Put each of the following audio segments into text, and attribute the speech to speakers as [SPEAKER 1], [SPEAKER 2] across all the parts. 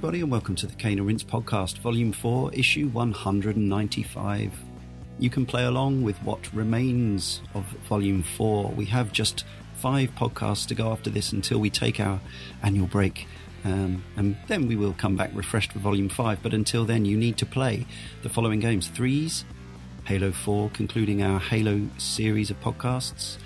[SPEAKER 1] everybody, and welcome to the Cane and Rinse podcast, Volume 4, Issue 195. You can play along with what remains of Volume 4. We have just five podcasts to go after this until we take our annual break. Um, and then we will come back refreshed for Volume 5. But until then, you need to play the following games Threes, Halo 4, concluding our Halo series of podcasts.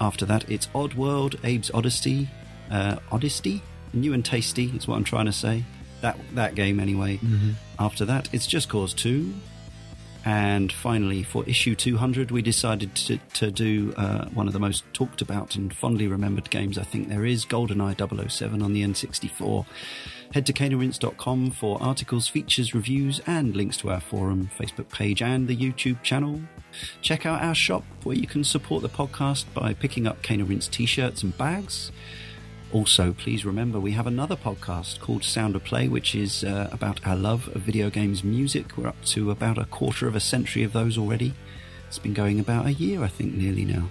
[SPEAKER 1] After that, it's Oddworld, Abe's Oddysee, uh, Oddysee, new and tasty is what I'm trying to say. That that game anyway.
[SPEAKER 2] Mm-hmm.
[SPEAKER 1] After that, it's Just Cause Two, and finally for issue 200, we decided to, to do uh, one of the most talked about and fondly remembered games I think there is, GoldenEye 007 on the N64. Head to caneandrinse.com for articles, features, reviews, and links to our forum, Facebook page, and the YouTube channel. Check out our shop where you can support the podcast by picking up Rinse t shirts and bags. Also, please remember we have another podcast called Sound of Play, which is uh, about our love of video games music. We're up to about a quarter of a century of those already. It's been going about a year, I think, nearly now.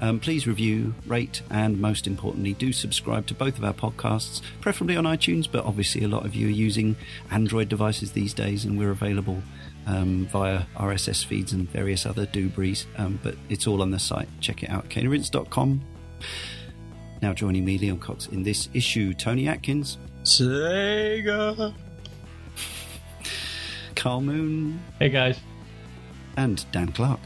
[SPEAKER 1] Um, please review, rate, and most importantly, do subscribe to both of our podcasts, preferably on iTunes, but obviously a lot of you are using Android devices these days, and we're available um, via RSS feeds and various other doobries. Um, but it's all on the site. Check it out, caneandrinse.com. Now joining me, Leon Cox, in this issue, Tony Atkins,
[SPEAKER 2] Sega.
[SPEAKER 1] Karl Moon,
[SPEAKER 3] Hey guys.
[SPEAKER 1] and Dan Clark.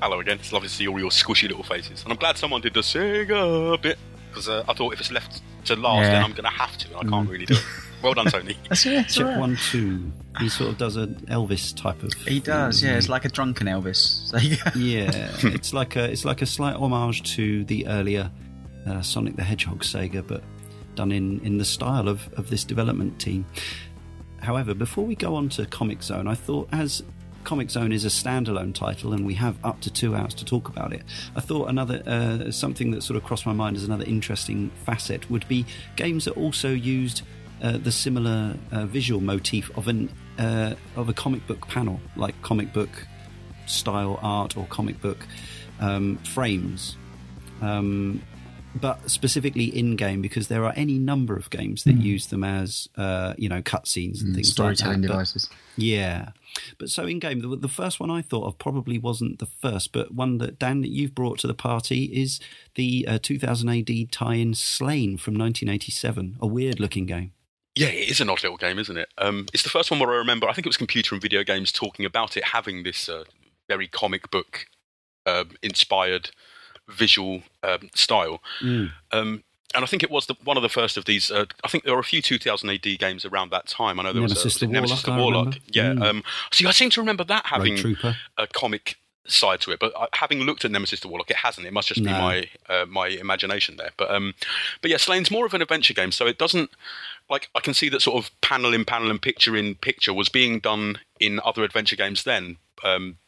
[SPEAKER 4] Hello again. It's lovely to see all your squishy little faces. And I'm glad someone did the Sega bit, because uh, I thought if it's left to last,
[SPEAKER 2] Yeah.
[SPEAKER 4] then I'm going to have to, and I can't really do it. Well done, Tony.
[SPEAKER 2] That's it. That's
[SPEAKER 1] Check
[SPEAKER 2] all right.
[SPEAKER 1] one, two. He sort of does an Elvis type of.
[SPEAKER 2] He does, yeah. It's like a drunken Elvis. There you
[SPEAKER 1] yeah, it's like a it's like a slight homage to the earlier uh, Sonic the Hedgehog Sega, but done in in the style of of this development team. However, before we go on to Comix Zone, I thought as Comix Zone is a standalone title and we have up to two hours to talk about it. I thought another uh, something that sort of crossed my mind as another interesting facet would be games that also used uh, the similar uh, visual motif of an uh, of a comic book panel, like comic book style art or comic book um, frames. Um, but specifically in game because there are any number of games that use them as uh, you know cutscenes and things like that.
[SPEAKER 2] Storytelling
[SPEAKER 1] But-
[SPEAKER 2] devices.
[SPEAKER 1] yeah, but so in game, the, the first one I thought of probably wasn't the first, but one that Dan that you've brought to the party is the uh, 2000 AD tie-in Sláine from 1987, a weird-looking game.
[SPEAKER 4] Yeah, it is an odd little game, isn't it? Um, it's the first one where I remember, I think it was computer and video games talking about it having this uh, very comic book um, inspired visual um, style.
[SPEAKER 1] Mm.
[SPEAKER 4] Um, and I think it was the, one of the first of these. Uh, I think there were a few 2000 AD games around that time. I know there
[SPEAKER 1] Nemesis
[SPEAKER 4] was,
[SPEAKER 1] the
[SPEAKER 4] a, it Nemesis
[SPEAKER 1] Warlock,
[SPEAKER 4] the Warlock. Yeah.
[SPEAKER 1] Mm.
[SPEAKER 4] Um, see, I seem to remember that having a comic side to it. But uh, having looked at Nemesis the Warlock, it hasn't. It must just be my uh, my imagination there. But um, but yeah, Sláine's more of an adventure game, so it doesn't like I can see that sort of panel in panel and picture in picture was being done in other adventure games then. Um,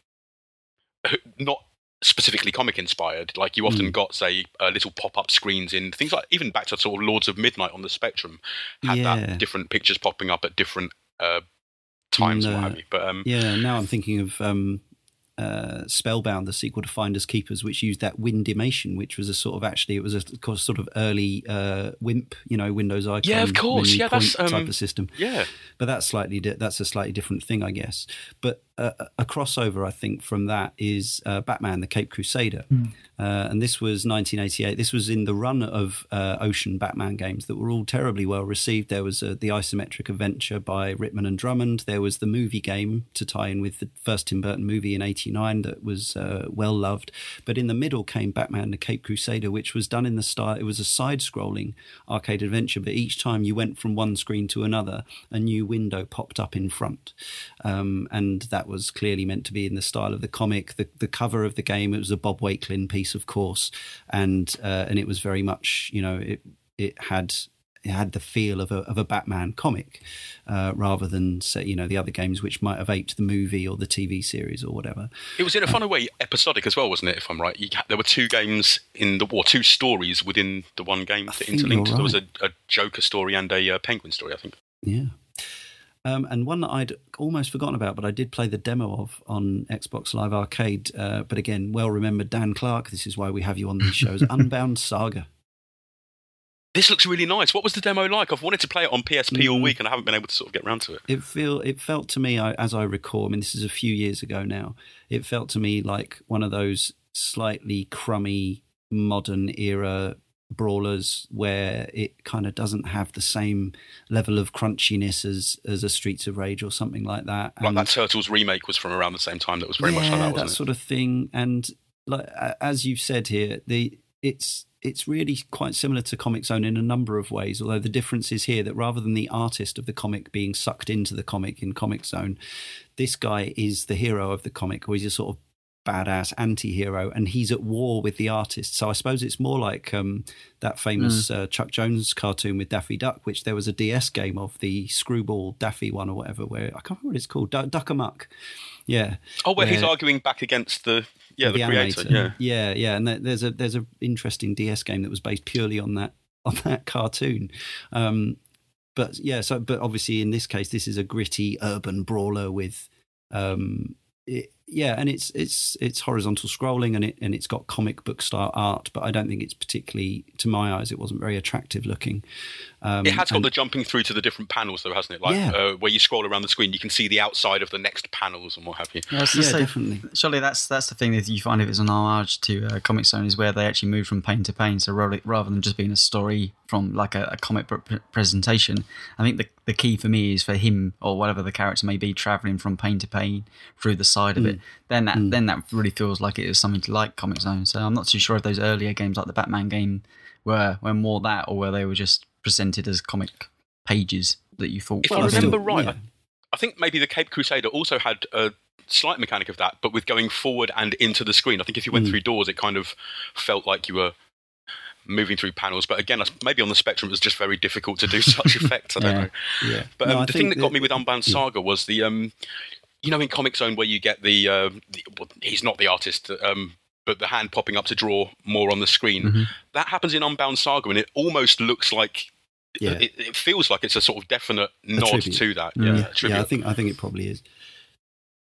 [SPEAKER 4] not specifically comic inspired. Like you often
[SPEAKER 1] Mm.
[SPEAKER 4] got, say, uh, little pop up screens in things like even back to sort of Lords of Midnight on the Spectrum had
[SPEAKER 1] Yeah.
[SPEAKER 4] that different pictures popping up at different uh, times what have you. But um,
[SPEAKER 1] Yeah, now I'm thinking of um, uh, Spellbound, the sequel to Finders Keepers, which used that Windimation, which was a sort of actually it was a sort of early uh, WIMP, you know, Windows icon.
[SPEAKER 4] Yeah, of course. Yeah, that's,
[SPEAKER 1] point type
[SPEAKER 4] um,
[SPEAKER 1] of system.
[SPEAKER 4] yeah,
[SPEAKER 1] But that's slightly di- that's a slightly different thing, I guess. But uh, a crossover, I think, from that is uh, Batman: The Cape Crusader, uh, and this was 1988. This was in the run of uh, Ocean Batman games that were all terribly well received. There was uh, the isometric adventure by Ritman and Drummond. There was the movie game to tie in with the first Tim Burton movie in '89 that was uh, well loved. But in the middle came Batman: The Cape Crusader, which was done in the style. It was a side-scrolling arcade adventure, but each time you went from one screen to another, a new window popped up in front, um, and that was clearly meant to be in the style of the comic. The, the cover of the game it was a Bob Wakelin piece, of course, and uh, and it was very much you know it it had. It had the feel of a of a Batman comic, uh, rather than say you know the other games which might have aped the movie or the TV series or whatever.
[SPEAKER 4] It was in a funny way episodic as well, wasn't it? If I'm right, you, there were two games in the war, two stories within the one game that interlinked.
[SPEAKER 1] you're
[SPEAKER 4] There was a, a Joker story and a uh, Penguin story, I think.
[SPEAKER 1] Yeah. Um, and one that I'd almost forgotten about, but I did play the demo of on Xbox Live Arcade. Uh, but again, well remembered Dan Clark. This is why we have you on these shows. Unbound Saga.
[SPEAKER 4] This looks really nice. What was the demo like? I've wanted to play it on PSP all
[SPEAKER 1] Mm.
[SPEAKER 4] week and I haven't been able to sort of get around to it.
[SPEAKER 1] It feel it felt to me, I, as I recall. I mean, this is a few years ago now. It felt to me like one of those slightly crummy modern era brawlers where it kind of doesn't have the same level of crunchiness as as a Streets of Rage or something like that.
[SPEAKER 4] Like
[SPEAKER 1] And-
[SPEAKER 4] that Turtles remake was from around the same time. That was very
[SPEAKER 1] yeah,
[SPEAKER 4] much like that, wasn't it?
[SPEAKER 1] sort of thing. And like as you've said here, the it's it's really quite similar to Comix Zone in a number of ways. Although the difference is here that rather than the artist of the comic being sucked into the comic in Comix Zone, this guy is the hero of the comic, or he's a sort of badass anti-hero and he's at war with the artist so i suppose it's more like um, that famous
[SPEAKER 4] Hmm.
[SPEAKER 1] uh, chuck jones cartoon with daffy duck which there was a ds game of the screwball daffy one or whatever where i can't remember what it's called duck, duck amuck yeah
[SPEAKER 4] oh, where he's arguing back against the yeah the, creator.
[SPEAKER 1] animator.
[SPEAKER 4] Yeah.
[SPEAKER 1] yeah, yeah. And there's a there's a interesting DS game that was based purely on that on that cartoon. Um, but yeah, so but obviously in this case, this is a gritty urban brawler with, um, it, yeah, and it's it's it's horizontal scrolling and it and it's got comic book style art, but I don't think it's particularly, to my eyes, it wasn't very attractive looking. Um,
[SPEAKER 4] It has got the jumping through to the different panels, though, hasn't it? Like
[SPEAKER 1] Yeah.
[SPEAKER 4] uh, where you scroll around the screen, you can see the outside of the next panels and what have you.
[SPEAKER 2] Yeah, I was gonna
[SPEAKER 1] yeah,
[SPEAKER 2] say,
[SPEAKER 1] definitely.
[SPEAKER 2] Surely that's that's the thing that you find if it's an homage to uh, Comix Zone is where they actually move from pane to pane. So rather, rather than just being a story from like a, a comic book pre- presentation, I think the the key for me is for him or whatever the character may be traveling from pane to pane through the side of it. Then that then that really feels like it is something to like Comix Zone. So I'm not too sure if those earlier games like the Batman game were were more that or where they were just presented as comic pages that you thought.
[SPEAKER 4] If
[SPEAKER 1] Well,
[SPEAKER 4] I
[SPEAKER 1] I still-
[SPEAKER 4] remember right,
[SPEAKER 1] yeah.
[SPEAKER 4] I, think maybe the Cape Crusader also had a slight mechanic of that, but with going forward and into the screen. I think if you went
[SPEAKER 1] Mm.
[SPEAKER 4] through doors, it kind of felt like you were moving through panels. But again, maybe on the Spectrum, it was just very difficult to do such effects. I don't
[SPEAKER 2] Yeah.
[SPEAKER 4] know.
[SPEAKER 1] yeah.
[SPEAKER 4] But um,
[SPEAKER 1] I
[SPEAKER 4] the thing that got me with Unbound
[SPEAKER 1] yeah.
[SPEAKER 4] Saga was the, um, you know, in Comix Zone where you get the, uh, the well, he's not the artist, um, but the hand popping up to draw more on the screen.
[SPEAKER 1] Mm-hmm.
[SPEAKER 2] Mhm.
[SPEAKER 4] That happens in Unbound Saga, and it almost looks like.
[SPEAKER 1] Yeah.
[SPEAKER 4] It, it feels like it's a sort of definite nod
[SPEAKER 1] tribute.
[SPEAKER 4] to that.
[SPEAKER 2] Mm.
[SPEAKER 4] Yeah,
[SPEAKER 1] yeah, yeah, I think I think it probably is.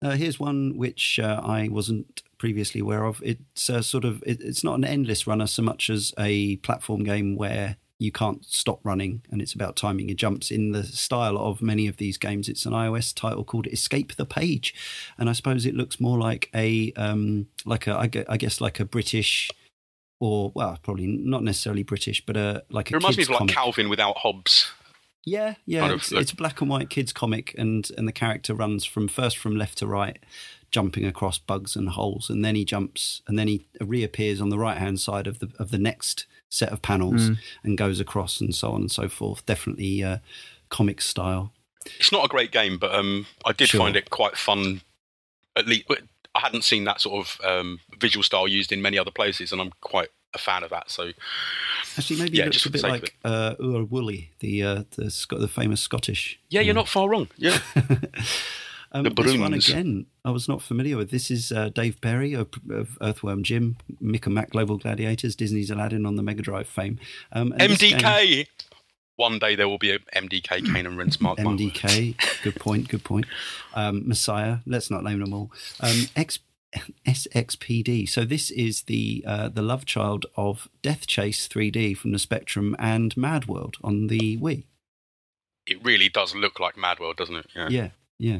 [SPEAKER 1] Uh, here's one which uh, I wasn't previously aware of. It's uh, sort of it, it's not an endless runner so much as a platform game where you can't stop running and it's about timing your jumps in the style of many of these games. It's an iOS title called Escape the Page, and I suppose it looks more like a um, like a I guess like a British. Or well, probably not necessarily British, but uh, like a
[SPEAKER 4] It reminds me
[SPEAKER 1] kids
[SPEAKER 4] of like
[SPEAKER 1] comic.
[SPEAKER 4] Calvin without Hobbes.
[SPEAKER 1] Yeah, yeah.
[SPEAKER 4] kind of
[SPEAKER 1] it's, it's a black and white kids comic, and and the character runs from first from left to right, jumping across bugs and holes, and then he jumps, and then he reappears on the right hand side of the of the next set of panels,
[SPEAKER 2] Mm.
[SPEAKER 1] and goes across, and so on and so forth. Definitely uh, comic style.
[SPEAKER 4] It's not a great game, but um, I did
[SPEAKER 1] Sure.
[SPEAKER 4] find it quite fun. At least I hadn't seen that sort of um, visual style used in many other places, and I'm quite a fan of that. So
[SPEAKER 1] Actually, maybe
[SPEAKER 4] Yeah,
[SPEAKER 1] it looks a bit like uh, Oor Wullie, the uh, the the famous Scottish.
[SPEAKER 4] yeah, you're not far wrong. Yeah,
[SPEAKER 1] um,
[SPEAKER 4] The
[SPEAKER 1] this one again, I was not familiar with. This is uh, Dave Perry of, of Earthworm Jim, Mick and Mack Global Gladiators, Disney's Aladdin on the Mega Drive fame. Um, this game-
[SPEAKER 4] MDK. One day there will be a MDK Cane and Rinse Mark. Mark.
[SPEAKER 1] MDK, good point, good point. Um, Messiah, let's not name them all. Um, X, SXPD. So this is the uh, the love child of Death Chase 3D from the Spectrum and Mad World on the Wii.
[SPEAKER 4] It really does look like Mad World, doesn't it? Yeah.
[SPEAKER 1] Yeah, yeah.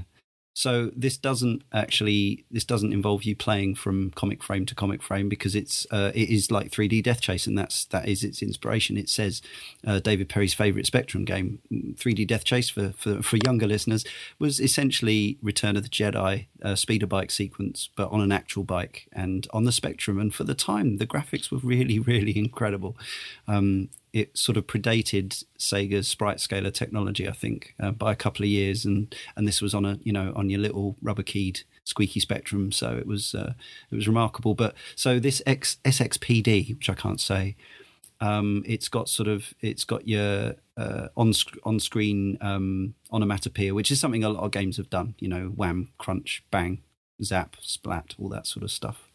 [SPEAKER 1] So this doesn't actually this doesn't involve you playing from comic frame to comic frame because it's uh, it is like 3D Death Chase and that's that is its inspiration. It says uh, David Perry's favorite Spectrum game, 3D Death Chase for, for for younger listeners, was essentially Return of the Jedi speeder bike sequence, but on an actual bike and on the Spectrum. And for the time, the graphics were really really incredible. Um, it sort of predated Sega's sprite scaler technology, I think, uh, by a couple of years, and and this was on a you know on your little rubber keyed squeaky Spectrum, so it was uh, it was remarkable. But so this X, SXPD, which I can't say, um, it's got sort of it's got your uh, on sc- on screen um, onomatopoeia, which is something a lot of games have done. You know, wham, crunch, bang, zap, splat, all that sort of stuff.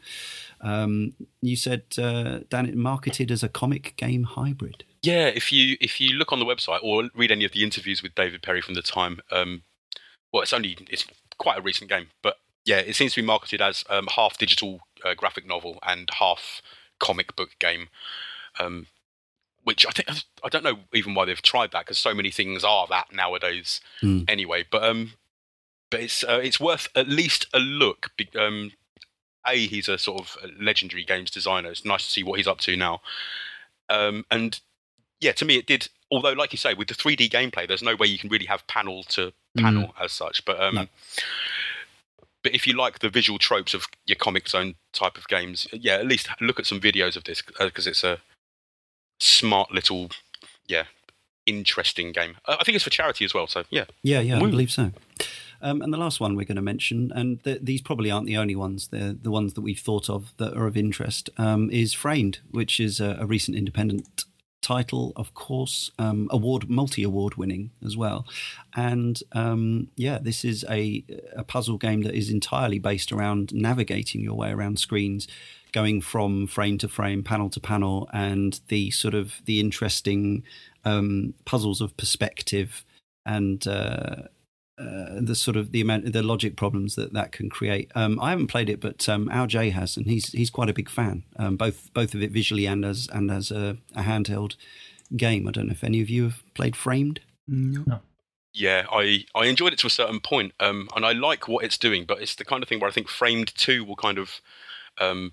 [SPEAKER 1] Um, you said uh, Dan, it marketed as a comic game hybrid.
[SPEAKER 4] Yeah, if you if you look on the website or read any of the interviews with David Perry from the time, um, well, it's only it's quite a recent game, but yeah, it seems to be marketed as um, half digital uh, graphic novel and half comic book game. Um, which I think I don't know even why they've tried that because so many things are that nowadays
[SPEAKER 1] Mm.
[SPEAKER 4] anyway. But um, but it's uh, it's worth at least a look. Um, a he's a sort of legendary games designer. It's nice to see what he's up to now. Um, and yeah, to me it did. Although, like you say, with the 3D gameplay, there's no way you can really have panel to panel as such. But um,
[SPEAKER 1] No.
[SPEAKER 4] but if you like the visual tropes of your Comix Zone type of games, yeah, at least look at some videos of this because it's a smart little, yeah, interesting game. Uh, I think it's for charity as well. So yeah,
[SPEAKER 1] Yeah, yeah, I believe so. Um, and the last one we're going to mention, and th- these probably aren't the only ones, they're the ones that we've thought of that are of interest, um, is Framed, which is a, a recent independent title, of course, um, award multi award winning as well. And um, yeah, this is a, a puzzle game that is entirely based around navigating your way around screens. Going from frame to frame, panel to panel, and the sort of the interesting um, puzzles of perspective and uh, uh, the sort of the amount the logic problems that that can create. Um, I haven't played it, but um, Al J has, and he's he's quite a big fan, um, both both of it visually and as and as a, a handheld game. I don't know if any of you have played Framed.
[SPEAKER 2] No.
[SPEAKER 4] yeah, I I enjoyed it to a certain point, um, and I like what it's doing. But it's the kind of thing where I think Framed Two will kind of, um,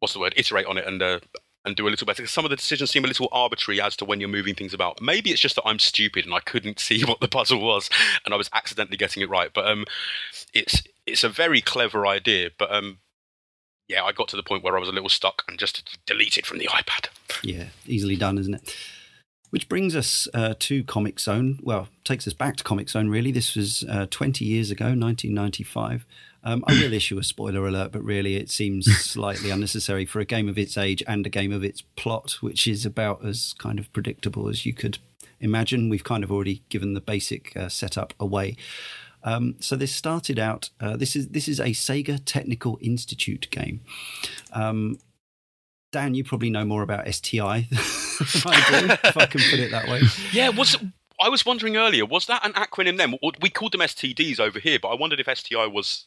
[SPEAKER 4] what's the word, iterate on it and. Uh, and do a little better. 'Cause Some of the decisions seem a little arbitrary as to when you're moving things about. Maybe it's just that I'm stupid and I couldn't see what the puzzle was, and I was accidentally getting it right. But um, it's it's a very clever idea. But um, yeah, I got to the point where I was a little stuck and just deleted from the iPad.
[SPEAKER 1] Yeah, easily done, isn't it? Which brings us uh, to Comix Zone. Well, takes us back to Comix Zone, really. This was uh, 20 years ago, 1995. Um, I will issue a spoiler alert, but really it seems slightly unnecessary for a game of its age and a game of its plot, which is about as kind of predictable as you could imagine. We've kind of already given the basic uh, setup away. Um, so this started out. Uh, this is this is a Sega Technical Institute game. Um, Dan, you probably know more about STI than I do, if I can put it that way.
[SPEAKER 4] Yeah, was I was wondering earlier, was that an acronym then? We called them STDs over here, but I wondered if STI was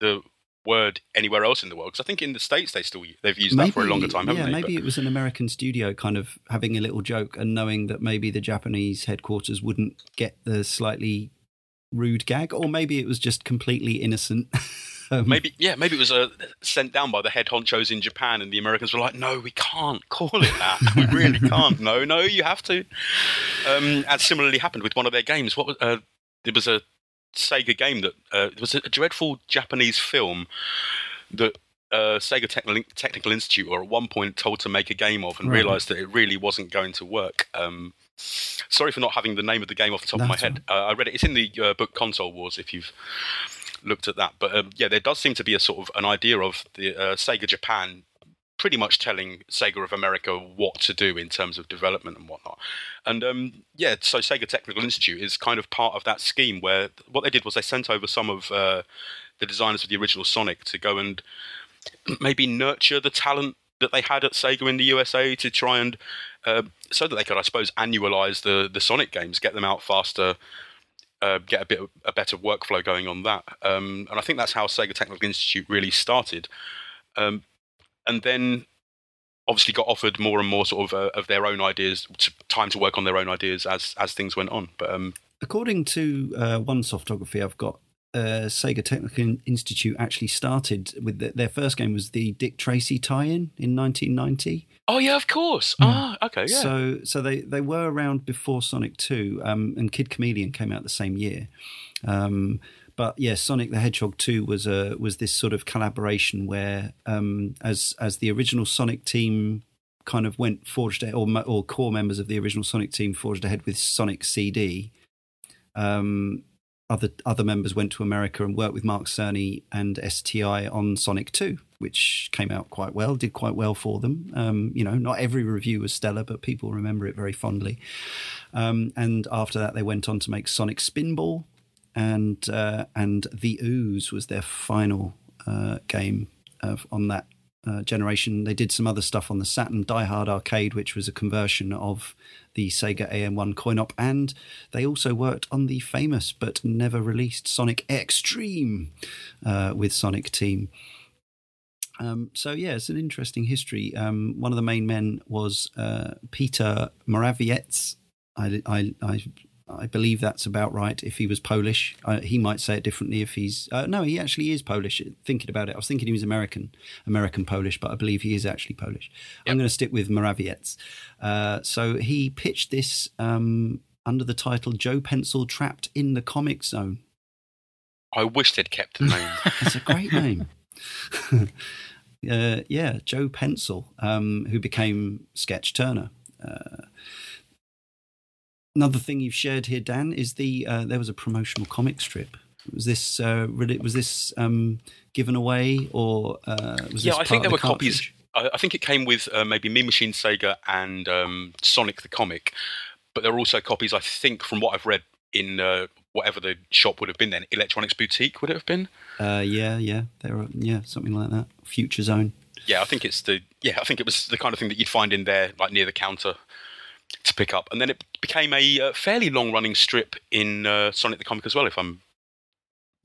[SPEAKER 4] the word anywhere else in the world because I think in the states they still they've used that for a longer time, haven't
[SPEAKER 1] yeah,
[SPEAKER 4] they?
[SPEAKER 1] maybe
[SPEAKER 4] But-
[SPEAKER 1] it was an American studio kind of having a little joke and knowing that maybe the Japanese headquarters wouldn't get the slightly rude gag, or maybe it was just completely innocent. Um,
[SPEAKER 4] Maybe, yeah, maybe it was uh, sent down by the head honchos in Japan, and the Americans were like, "No, we can't call it that. we really can't. No, no, you have to." Um, and similarly happened with one of their games. What was uh, there was a Sega game that uh, it was a dreadful Japanese film that uh, Sega Technical, Technical Institute were at one point told to make a game of, and
[SPEAKER 1] Right.
[SPEAKER 4] realised that it really wasn't going to work. Um, sorry for not having the name of the game off the top of my
[SPEAKER 1] That's
[SPEAKER 4] head. Uh, I read it. It's in the uh, book Console Wars. If you've looked at that. But um, yeah, there does seem to be a sort of an idea of the uh, Sega Japan pretty much telling Sega of America what to do in terms of development and whatnot. And um, yeah, so Sega Technical Institute is kind of part of that scheme where what they did was they sent over some of uh, the designers of the original Sonic to go and maybe nurture the talent that they had at Sega in the USA to try and uh, so that they could, I suppose, annualize the the Sonic games, get them out faster, uh, get a bit of, a better workflow going on that. Um, and I think that's how Sega Technical Institute really started. Um, and then obviously got offered more and more sort of uh, of their own ideas, to, time to work on their own ideas as as things went on. But um,
[SPEAKER 1] According to uh, one softography I've got, uh, Sega Technical Institute actually started with the, their first game was the Dick Tracy tie-in in 1990.
[SPEAKER 4] oh yeah, of course. Ah, okay, yeah.
[SPEAKER 1] So, so they, they were around before Sonic Two, um, and Kid Chameleon came out the same year. Um, but yeah, Sonic the Hedgehog Two was a was this sort of collaboration where, um, as as the original Sonic team kind of went forged ahead, or or core members of the original Sonic team forged ahead with Sonic CD. Um, other other members went to America and worked with Mark Cerny and STI on Sonic Two, which came out quite well, did quite well for them. Um, you know, not every review was stellar, but people remember it very fondly. Um, and after that, they went on to make Sonic Spinball, and uh, and The Ooze was their final uh, game of, on that uh, generation. They did some other stuff on the Saturn Die Hard Arcade, which was a conversion of the Sega AM1 coin op, and they also worked on the famous but never released Sonic X-treme uh, with Sonic Team. Um, so yeah, it's an interesting history. Um, one of the main men was uh, Peter Morawiecki. I, I, I, I believe that's about right. If he was Polish, uh, he might say it differently. If he's uh, no, he actually is Polish. Thinking about it, I was thinking he was American, American Polish, but I believe he is actually Polish.
[SPEAKER 4] Yep.
[SPEAKER 1] I'm going to stick with Morawiecki. Uh, so he pitched this um, under the title "Joe Pencil Trapped in the Comic Zone."
[SPEAKER 4] I wish they'd kept the name.
[SPEAKER 1] It's a great name. uh, yeah, Joe Pencil, um, who became Sketch Turner. Another thing you've shared here, Dan, is the uh, there was a promotional comic strip. Was this uh, really, was this um, given away or uh, was
[SPEAKER 4] Yeah, I think there
[SPEAKER 1] the
[SPEAKER 4] were copies.
[SPEAKER 1] cartridge?
[SPEAKER 4] I, I think it came with uh, maybe Mean Machine Sega and um, Sonic the Comic, but there were also copies. I think from what I've read in uh, whatever the shop would have been then, Electronics Boutique would it have been?
[SPEAKER 1] Uh, yeah, yeah, there were yeah something like that. Future Zone.
[SPEAKER 4] Yeah, I think it's the yeah, I think it was the kind of thing that you'd find in there, like near the counter, to pick up. And then it became a uh, fairly long-running strip in uh, Sonic the Comic as well. If I'm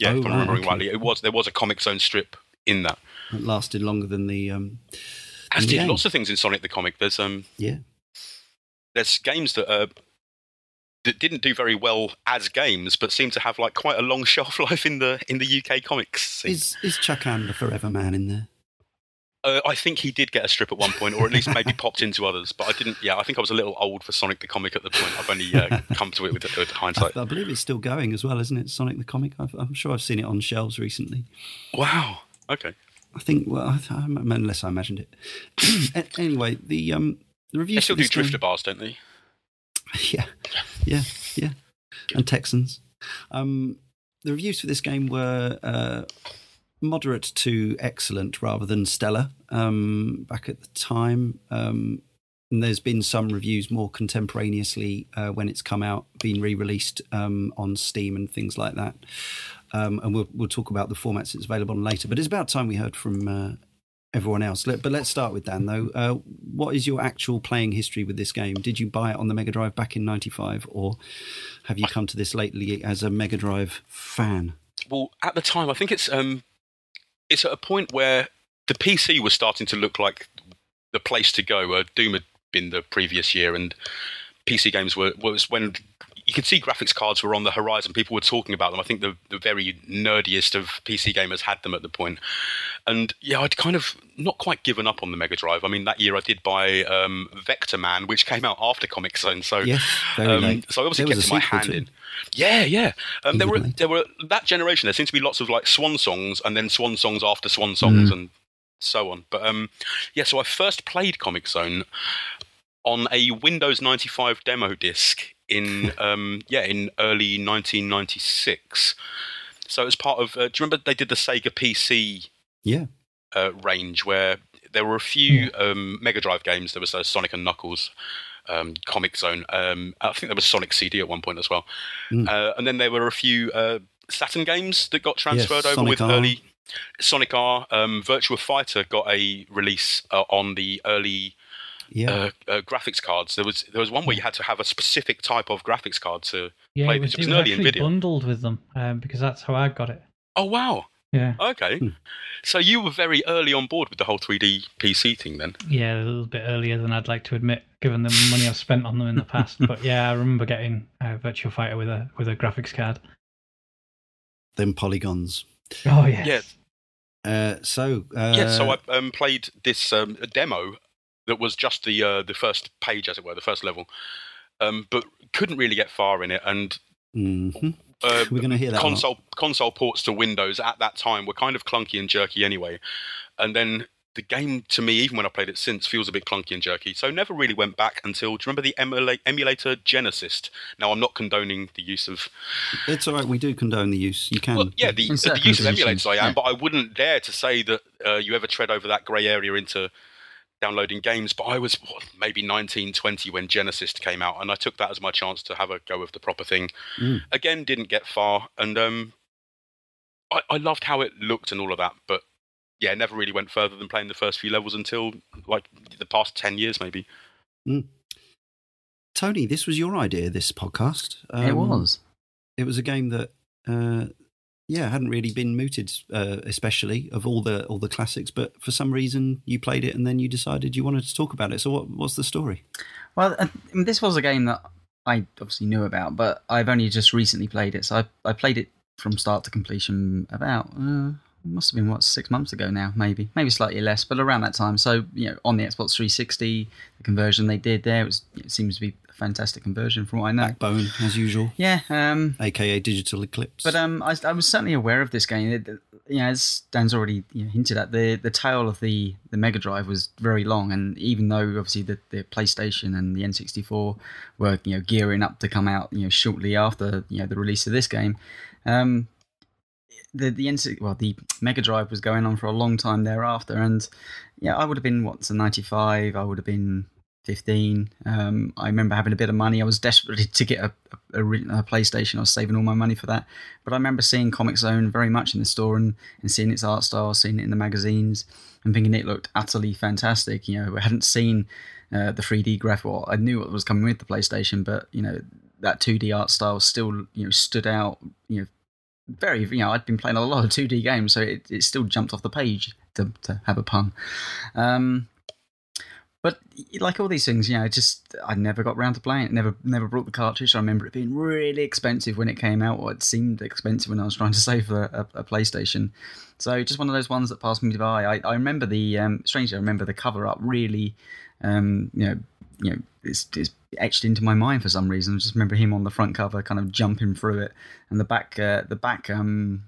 [SPEAKER 4] yeah,
[SPEAKER 1] Oh,
[SPEAKER 4] if I'm
[SPEAKER 1] right,
[SPEAKER 4] remembering
[SPEAKER 1] okay.
[SPEAKER 4] rightly, it was there was a Comix Zone strip in that.
[SPEAKER 1] It lasted longer than the um,
[SPEAKER 4] As did lots of things in Sonic the Comic. There's um
[SPEAKER 1] yeah.
[SPEAKER 4] there's games that uh, that didn't do very well as games, but seem to have like quite a long shelf life in the in the UK comics. scene.
[SPEAKER 1] Is is Chakan the Forever Man in there?
[SPEAKER 4] Uh, I think he did get a strip at one point, or at least maybe popped into others. But I didn't. Yeah, I think I was a little old for Sonic the Comic at the point. I've only uh, come to it with, with hindsight.
[SPEAKER 1] I believe it's still going as well, isn't it? Sonic the Comic. I've, I'm sure I've seen it on shelves recently.
[SPEAKER 4] Wow. Okay.
[SPEAKER 1] I think, well, I, I, unless I imagined it. Anyway, the um, the
[SPEAKER 4] They
[SPEAKER 1] reviews
[SPEAKER 4] still do drifter
[SPEAKER 1] game-
[SPEAKER 4] bars, don't they?
[SPEAKER 1] Yeah, yeah, yeah, and Texans. Um, the reviews for this game were uh, moderate to excellent rather than stellar um, back at the time. Um, and there's been some reviews more contemporaneously uh, when it's come out, been re-released um, on Steam and things like that. Um, and we'll we'll talk about the formats it's available on later. But it's about time we heard from uh, everyone else. Let, but let's start with Dan though. Uh, what is your actual playing history with this game? Did you buy it on the Mega Drive back in '95, or have you come to this lately as a Mega Drive fan?
[SPEAKER 4] Well, at the time, I think it's um, it's at a point where the PC was starting to look like the place to go. Uh, Doom had been the previous year, and PC games were was when you could see graphics cards were on the horizon. People were talking about them. I think the the very nerdiest of PC gamers had them at the point. And yeah, I'd kind of not quite given up on the Mega Drive. I mean, that year I did buy um, Vectorman, which came out after Comix Zone. So
[SPEAKER 1] Yes,
[SPEAKER 4] um, so I obviously
[SPEAKER 1] There
[SPEAKER 4] kept my hand in. Yeah, yeah. Um, there were there were that generation. There seemed to be lots of like swan songs, and then swan songs after swan songs,
[SPEAKER 1] Mm.
[SPEAKER 4] and so on. But um, yeah. So I first played Comix Zone on a Windows ninety five demo disc in um, yeah in early nineteen ninety six. So it was part of. Uh, do you remember they did the Sega PC
[SPEAKER 1] Yeah,
[SPEAKER 4] uh, range where there were a few um, Mega Drive games. There was uh, Sonic and Knuckles, um, Comix Zone. Um, I think there was Sonic CD at one point as well.
[SPEAKER 1] Mm.
[SPEAKER 4] Uh, and then there were a few uh, Saturn games that got transferred over
[SPEAKER 1] Sonic
[SPEAKER 4] with
[SPEAKER 1] R.
[SPEAKER 4] early Sonic R. Um, Virtua Fighter got a release uh, on the early
[SPEAKER 1] yeah.
[SPEAKER 4] uh, uh, graphics cards. There was there was one where you had to have a specific type of graphics card to.
[SPEAKER 3] Yeah,
[SPEAKER 4] played
[SPEAKER 3] it was,
[SPEAKER 4] this. It was
[SPEAKER 3] it was
[SPEAKER 4] early
[SPEAKER 3] actually
[SPEAKER 4] NVIDIA.
[SPEAKER 3] bundled with them um, because that's how I got it.
[SPEAKER 4] Oh wow!
[SPEAKER 3] Yeah,
[SPEAKER 4] Okay,
[SPEAKER 1] Hmm.
[SPEAKER 4] so you were very early on board with the whole 3D PC thing then.
[SPEAKER 3] yeah, a little bit earlier than I'd like to admit, given the money I've spent on them in the past. but yeah, I remember getting uh, Virtua Fighter with a with a graphics card.
[SPEAKER 1] Then polygons.
[SPEAKER 3] Oh yes.
[SPEAKER 4] Yeah,
[SPEAKER 1] Uh, so uh,
[SPEAKER 4] yeah, so I um, played this um, demo that was just the uh, the first page, as it were, the first level, um, but couldn't really get far in it. And
[SPEAKER 1] mhm.
[SPEAKER 4] uh,
[SPEAKER 1] we're going to hear that. a lot.
[SPEAKER 4] console console ports to Windows at that time were kind of clunky and jerky anyway. And then the game, to me, even when I played it since, feels a bit clunky and jerky. So never really went back until. Do you remember the emula- emulator Genesis? Now I'm not condoning the use of
[SPEAKER 1] It's all right. We do condone the use. You can.
[SPEAKER 4] Well, yeah, the,
[SPEAKER 2] In
[SPEAKER 4] the
[SPEAKER 2] certain
[SPEAKER 4] use of emulators I am,
[SPEAKER 2] yeah.
[SPEAKER 4] but I wouldn't dare to say that uh, you ever tread over that grey area into downloading games. But I was what, maybe 19, 20 when Genesis came out, and I took that as my chance to have a go of the proper thing.
[SPEAKER 1] Mm.
[SPEAKER 4] Again, didn't get far, and um, I, I loved how it looked and all of that, but yeah, never really went further than playing the first few levels until like the past 10 years, maybe.
[SPEAKER 1] Tony, this was your idea. This podcast.
[SPEAKER 2] it
[SPEAKER 1] Um,
[SPEAKER 2] was.
[SPEAKER 1] It was a game that uh, yeah, hadn't really been mooted, uh, especially of all the all the classics. But for some reason, you played it and then you decided you wanted to talk about it. So, what what's the story?
[SPEAKER 2] Well, uh, this was a game that I obviously knew about, but I've only just recently played it. So I, I played it from start to completion about uh, must have been what six months ago now, maybe maybe slightly less, but around that time. So you know, on the Xbox 360, the conversion they did there it was it seems to be fantastic conversion from what I know.
[SPEAKER 1] Backbone, as usual.
[SPEAKER 2] Yeah, um,
[SPEAKER 1] aka Digital Eclipse.
[SPEAKER 2] But um, I, I was certainly aware of this game. It, you know, as Dan's already you know, hinted at, the the tail of the the Mega Drive was very long, and even though obviously the, the PlayStation and the N64 were you know gearing up to come out you know shortly after you know the release of this game, um, the the NC, well the Mega Drive was going on for a long time thereafter, and yeah, I would have been what's a ninety five. I would have been 15. Um, I remember having a bit of money. I was desperate to get a, a, a, PlayStation. I was saving all my money for that. But I remember seeing Comix Zone very much in the store and, and seeing its art style, seeing it in the magazines, and thinking it looked utterly fantastic. You know, I hadn't seen uh, the 3D graphic. Well, I knew what was coming with the PlayStation, but you know that 2D art style still you know stood out. You know, very you know I'd been playing a lot of 2D games, so it, it still jumped off the page to, to have a pun. Um, but like all these things, you know, just I never got round to playing it. Never, never brought the cartridge. I remember it being really expensive when it came out, or it seemed expensive when I was trying to save a, a, a PlayStation. So just one of those ones that passed me by. I, I remember the um, strangely, I remember the cover up really, um, you know, you know, it's, it's etched into my mind for some reason. I just remember him on the front cover, kind of jumping through it, and the back, uh, the back um,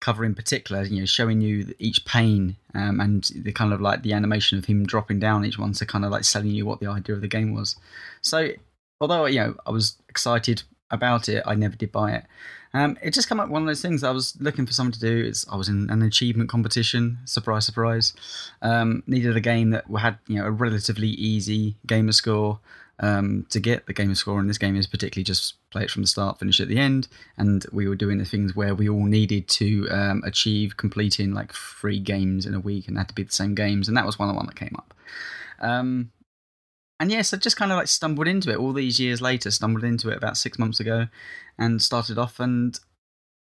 [SPEAKER 2] cover in particular, you know, showing you each pane um, and the kind of like the animation of him dropping down each one to kind of like selling you what the idea of the game was. So, although you know I was excited about it, I never did buy it. Um, it just came up one of those things. I was looking for something to do. It's, I was in an achievement competition. Surprise, surprise. Um, needed a game that had you know a relatively easy gamer score um, to get the gamer score. And this game is particularly just play it from the start, finish at the end. And we were doing the things where we all needed to um, achieve completing like three games in a week, and had to be the same games. And that was one of the one that came up. Um, and yes, I just kind of like stumbled into it all these years later. Stumbled into it about six months ago, and started off. And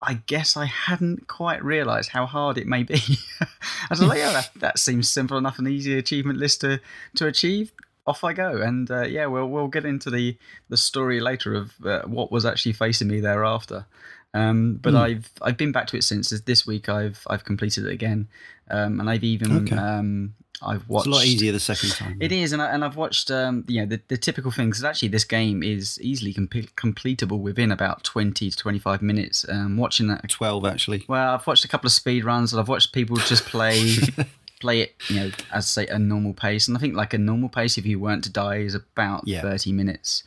[SPEAKER 2] I guess I hadn't quite realised how hard it may be. I was like, yeah, that, that seems simple enough and easy achievement list to to achieve. Off I go, and uh, yeah, we'll we'll get into the the story later of uh, what was actually facing me thereafter. Um, but mm. I've I've been back to it since this week. I've I've completed it again, um, and I've even okay. um, I've watched.
[SPEAKER 1] It's a lot easier the second time.
[SPEAKER 2] It is, and I, and I've watched um, you know the, the typical things. Actually, this game is easily com- completable within about twenty to twenty five minutes. Um, watching that
[SPEAKER 1] twelve actually.
[SPEAKER 2] Well, I've watched a couple of speed runs, and I've watched people just play. play it, you know, as say a normal pace, and I think like a normal pace, if you weren't to die, is about yeah. thirty minutes.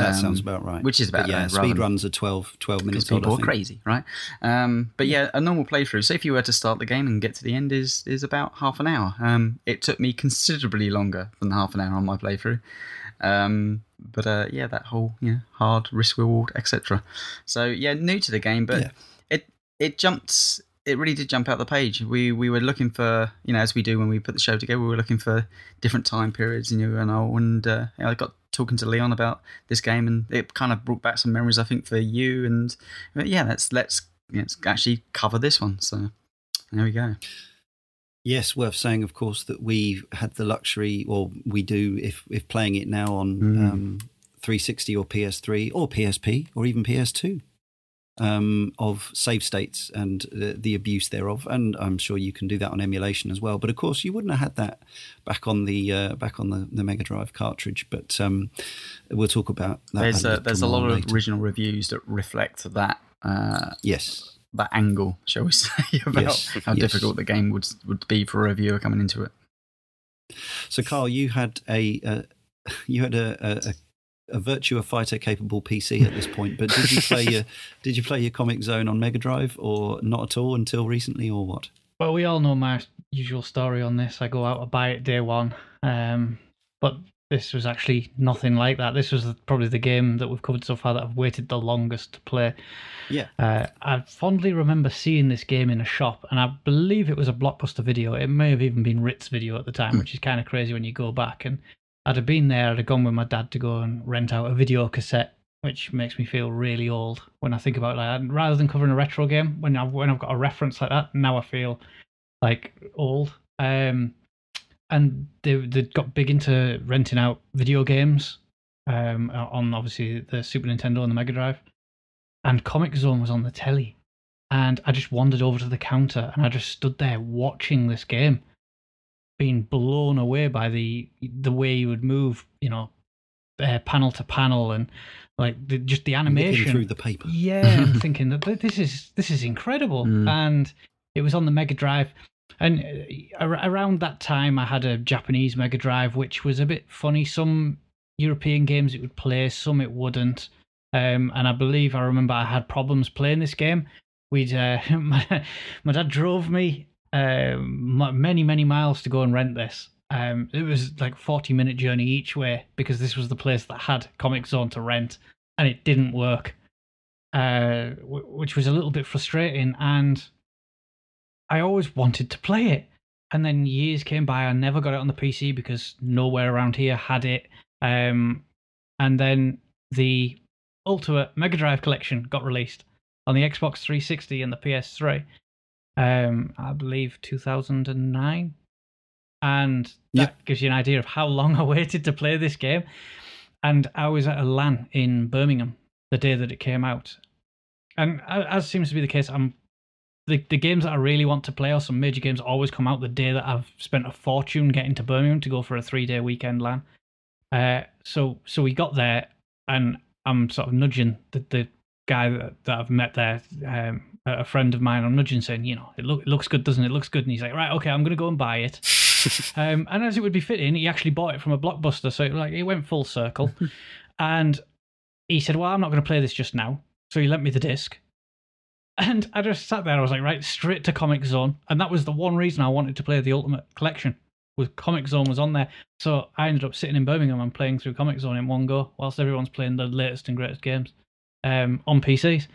[SPEAKER 1] That sounds um, about right.
[SPEAKER 2] Which is about
[SPEAKER 1] but yeah. Speed runs are 12, 12 minutes.
[SPEAKER 2] People are crazy, right? Um, but yeah, a normal playthrough. So if you were to start the game and get to the end, is is about half an hour. Um, it took me considerably longer than half an hour on my playthrough. Um, but uh, yeah, that whole yeah hard risk reward etc. So yeah, new to the game, but yeah. it it jumped. It really did jump out the page. We we were looking for you know as we do when we put the show together. We were looking for different time periods, you know, and I and uh, I got talking to Leon about this game, and it kind of brought back some memories, I think, for you. And yeah, let's let's let's actually cover this one. So there we go.
[SPEAKER 1] Yes, worth saying, of course, that we had the luxury, or we do, if if playing it now on mm. um, 360 or PS3 or PSP or even PS2 um, of save states and the, the, abuse thereof, and I'm sure you can do that on emulation as well. But of course, you wouldn't have had that back on the uh, back on the, the Mega Drive cartridge. But um, we'll talk about that.
[SPEAKER 2] There's
[SPEAKER 1] a,
[SPEAKER 2] there's a lot later. of original reviews that reflect that. Uh,
[SPEAKER 1] yes.
[SPEAKER 2] That angle, shall we say, about yes. how yes. difficult the game would would be for a reviewer coming into it.
[SPEAKER 1] So, Karl, you had a uh, you had a, a, a Virtua Fighter capable PC at this point. But did you play your did you play your Comix Zone on Mega Drive or not at all until recently, or what?
[SPEAKER 3] Well, we all know my usual story on this. I go out and buy it day one, um, but this was actually nothing like that. This was probably the game that we've covered so far that I've waited the longest to play.
[SPEAKER 1] Yeah.
[SPEAKER 3] Uh, I fondly remember seeing this game in a shop, and I believe it was a Blockbuster video. It may have even been Ritz video at the time, mm. which is kind of crazy when you go back. And I'd have been there, I'd have gone with my dad to go and rent out a video cassette which makes me feel really old when I think about that. And rather than covering a retro game, when I've when I've got a reference like that, now I feel like old. Um, and they they got big into renting out video games um, on obviously the Super Nintendo and the Mega Drive, and Comix Zone was on the telly, and I just wandered over to the counter and I just stood there watching this game, being blown away by the the way you would move, you know, uh, panel to panel and like the, just the animation
[SPEAKER 1] through the paper.
[SPEAKER 3] Yeah, I'm thinking that this is this is incredible,
[SPEAKER 2] Mm.
[SPEAKER 3] and it was on the Mega Drive. And uh, around that time, I had a Japanese Mega Drive, which was a bit funny. Some European games it would play, some it wouldn't. Um, and I believe I remember I had problems playing this game. We'd uh, my, my dad drove me um, many many miles to go and rent this. Um, it was like forty minute journey each way because this was the place that had Comix Zone to rent, and it didn't work, uh, w- which was a little bit frustrating. And I always wanted to play it, and then years came by. I never got it on the PC because nowhere around here had it. Um, and then the Ultimate Mega Drive Collection got released on the Xbox 360 and the PS3. Um, I believe 2009, and that gives you an idea of how long I waited to play this game. And I was at a LAN in Birmingham the day that it came out, and as seems to be the case, I'm the, the games that I really want to play or some major games always come out the day that I've spent a fortune getting to Birmingham to go for a three day weekend LAN. Uh, so so we got there, and I'm sort of nudging the, the guy that, that I've met there, um, a friend of mine. I'm nudging, saying, you know, it, look, it looks good, doesn't it? It looks good. And he's like, right, okay, I'm going to go and buy it. um, and as it would be fitting, he actually bought it from a blockbuster, so it, like it went full circle. and he said, well, I'm not going to play this just now. So he lent me the disc. And I just sat there. I was like, right, straight to Comix Zone, and that was the one reason I wanted to play the Ultimate Collection. Was Comix Zone was on there, so I ended up sitting in Birmingham and playing through Comix Zone in one go, whilst everyone's playing the latest and greatest games um, on PCs.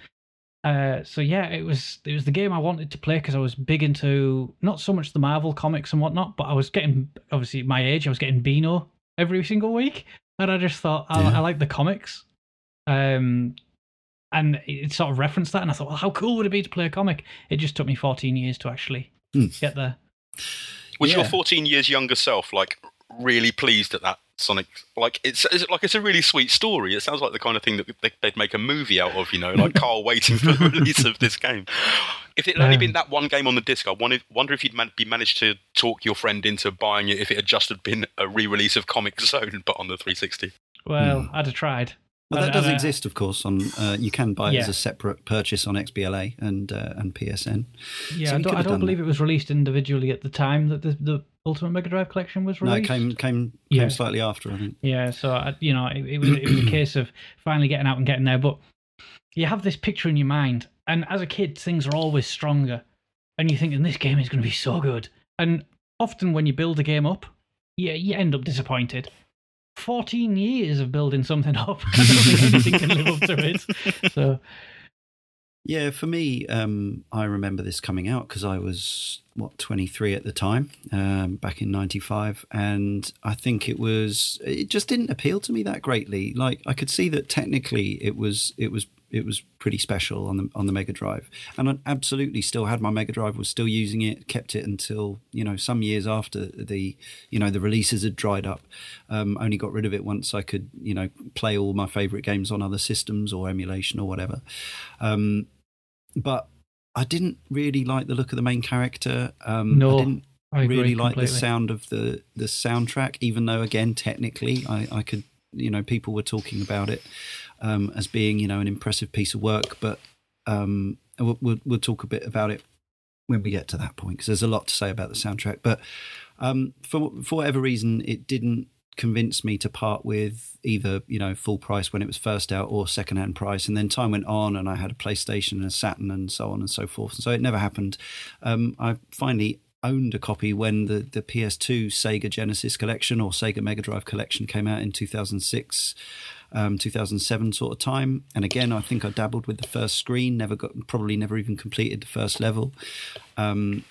[SPEAKER 3] Uh, so yeah, it was it was the game I wanted to play because I was big into not so much the Marvel comics and whatnot, but I was getting obviously my age I was getting Beano every single week, and I just thought I,
[SPEAKER 1] Yeah.
[SPEAKER 3] I like the comics. Um, and it sort of referenced that, and I thought, well, how cool would it be to play a comic? It just took me 14 years to actually
[SPEAKER 1] Hmm.
[SPEAKER 3] get there.
[SPEAKER 4] Was your 14 years younger self like really pleased at that Sonic? Like it's, it's like it's a really sweet story. It sounds like the kind of thing that they, they'd make a movie out of. You know, like Karl waiting for the release of this game. If it had only
[SPEAKER 3] Um,
[SPEAKER 4] been that one game on the disc, I wanted, wonder if you'd man- be managed to talk your friend into buying it if it had just had been a re-release of Comix Zone, but on the 360.
[SPEAKER 3] Well,
[SPEAKER 1] Hmm.
[SPEAKER 3] I'd have tried.
[SPEAKER 1] Well, that does
[SPEAKER 3] uh,
[SPEAKER 1] exist, of course. On uh, you can buy it as a separate purchase on XBLA and uh, and PSN.
[SPEAKER 3] Yeah,
[SPEAKER 1] So
[SPEAKER 3] I don't, I don't believe
[SPEAKER 1] that.
[SPEAKER 3] it was released individually at the time that the, the Ultimate Mega Drive collection was
[SPEAKER 1] No, it came came
[SPEAKER 3] Yeah.
[SPEAKER 1] came slightly after, I think.
[SPEAKER 3] Yeah, so I, you know, it, it was it was a case of finally getting out and getting there. But you have this picture in your mind, and as a kid, things are always stronger, and you think, "And this game is going to be so good." And often, when you build a game up, you you end up disappointed. Fourteen years of building something up, I don't think anything can live up to it. So
[SPEAKER 1] Yeah, for me, um, I remember this coming out because I was what twenty three at the time, um, back in ninety five, and I think it was it just didn't appeal to me that greatly. Like I could see that technically it was it was it was pretty special on the on the Mega Drive, and I absolutely still had my Mega Drive, was still using it, kept it until you know some years after the you know the releases had dried up. Um, only got rid of it once I could you know play all my favorite games on other systems or emulation or whatever. Um, but I didn't really like the look of the main character. Um,
[SPEAKER 3] No,
[SPEAKER 1] I didn't
[SPEAKER 3] I
[SPEAKER 1] really like the sound of the the soundtrack, even though again technically I, I could you know people were talking about it um, as being you know an impressive piece of work, but um, we'll, we'll we'll talk a bit about it when we get to that point because there's a lot to say about the soundtrack. But um, for for whatever reason, it didn't convince me to part with either you know full price when it was first out or second hand price. And then time went on, and I had a PlayStation and a Saturn and so on and so forth. And so it never happened. Um, I finally owned a copy when the, the PS2 Sega Genesis collection or Sega Mega Drive collection came out in 2006, um, 2007 sort of time. And again, I think I dabbled with the first screen, never got, probably never even completed the first level. Um,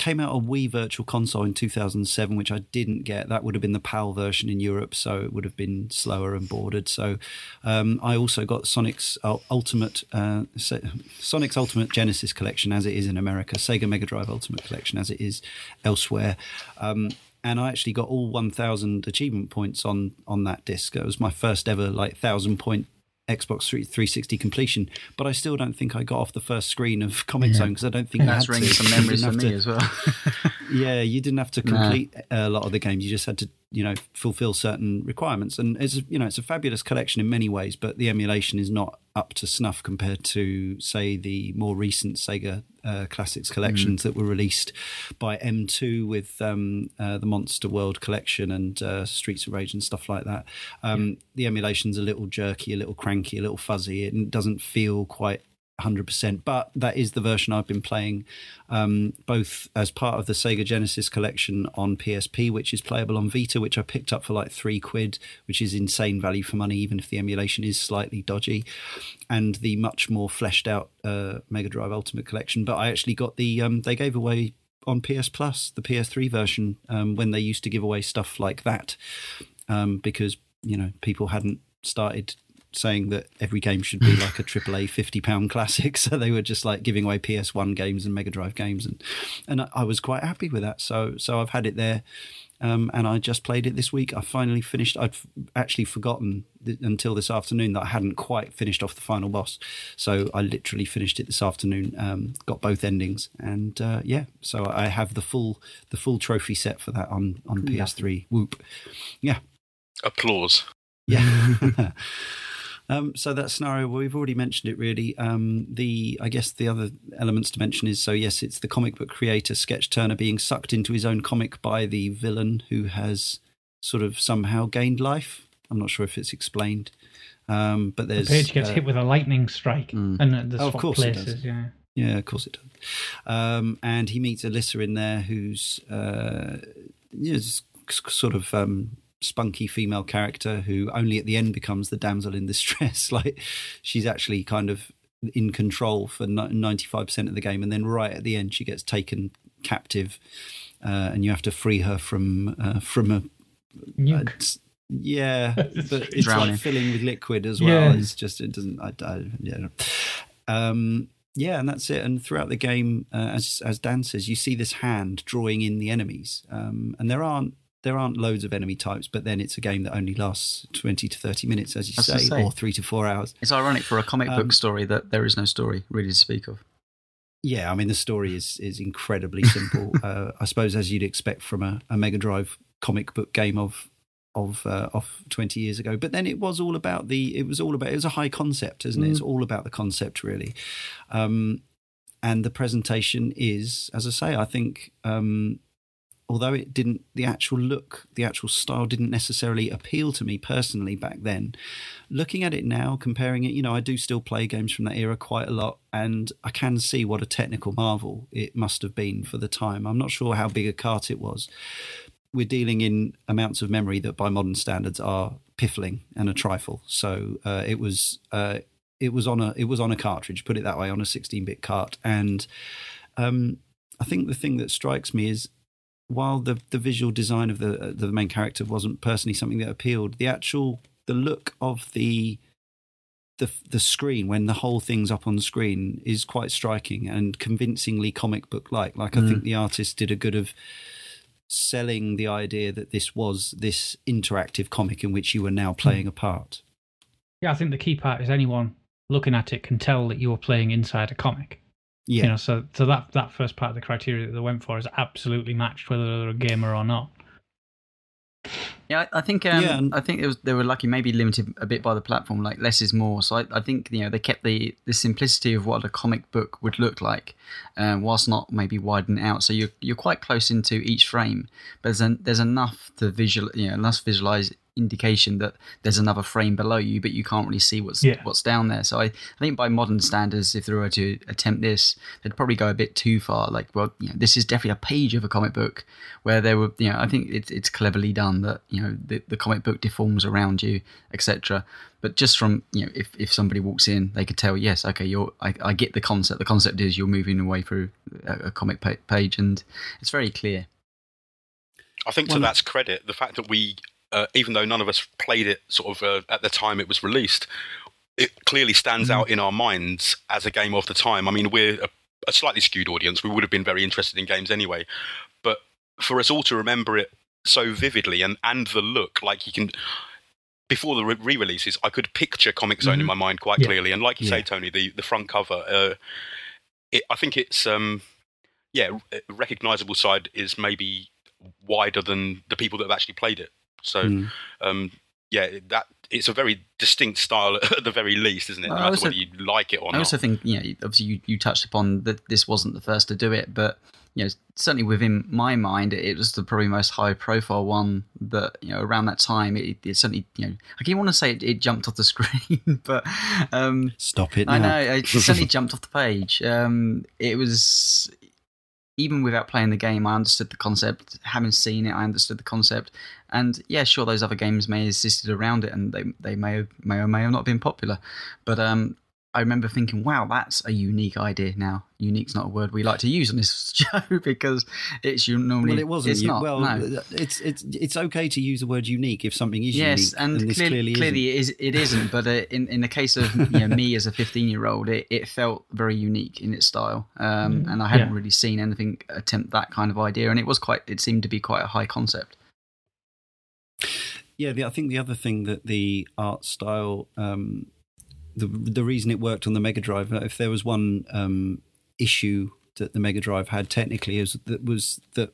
[SPEAKER 1] came out a Wii Virtual Console in 2007, which I didn't get. That would have been the PAL version in Europe, so it would have been slower and bordered. So um, I also got Sonic's Ultimate uh, Sonic's Ultimate Genesis Collection as it is in America, Sega Mega Drive Ultimate Collection as it is elsewhere. Um, and I actually got all 1,000 achievement points on on that disc. It was my first ever like thousand point Xbox 360 completion, but I still don't think I got off the first screen of Comix yeah. Zone because I don't think
[SPEAKER 2] that's ringing some memories for me
[SPEAKER 1] to,
[SPEAKER 2] as well.
[SPEAKER 1] yeah, you didn't have to complete nah. a lot of the games; you just had to you know fulfill certain requirements and it's you know it's a fabulous collection in many ways but the emulation is not up to snuff compared to say the more recent Sega uh, classics collections mm. that were released by M2 with um, uh, the Monster World collection and uh, Streets of Rage and stuff like that um, yeah. the emulation's a little jerky a little cranky a little fuzzy it doesn't feel quite 100%. But that is the version I've been playing, um, both as part of the Sega Genesis collection on PSP, which is playable on Vita, which I picked up for like three quid, which is insane value for money, even if the emulation is slightly dodgy, and the much more fleshed out uh, Mega Drive Ultimate collection. But I actually got the, um, they gave away on PS Plus, the PS3 version, um, when they used to give away stuff like that, um, because, you know, people hadn't started saying that every game should be like a AAA fifty pound classic. So they were just like giving away PS One games and Mega Drive games, and and I was quite happy with that. So so I've had it there. Um, and I just played it this week. I finally finished. I'd actually forgotten th- until this afternoon that I hadn't quite finished off the final boss. So I literally finished it this afternoon. Um, got both endings, and uh, yeah, so I have the full the full trophy set for that on on PS3. Whoop, yeah.
[SPEAKER 4] Applause.
[SPEAKER 1] Yeah. Um, so that scenario, well, we've already mentioned it. Really, um, the I guess the other elements to mention is so yes, it's the comic book creator Sketch Turner being sucked into his own comic by the villain who has sort of somehow gained life. I'm not sure if it's explained, um, but there's
[SPEAKER 3] the page gets uh, hit with a lightning strike, mm. and the oh, of course places, yeah.
[SPEAKER 1] Yeah, of course it does. Um, and he meets Alissa in there, who's uh, you know, sort of um, spunky female character who only at the end becomes the damsel in distress. like she's actually kind of in control for 95% of the game. And then right at the end, she gets taken captive uh, and you have to free her from, uh, from a.
[SPEAKER 3] Nuke.
[SPEAKER 1] yeah, but it's Drowning. like filling with liquid as well. Yeah. It's just, it doesn't, I, I yeah. Um, yeah, and that's it. And throughout the game, uh, as as Dan says, you see this hand drawing in the enemies, um, and there aren't there aren't loads of enemy types, but then it's a game that only lasts 20 to 30 minutes, as you say, say, or three to four hours.
[SPEAKER 2] It's ironic for a comic book um, story that there is no story really to speak of.
[SPEAKER 1] Yeah, I mean, the story is, is incredibly simple. uh, I suppose, as you'd expect from a, a Mega Drive comic book game of of uh, of 20 years ago but then it was all about the it was all about it was a high concept isn't it mm. it's all about the concept really um, and the presentation is as i say i think um, although it didn't, the actual look, the actual style didn't necessarily appeal to me personally back then. Looking at it now, comparing it, you know, I do still play games from that era quite a lot, and I can see what a technical marvel it must have been for the time. I'm not sure how big a cart it was. We're dealing in amounts of memory that, by modern standards, are piffling and a trifle. So uh, it was. Uh, it was on a it was on a cartridge, put it that way, on a 16-bit cart, and um, I think the thing that strikes me is while the the visual design of the uh, the main character wasn't personally something that appealed, the actual the look of the the the screen when the whole thing's up on the screen is quite striking and convincingly comic book like. Like I think mm. the artist did a good of selling the idea that this was this interactive comic in which you were now playing a part.
[SPEAKER 3] Yeah, I think the key part is anyone looking at it can tell that you are playing inside a comic. Yeah. You know, so so that that first part of the criteria that they went for is absolutely matched whether they're a gamer or not.
[SPEAKER 2] Yeah, I think um, yeah, I think it was they were lucky, maybe limited a bit by the platform. Like less is more. So I, I think you know they kept the the simplicity of what a comic book would look like, um, whilst not maybe widening out. So you're you're quite close into each frame, but there's an, there's enough to visual you know enough visualize indication that there's another frame below you, but you can't really see what's
[SPEAKER 3] Yeah.
[SPEAKER 2] what's down there. So I, I think by modern standards, if they were to attempt this, they'd probably go a bit too far. Like, well, you know, this is definitely a page of a comic book where there were, you know, I think it's it's cleverly done that you know the, the comic book deforms around you, etc. But just from you know, if if somebody walks in, they could tell, yes, okay, you're, I, I get the concept. The concept is you're moving away through a, a comic page, and it's very clear.
[SPEAKER 4] I think to
[SPEAKER 1] Well,
[SPEAKER 4] that's credit, the fact that we, uh, even though none of us played it sort of uh, at the time it was released, it clearly stands
[SPEAKER 1] Mm-hmm.
[SPEAKER 4] out in our minds as a game of the time. I mean, we're a, a slightly skewed audience. We would have been very interested in games anyway, but for us all to remember it so vividly and and the look, like you can. Before the re releases, I could picture Comix Zone in
[SPEAKER 3] Mhm.
[SPEAKER 4] my mind quite
[SPEAKER 3] Yeah.
[SPEAKER 4] clearly, and like you say, Tony, the the front cover. Uh, it, I think it's um, yeah, recognizable side is maybe wider than the people that have actually played it. So,
[SPEAKER 1] Mm.
[SPEAKER 4] um, yeah, that it's a very distinct style at the very least, isn't it? No
[SPEAKER 2] I
[SPEAKER 4] matter
[SPEAKER 2] also-
[SPEAKER 4] whether you like it or
[SPEAKER 2] I
[SPEAKER 4] not.
[SPEAKER 2] also think, you know, obviously you, you touched upon that this wasn't the first to do it, but you know, certainly within my mind, it was the probably most high profile one that you know around that time. It, it certainly, you know, I keep want to say it, it jumped off the screen, but um,
[SPEAKER 1] Stop it now.
[SPEAKER 2] I know it certainly jumped off the page. Um, it was even without playing the game, I understood the concept. Having seen it, I understood the concept. And yeah, sure, those other games may have existed around it, and they they may have may or may have not been popular. But um, I remember thinking, wow, that's a unique idea. Now, unique's not a word we like to use on this show because it's you normally
[SPEAKER 1] Well, it wasn't.
[SPEAKER 2] It's
[SPEAKER 1] u-
[SPEAKER 2] not.
[SPEAKER 1] well,
[SPEAKER 2] no.
[SPEAKER 1] it's it's it's okay to use the word unique if something is
[SPEAKER 2] Yes,
[SPEAKER 1] unique,
[SPEAKER 2] and,
[SPEAKER 1] this
[SPEAKER 2] clear-
[SPEAKER 1] clearly,
[SPEAKER 2] clearly, it, is, it isn't. But uh, in in the case of you know, me as a fifteen year old, it, it felt very unique in its style, um, and I hadn't
[SPEAKER 3] Yeah.
[SPEAKER 2] really seen anything attempt that kind of idea, and it was quite. It seemed to be quite a high concept.
[SPEAKER 1] Yeah, the, I think the other thing that the art style, um, the the reason it worked on the Mega Drive, uh, if there was one um, issue that the Mega Drive had technically, is that was that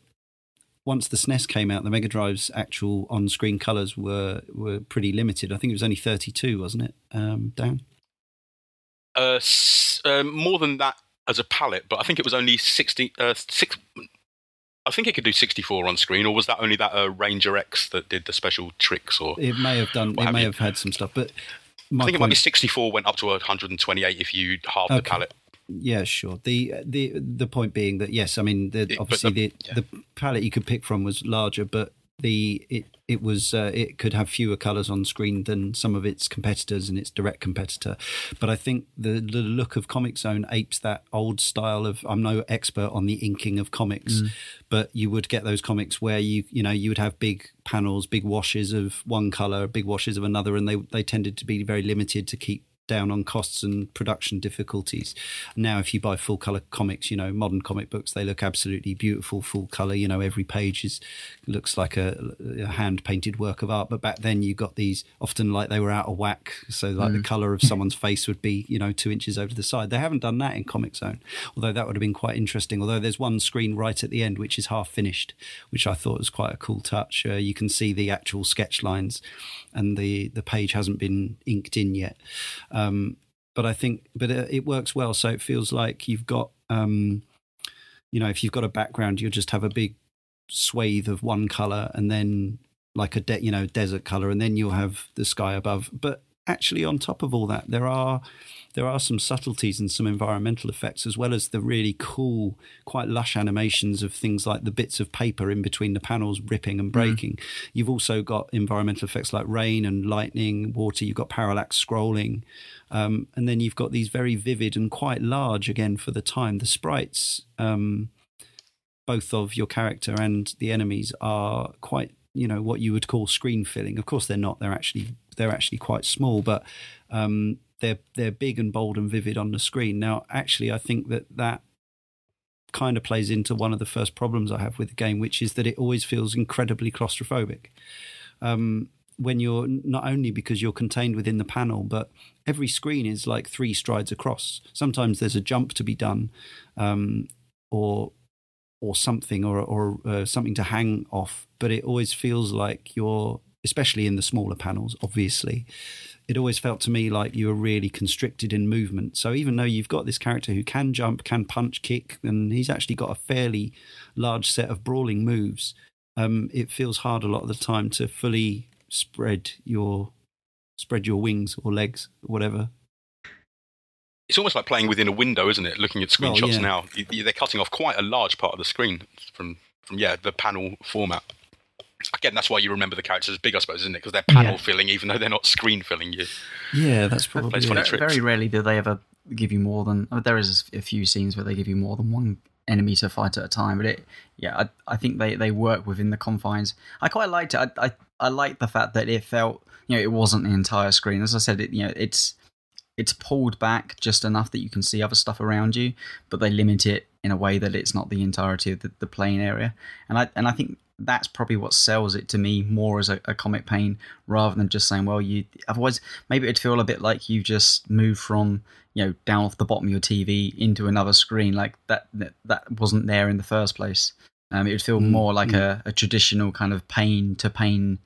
[SPEAKER 1] once the SNES came out, the Mega Drive's actual on-screen colors were were pretty limited. I think it was only thirty-two, wasn't it? Um, Dan.
[SPEAKER 4] uh, s- um, more than that as a palette, but I think it was only sixty uh, six. I think it could do sixty-four on screen, or was that only that uh, Ranger X that did the special tricks? Or
[SPEAKER 1] It may have done. It may
[SPEAKER 4] you?
[SPEAKER 1] have had some stuff, but my
[SPEAKER 4] I think it might be
[SPEAKER 1] point-
[SPEAKER 4] sixty-four. Went up to one hundred and twenty-eight if you halve the
[SPEAKER 1] Okay.
[SPEAKER 4] palette.
[SPEAKER 1] Yeah, sure. The the the point being that yes, I mean the,
[SPEAKER 4] but
[SPEAKER 1] obviously
[SPEAKER 4] the-
[SPEAKER 1] the,
[SPEAKER 4] yeah.
[SPEAKER 1] the palette you could pick from was larger, but the it it was uh, it could have fewer colors on screen than some of its competitors and its direct competitor. But I think the the look of Comix Zone apes that old style of I'm no expert on the inking of comics, but you would get those comics where you you know you would have big panels, big washes of one color, big washes of another, and they they tended to be very limited to keep down on costs and production difficulties. Now, if you buy full color comics, you know modern comic books, they look absolutely beautiful, full color. You know every page is looks like a, a hand painted work of art. But back then, you got these often like they were out of whack, so like the color of someone's face would be you know two inches over the side. They haven't done that in Comix Zone, although that would have been quite interesting. Although there's one screen right at the end which is half finished, which I thought was quite a cool touch. Uh, you can see the actual sketch lines, and the the page hasn't been inked in yet. Um, but I think, but it, it works well. So it feels like you've got, um, you know, if you've got a background, you'll just have a big swathe of one color, and then like a de- you know desert color, and then you'll have the sky above. But actually, on top of all that, there are there are some subtleties and some environmental effects, as well as the really cool, quite lush animations of things like the bits of paper in between the panels ripping and breaking. You've also got environmental effects like rain and lightning, water. You've got parallax scrolling. Um, and then you've got these very vivid and quite large, again, for the time. The sprites, um, both of your character and the enemies, are quite, you know, what you would call screen filling. Of course, they're not. They're actually they're actually quite small, but um, they're they're big and bold and vivid on the screen. Now, actually, I think that that kind of plays into one of the first problems I have with the game, which is that it always feels incredibly claustrophobic. Um, when you're not only because you're contained within the panel, but every screen is like three strides across. Sometimes there's a jump to be done, um, or or something, or or uh, something to hang off. But it always feels like you're, especially in the smaller panels, obviously. It always felt to me like you were really constricted in movement. So even though you've got this character who can jump, can punch, kick, and he's actually got a fairly large set of brawling moves, um, it feels hard a lot of the time to fully spread your spread your wings or legs or whatever.
[SPEAKER 4] It's almost like playing within a window, isn't it? Looking at screenshots
[SPEAKER 1] Well, yeah.
[SPEAKER 4] now, they're cutting off quite a large part of the screen from from yeah the panel format. Again, that's why you remember the characters as big, I suppose, isn't it? Because they're panel
[SPEAKER 3] Yeah.
[SPEAKER 4] filling, even though they're not screen filling you.
[SPEAKER 1] Yeah, that's probably
[SPEAKER 4] Plays
[SPEAKER 1] it.
[SPEAKER 4] funny
[SPEAKER 2] Very, very rarely do they ever give you more than. I mean, there is a few scenes where they give you more than one enemy to fight at a time, but it, yeah, I, I think they, they work within the confines. I quite liked it. I, I I liked the fact that it felt, you know, it wasn't the entire screen. As I said, it you know, it's it's pulled back just enough that you can see other stuff around you, but they limit it in a way that it's not the entirety of the, the playing area. And I and I think that's probably what sells it to me more as a, a comic pane rather than just saying, well, you otherwise maybe it'd feel a bit like you've just moved from you know down off the bottom of your TV into another screen like that that, that wasn't there in the first place. Um, it would feel
[SPEAKER 1] Mm,
[SPEAKER 2] more like a, a traditional kind of pain to pain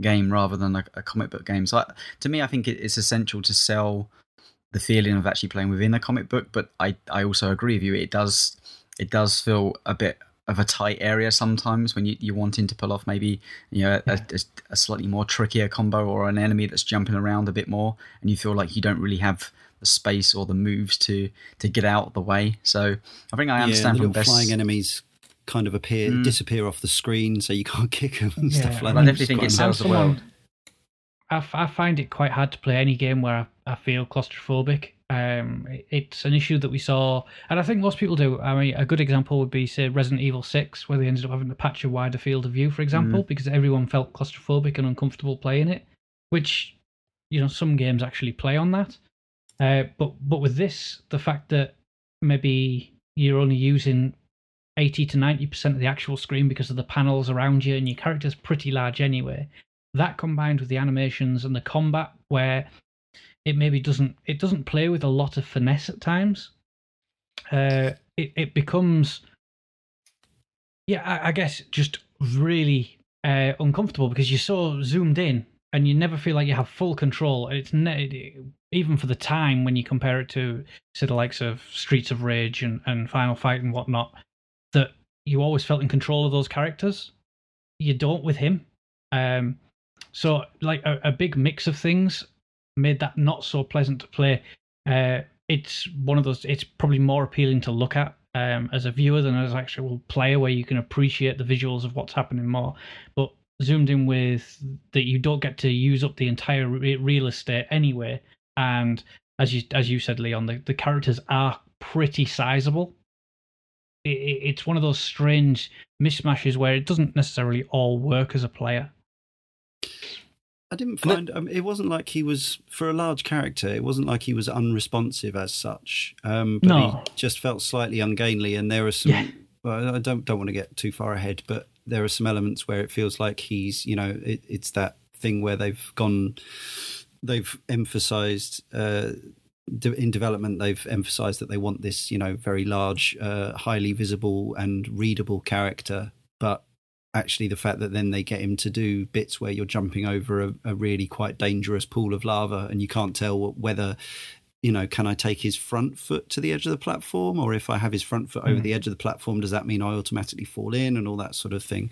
[SPEAKER 2] game rather than a, a comic book game. So I, to me, I think it, it's essential to sell the feeling of actually playing within a comic book. But I, I also agree with you. It does it does feel a bit of a tight area sometimes when you, you're wanting to pull off maybe you know a, a, a slightly more trickier combo or an enemy that's jumping around a bit more, and you feel like you don't really have the space or the moves to to get out of the way. So I think I
[SPEAKER 1] yeah,
[SPEAKER 2] understand
[SPEAKER 1] the
[SPEAKER 2] from
[SPEAKER 1] little
[SPEAKER 2] best.
[SPEAKER 1] flying enemies kind of appear,
[SPEAKER 2] Mm.
[SPEAKER 1] disappear off the screen, so you can't kick them and
[SPEAKER 3] Yeah,
[SPEAKER 1] stuff like
[SPEAKER 3] but I
[SPEAKER 1] that.
[SPEAKER 2] definitely think it
[SPEAKER 3] I'm
[SPEAKER 2] sells the world.
[SPEAKER 3] I, f- I find it quite hard to play any game where I, I feel claustrophobic. Um, it's an issue that we saw, and I think most people do. I mean, a good example would be say Resident Evil Six, where they ended up having to patch a wider field of view, for example, because everyone felt claustrophobic and uncomfortable playing it. Which, you know, some games actually play on that. Uh, but but with this, the fact that maybe you're only using 80 to 90% of the actual screen because of the panels around you and your character's pretty large anyway that combined with the animations and the combat where it maybe doesn't it doesn't play with a lot of finesse at times. Uh it, it becomes yeah I, I guess just really uh uncomfortable because you're so zoomed in and you never feel like you have full control. It's ne- even for the time when you compare it to say the likes of streets of rage and, and final fight and whatnot that you always felt in control of those characters. You don't with him. Um so like a, a big mix of things made that not so pleasant to play. Uh it's one of those it's probably more appealing to look at um as a viewer than as actual player where you can appreciate the visuals of what's happening more. But zoomed in with that you don't get to use up the entire re- real estate anyway. And as you as you said leon the, the characters are pretty sizable. It, it- it's one of those strange mismatches where it doesn't necessarily all work as a player
[SPEAKER 1] I didn't
[SPEAKER 4] And it-
[SPEAKER 1] find um, it wasn't like he was for a large character. It wasn't like he was unresponsive as such. Um, but
[SPEAKER 3] No.
[SPEAKER 1] he just felt slightly ungainly, and there are some.
[SPEAKER 3] Yeah.
[SPEAKER 1] Well, I don't don't want to get too far ahead, but there are some elements where it feels like he's you know it, it's that thing where they've gone, they've emphasised. Uh, in development, they've emphasised that they want this, you know, very large, uh, highly visible and readable character. But actually, the fact that then they get him to do bits where you're jumping over a, a really quite dangerous pool of lava, and you can't tell whether, you know, can I take his front foot to the edge of the platform, or if I have his front foot over
[SPEAKER 3] Mm.
[SPEAKER 1] the edge of the platform, does that mean I automatically fall in, and all that sort of thing.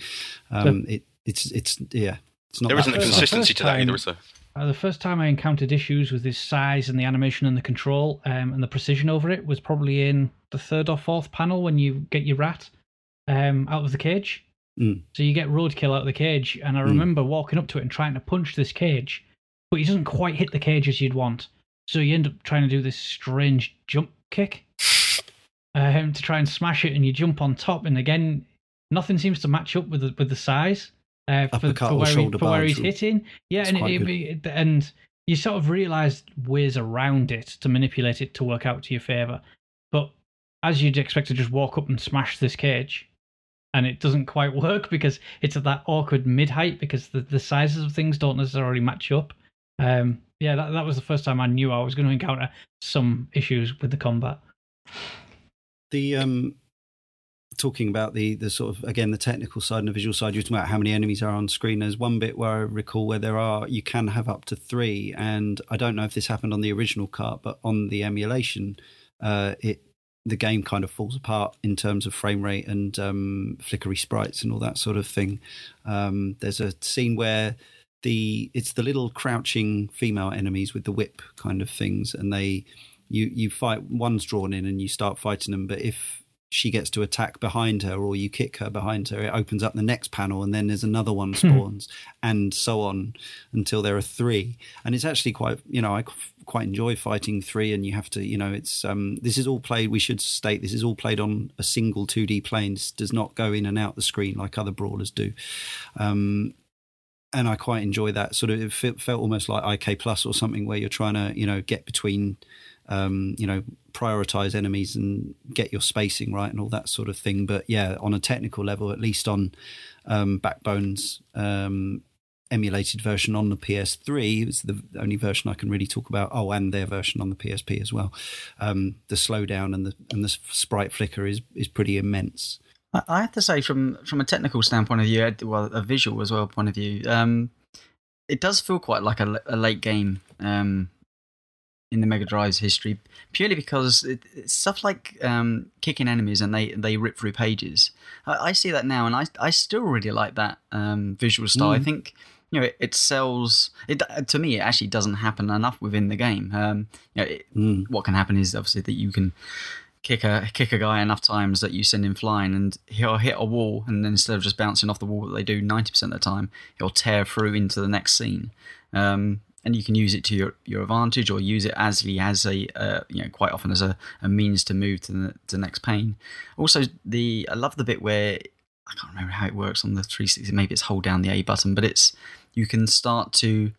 [SPEAKER 1] Um, it, it's it's yeah, it's not.
[SPEAKER 4] There
[SPEAKER 1] that
[SPEAKER 4] isn't a consistency to that either, is there?
[SPEAKER 3] Uh, the first time I encountered issues with his size and the animation and the control um, and the precision over it was probably in the third or fourth panel when you get your rat um, out of the cage.
[SPEAKER 1] Mm.
[SPEAKER 3] So you get roadkill out of the cage, and I
[SPEAKER 1] Mm.
[SPEAKER 3] remember walking up to it and trying to punch this cage, but he doesn't quite hit the cage as you'd want. So you end up trying to do this strange jump kick um, to try and smash it, and you jump on top, and again, nothing seems to match up with the, with the size. Uh, for, for where, he, for where he's hitting, yeah, and it, it, and you sort of realize ways around it to manipulate it to work out to your favor. But as you'd expect to just walk up and smash this cage, and it doesn't quite work because it's at that awkward mid height because the, the sizes of things don't necessarily match up. Um, yeah, that, that was the first time I knew I was going to encounter some issues with the combat.
[SPEAKER 1] the um talking about the the sort of again the technical side and the visual side you're talking about how many enemies are on screen there's one bit where i recall where there are you can have up to three and i don't know if this happened on the original cart but on the emulation uh it the game kind of falls apart in terms of frame rate and um flickery sprites and all that sort of thing. Um there's a scene where the it's the little crouching female enemies with the whip kind of things, and they you you fight one's drawn in and you start fighting them, but if she gets to attack behind her or you kick her behind her, it opens up the next panel and then there's another one spawns and so on until there are three. And it's actually quite, you know, I quite enjoy fighting three and you have to, you know, it's, um, this is all played, we should state this is all played on a single 2D plane. This does not go in and out the screen like other brawlers do. Um, and I quite enjoy that sort of, it felt almost like IK Plus or something where you're trying to, you know, get between, um, you know, prioritize enemies and get your spacing right and all that sort of thing. But yeah, on a technical level, at least on um, Backbone's um, emulated version on the PS3, it's the only version I can really talk about. Oh, and their version on the PSP as well. Um, the slowdown and the and the sprite flicker is is pretty immense.
[SPEAKER 2] I have to say, from from a technical standpoint of view, well, a visual as well point of view, um, it does feel quite like a, a late game um, in the Mega Drive's history, purely because it, it's stuff like um, kicking enemies and they, they rip through pages. I, I, see that now, and I I still really like that um, visual style. Mm. I think you know it, it, sells. It to me, it actually doesn't happen enough within the game. Um, you know, it, mm. what can happen is obviously that you can kick a kick a guy enough times that you send him flying, and he'll hit a wall, and then instead of just bouncing off the wall that they do ninety percent of the time, he'll tear through into the next scene. Um, and you can use it to your, your advantage or use it as he has a uh, you know quite often as a, a means to move to the, to the next pane. Also, the I love the bit where I can't remember how it works on the 360. Maybe it's hold down the A button, but it's you can start to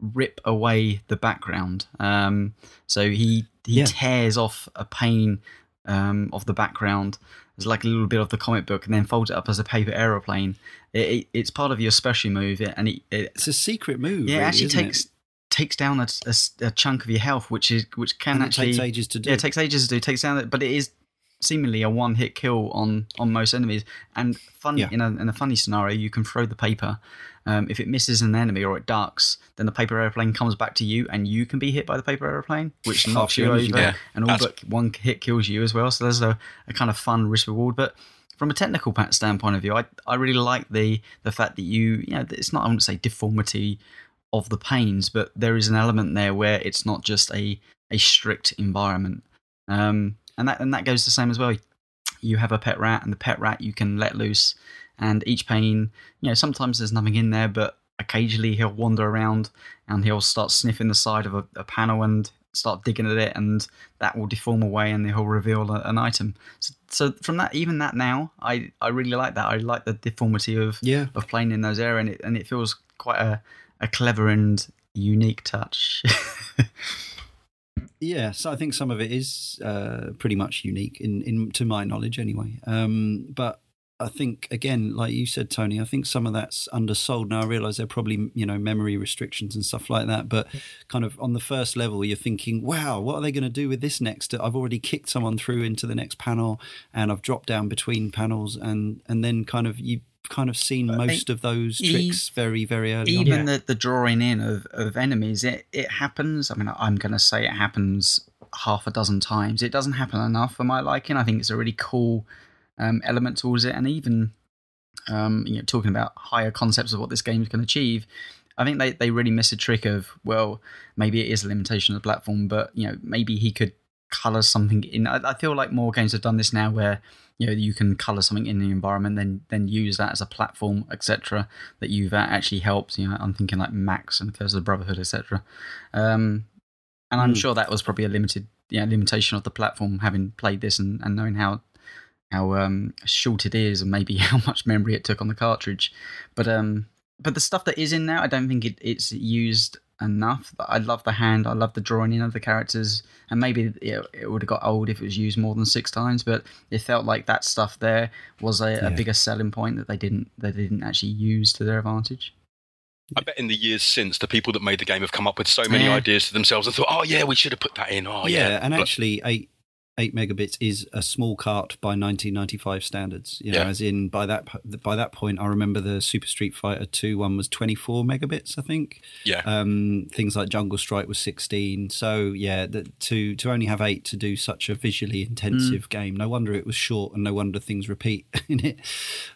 [SPEAKER 2] rip away the background. Um, so he he yeah. tears off a pane um, of the background It's like a little bit of the comic book, and then folds it up as a paper aeroplane. It, it, it's part of your special move, and it,
[SPEAKER 1] it's a secret move.
[SPEAKER 2] Yeah,
[SPEAKER 1] really,
[SPEAKER 2] it actually takes takes down a, a, a, chunk of your health, which is which can
[SPEAKER 1] and
[SPEAKER 2] actually
[SPEAKER 1] takes ages to do.
[SPEAKER 2] Yeah, it takes ages to do. It takes down, but it is seemingly a one hit kill on on most enemies. And fun yeah. in a in a funny scenario, you can throw the paper. Um, if it misses an enemy or it ducks, then the paper airplane comes back to you, and you can be hit by the paper airplane, which knocks you over, yeah. and all but one hit kills you as well. So there's a, a kind of fun risk reward, but from a technical standpoint of view, I I really like the the fact that you you know it's not I wouldn't say deformity of the panes, but there is an element there where it's not just a a strict environment, um, and that and that goes the same as well. You have a pet rat, and the pet rat you can let loose, and each pane, you know, sometimes there's nothing in there, but occasionally he'll wander around and he'll start sniffing the side of a, a panel and start digging at it, and that will deform away, and he'll reveal a, an item. So, so, from that, even that now, I, I really like that. I like the deformity of
[SPEAKER 1] yeah.
[SPEAKER 2] of playing in those areas, and it and it feels quite a a clever and unique touch.
[SPEAKER 1] yeah, so I think some of it is uh, pretty much unique in, in to my knowledge anyway. Um, but I think again, like you said, Tony, I think some of that's undersold. Now I realise there are probably you know memory restrictions and stuff like that, but kind of on the first level, you're thinking, "Wow, what are they going to do with this next?" I've already kicked someone through into the next panel, and I've dropped down between panels, and and then kind of you kind of seen most of those tricks very, very early.
[SPEAKER 2] Even
[SPEAKER 1] on.
[SPEAKER 2] the, the drawing in of, of enemies, it, it happens. I mean, I'm going to say it happens half a dozen times. It doesn't happen enough for my liking. I think it's a really cool um, element towards it. And even um, you know, talking about higher concepts of what this game can achieve, I think they, they really miss a trick of, well, maybe it is a limitation of the platform, but you know, maybe he could color something in. I, I feel like more games have done this now where you know you can color something in the environment then then use that as a platform etc that you've actually helped you know i'm thinking like max and curse of the brotherhood etc um, and i'm mm. sure that was probably a limited yeah limitation of the platform having played this and, and knowing how how um, short it is and maybe how much memory it took on the cartridge but um but the stuff that is in there i don't think it, it's used enough. I love the hand. I love the drawing in of the characters, and maybe it, it would have got old if it was used more than six times. But it felt like that stuff there was a, yeah. a bigger selling point that they didn't they didn't actually use to their advantage.
[SPEAKER 4] I bet in the years since, the people that made the game have come up with so many yeah. ideas to themselves and thought, "Oh yeah, we should have put that in." Oh yeah,
[SPEAKER 1] yeah. and actually, eight megabits is a small cart by 1995 standards. You know, yeah. as in by that by that point, I remember the Super Street Fighter 2 one was 24 megabits, I think.
[SPEAKER 4] Yeah.
[SPEAKER 1] Um, things like Jungle Strike was 16. So yeah, the, to to only have eight to do such a visually intensive mm. game, no wonder it was short, and no wonder things repeat in it.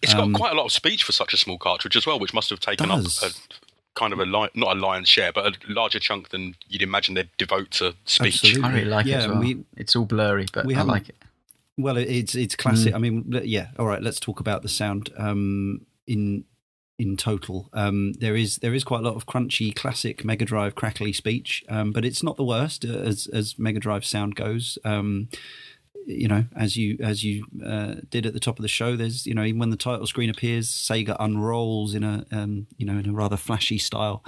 [SPEAKER 4] It's um, got quite a lot of speech for such a small cartridge as well, which must have taken
[SPEAKER 1] does.
[SPEAKER 4] up. A, kind of a li- not a lion's share, but a larger chunk than you'd imagine they'd devote to speech.
[SPEAKER 1] Absolutely.
[SPEAKER 2] I really like
[SPEAKER 1] Yeah,
[SPEAKER 2] it as well.
[SPEAKER 1] we-
[SPEAKER 2] it's all blurry, but
[SPEAKER 1] we
[SPEAKER 2] I like it.
[SPEAKER 1] Well, it's it's classic. I mean, yeah. All right, let's talk about the sound. Um, in in total, um, there is there is quite a lot of crunchy, classic Mega Drive crackly speech, um, but it's not the worst uh, as as Mega Drive sound goes. Um, you know, as you as you uh, did at the top of the show, there's you know even when the title screen appears, Sega unrolls in a um, you know in a rather flashy style,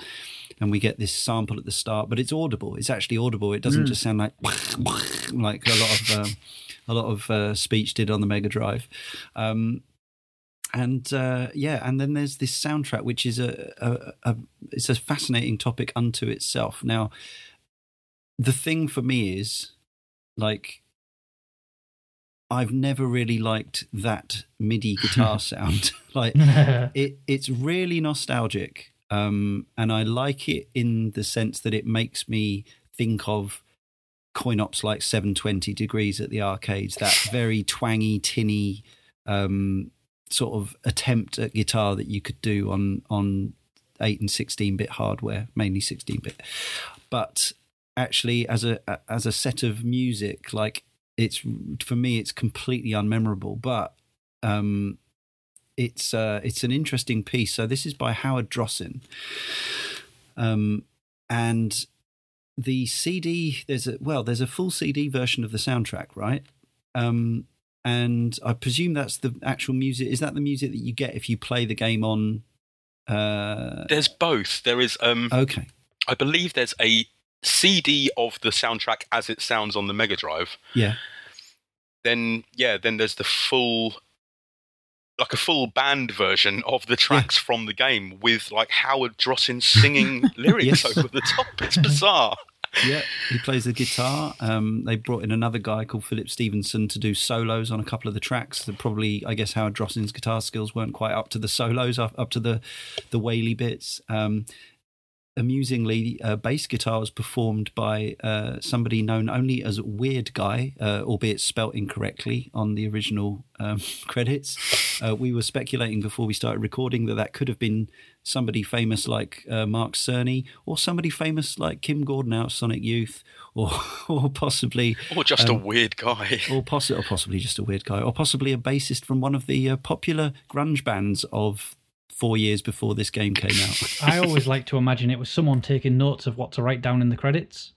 [SPEAKER 1] and we get this sample at the start, but it's audible. It's actually audible. It doesn't just sound like like a lot of um, a lot of uh, speech did on the Mega Drive. Um, and uh, yeah, and then there's this soundtrack, which is a, a, a it's a fascinating topic unto itself. Now, the thing for me is like I've never really liked that MIDI guitar sound. like it, it's really nostalgic, um, and I like it in the sense that it makes me think of coin ops like 720 degrees at the arcades. That very twangy, tinny um, sort of attempt at guitar that you could do on on eight and 16 bit hardware, mainly 16 bit. But actually, as a as a set of music, like it's for me, it's completely unmemorable. But um, it's uh, it's an interesting piece. So this is by Howard Drossin, um, and the CD. There's a well, there's a full CD version of the soundtrack, right? Um, and I presume that's the actual music. Is that the music that you get if you play the game on? Uh,
[SPEAKER 4] There's both. There is, um,
[SPEAKER 1] okay,
[SPEAKER 4] I believe, there's a CD of the soundtrack as it sounds on the Mega Drive.
[SPEAKER 1] yeah,
[SPEAKER 4] Then, yeah, then there's the full, like a full band version of the tracks from the game with like Howard Drossin singing lyrics
[SPEAKER 1] Yes.
[SPEAKER 4] over the top. It's bizarre.
[SPEAKER 1] yeah. He plays the guitar. Um, they brought in another guy called Philip Stevenson to do solos on a couple of the tracks. That probably, I guess, Howard Drossin's guitar skills weren't quite up to the solos, up, up to the the whaley bits. Um, amusingly, uh, bass guitar was performed by uh, somebody known only as Weird Guy, uh, albeit spelt incorrectly on the original um, credits. Uh, we were speculating before we started recording that that could have been somebody famous like uh, Mark Cerny, or somebody famous like Kim Gordon out of Sonic Youth, or or possibly
[SPEAKER 4] Or just
[SPEAKER 1] Um,
[SPEAKER 4] a weird guy.
[SPEAKER 1] or, possi- or possibly just a weird guy, or possibly a bassist from one of the uh, popular grunge bands of four years before this game came out.
[SPEAKER 3] I always like to imagine it was someone taking notes of what to write down in the credits.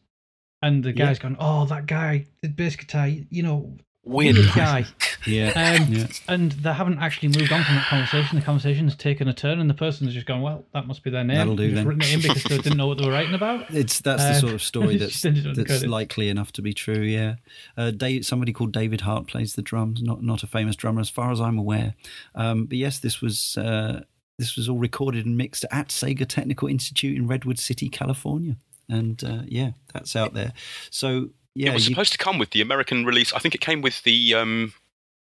[SPEAKER 3] And the
[SPEAKER 1] Yeah.
[SPEAKER 3] guy's going, Oh, that guy, the bass guitar, you know,
[SPEAKER 4] Weird
[SPEAKER 3] weird
[SPEAKER 4] guy.
[SPEAKER 3] guy.
[SPEAKER 1] yeah,
[SPEAKER 3] Um,
[SPEAKER 1] yeah.
[SPEAKER 3] And they haven't actually moved on from that conversation. The conversation's taken a turn, and the person's just gone, Well, that must be their name.
[SPEAKER 1] That'll do
[SPEAKER 3] Just
[SPEAKER 1] then.
[SPEAKER 3] written it in because they didn't know what they were writing about.
[SPEAKER 1] It's that's the
[SPEAKER 3] Uh,
[SPEAKER 1] sort of story that's
[SPEAKER 3] just ended on the
[SPEAKER 1] that's likely enough to be true. Yeah, uh, Dave, somebody called David Hart plays the drums. Not not a famous drummer as far as I'm aware. Um, but yes, this was uh, this was all recorded and mixed at Sega Technical Institute in Redwood City, California. And uh, yeah, that's out there. So yeah,
[SPEAKER 4] it was
[SPEAKER 1] you-
[SPEAKER 4] supposed to come with the American release. I think it came with the um,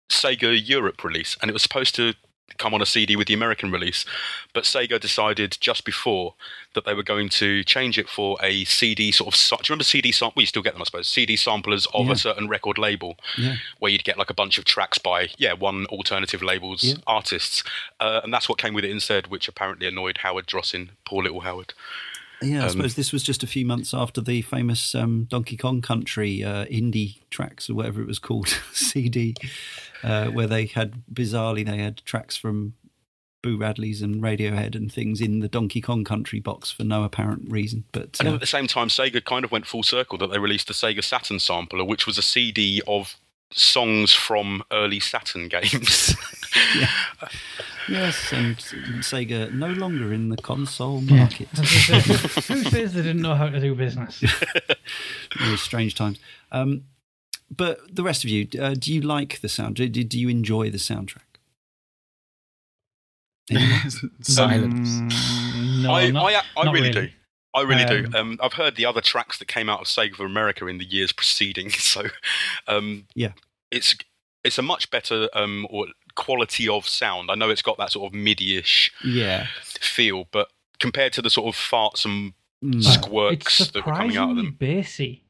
[SPEAKER 4] Sega Europe release, and it was supposed to come on a CD with the American release. But Sega decided just before that they were going to change it for a CD sort of. Do you remember CD sample? Well, you still get them, I suppose. CD samplers of
[SPEAKER 1] Yeah.
[SPEAKER 4] a certain record label,
[SPEAKER 1] yeah.
[SPEAKER 4] where you'd get like a bunch of tracks by yeah one alternative label's
[SPEAKER 1] Yeah.
[SPEAKER 4] artists, uh, and that's what came with it instead, which apparently annoyed Howard Drossin, poor little Howard.
[SPEAKER 1] Yeah, I
[SPEAKER 4] Um,
[SPEAKER 1] suppose this was just a few months after the famous um, Donkey Kong Country uh, indie tracks or whatever it was called CD, uh, where they had bizarrely they had tracks from Boo Radleys and Radiohead and things in the Donkey Kong Country box for no apparent reason. But
[SPEAKER 4] And
[SPEAKER 1] uh,
[SPEAKER 4] at the same time, Sega kind of went full circle that they released the Sega Saturn sampler, which was a CD of songs from early Saturn games.
[SPEAKER 1] yeah. yes, and Sega no longer in the console
[SPEAKER 3] Yeah.
[SPEAKER 1] market.
[SPEAKER 3] Who says they didn't know how to do business?
[SPEAKER 1] Very strange times. Um, but the rest of you, uh, do you like the sound? Do, do you enjoy the soundtrack?
[SPEAKER 2] Silence.
[SPEAKER 3] Mm, no,
[SPEAKER 4] I,
[SPEAKER 3] not,
[SPEAKER 4] I, I
[SPEAKER 3] not
[SPEAKER 4] really,
[SPEAKER 3] really.
[SPEAKER 4] do. I really do.
[SPEAKER 3] Um,
[SPEAKER 4] Um, I've heard the other tracks that came out of Sega of America in the years preceding, so um,
[SPEAKER 1] Yeah.
[SPEAKER 4] It's it's a much better um, or quality of sound. I know it's got that sort of MIDI-ish
[SPEAKER 1] yeah.
[SPEAKER 4] feel, but compared to the sort of farts and
[SPEAKER 1] Mm.
[SPEAKER 3] it's
[SPEAKER 4] squirks that were coming out of them,
[SPEAKER 3] bassy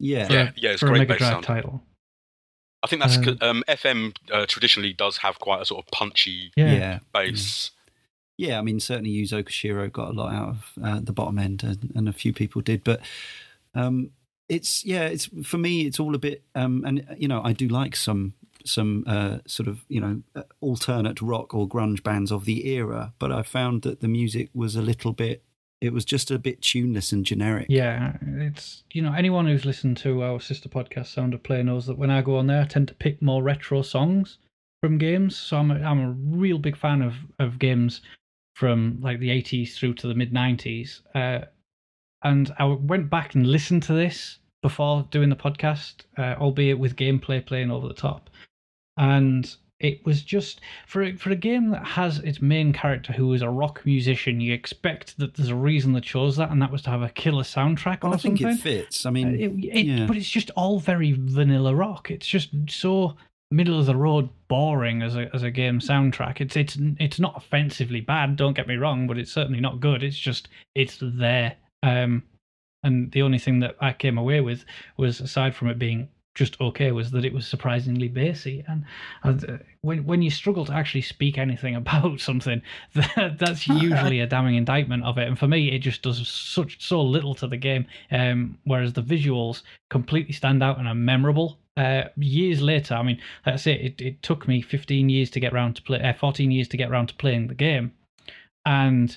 [SPEAKER 1] Yeah.
[SPEAKER 3] for,
[SPEAKER 4] Yeah, yeah, it's
[SPEAKER 3] for a
[SPEAKER 4] great
[SPEAKER 3] Mega
[SPEAKER 4] bass sound.
[SPEAKER 3] title.
[SPEAKER 4] I think that's
[SPEAKER 3] Um,
[SPEAKER 4] 'cause, um, FM uh, traditionally does have quite a sort of punchy
[SPEAKER 3] Yeah.
[SPEAKER 1] yeah.
[SPEAKER 4] bass.
[SPEAKER 1] yeah, I mean, certainly Yuzo Koshiro got a lot out of uh, the bottom end, and, and, a few people did. But um, it's yeah, it's for me, it's all a bit, um, and you know, I do like some some uh, sort of you know uh, alternate rock or grunge bands of the era, but I found that the music was a little bit. It was just a bit tuneless and generic.
[SPEAKER 3] Yeah, it's you know anyone who's listened to our sister podcast Sound of Play knows that when I go on there, I tend to pick more retro songs from games. So I'm a, I'm a real big fan of of games from like the 80s through to the mid 90s. Uh, and I went back and listened to this before doing the podcast, uh, albeit with gameplay playing over the top. And it was just for a, for a game that has its main character who is a rock musician. You expect that there's a reason they chose that, and that was to have a killer soundtrack.
[SPEAKER 1] Well,
[SPEAKER 3] I
[SPEAKER 1] think
[SPEAKER 3] something.
[SPEAKER 1] it fits. I mean, uh,
[SPEAKER 3] it, it, yeah. but it's just all very vanilla rock. It's just so middle of the road boring as a as a game soundtrack. It's it's it's not offensively bad, don't get me wrong, but it's certainly not good. It's just it's there. Um, and the only thing that I came away with was aside from it being just okay was that it was surprisingly bassy. And uh, when when you struggle to actually speak anything about something that, that's usually a damning indictment of it. And for me it just does such so little to the game. Um, whereas the visuals completely stand out and are memorable. Uh, years later, I mean, like I say, it, it took me 15 years to get around to play, uh, 14 years to get around to playing the game. And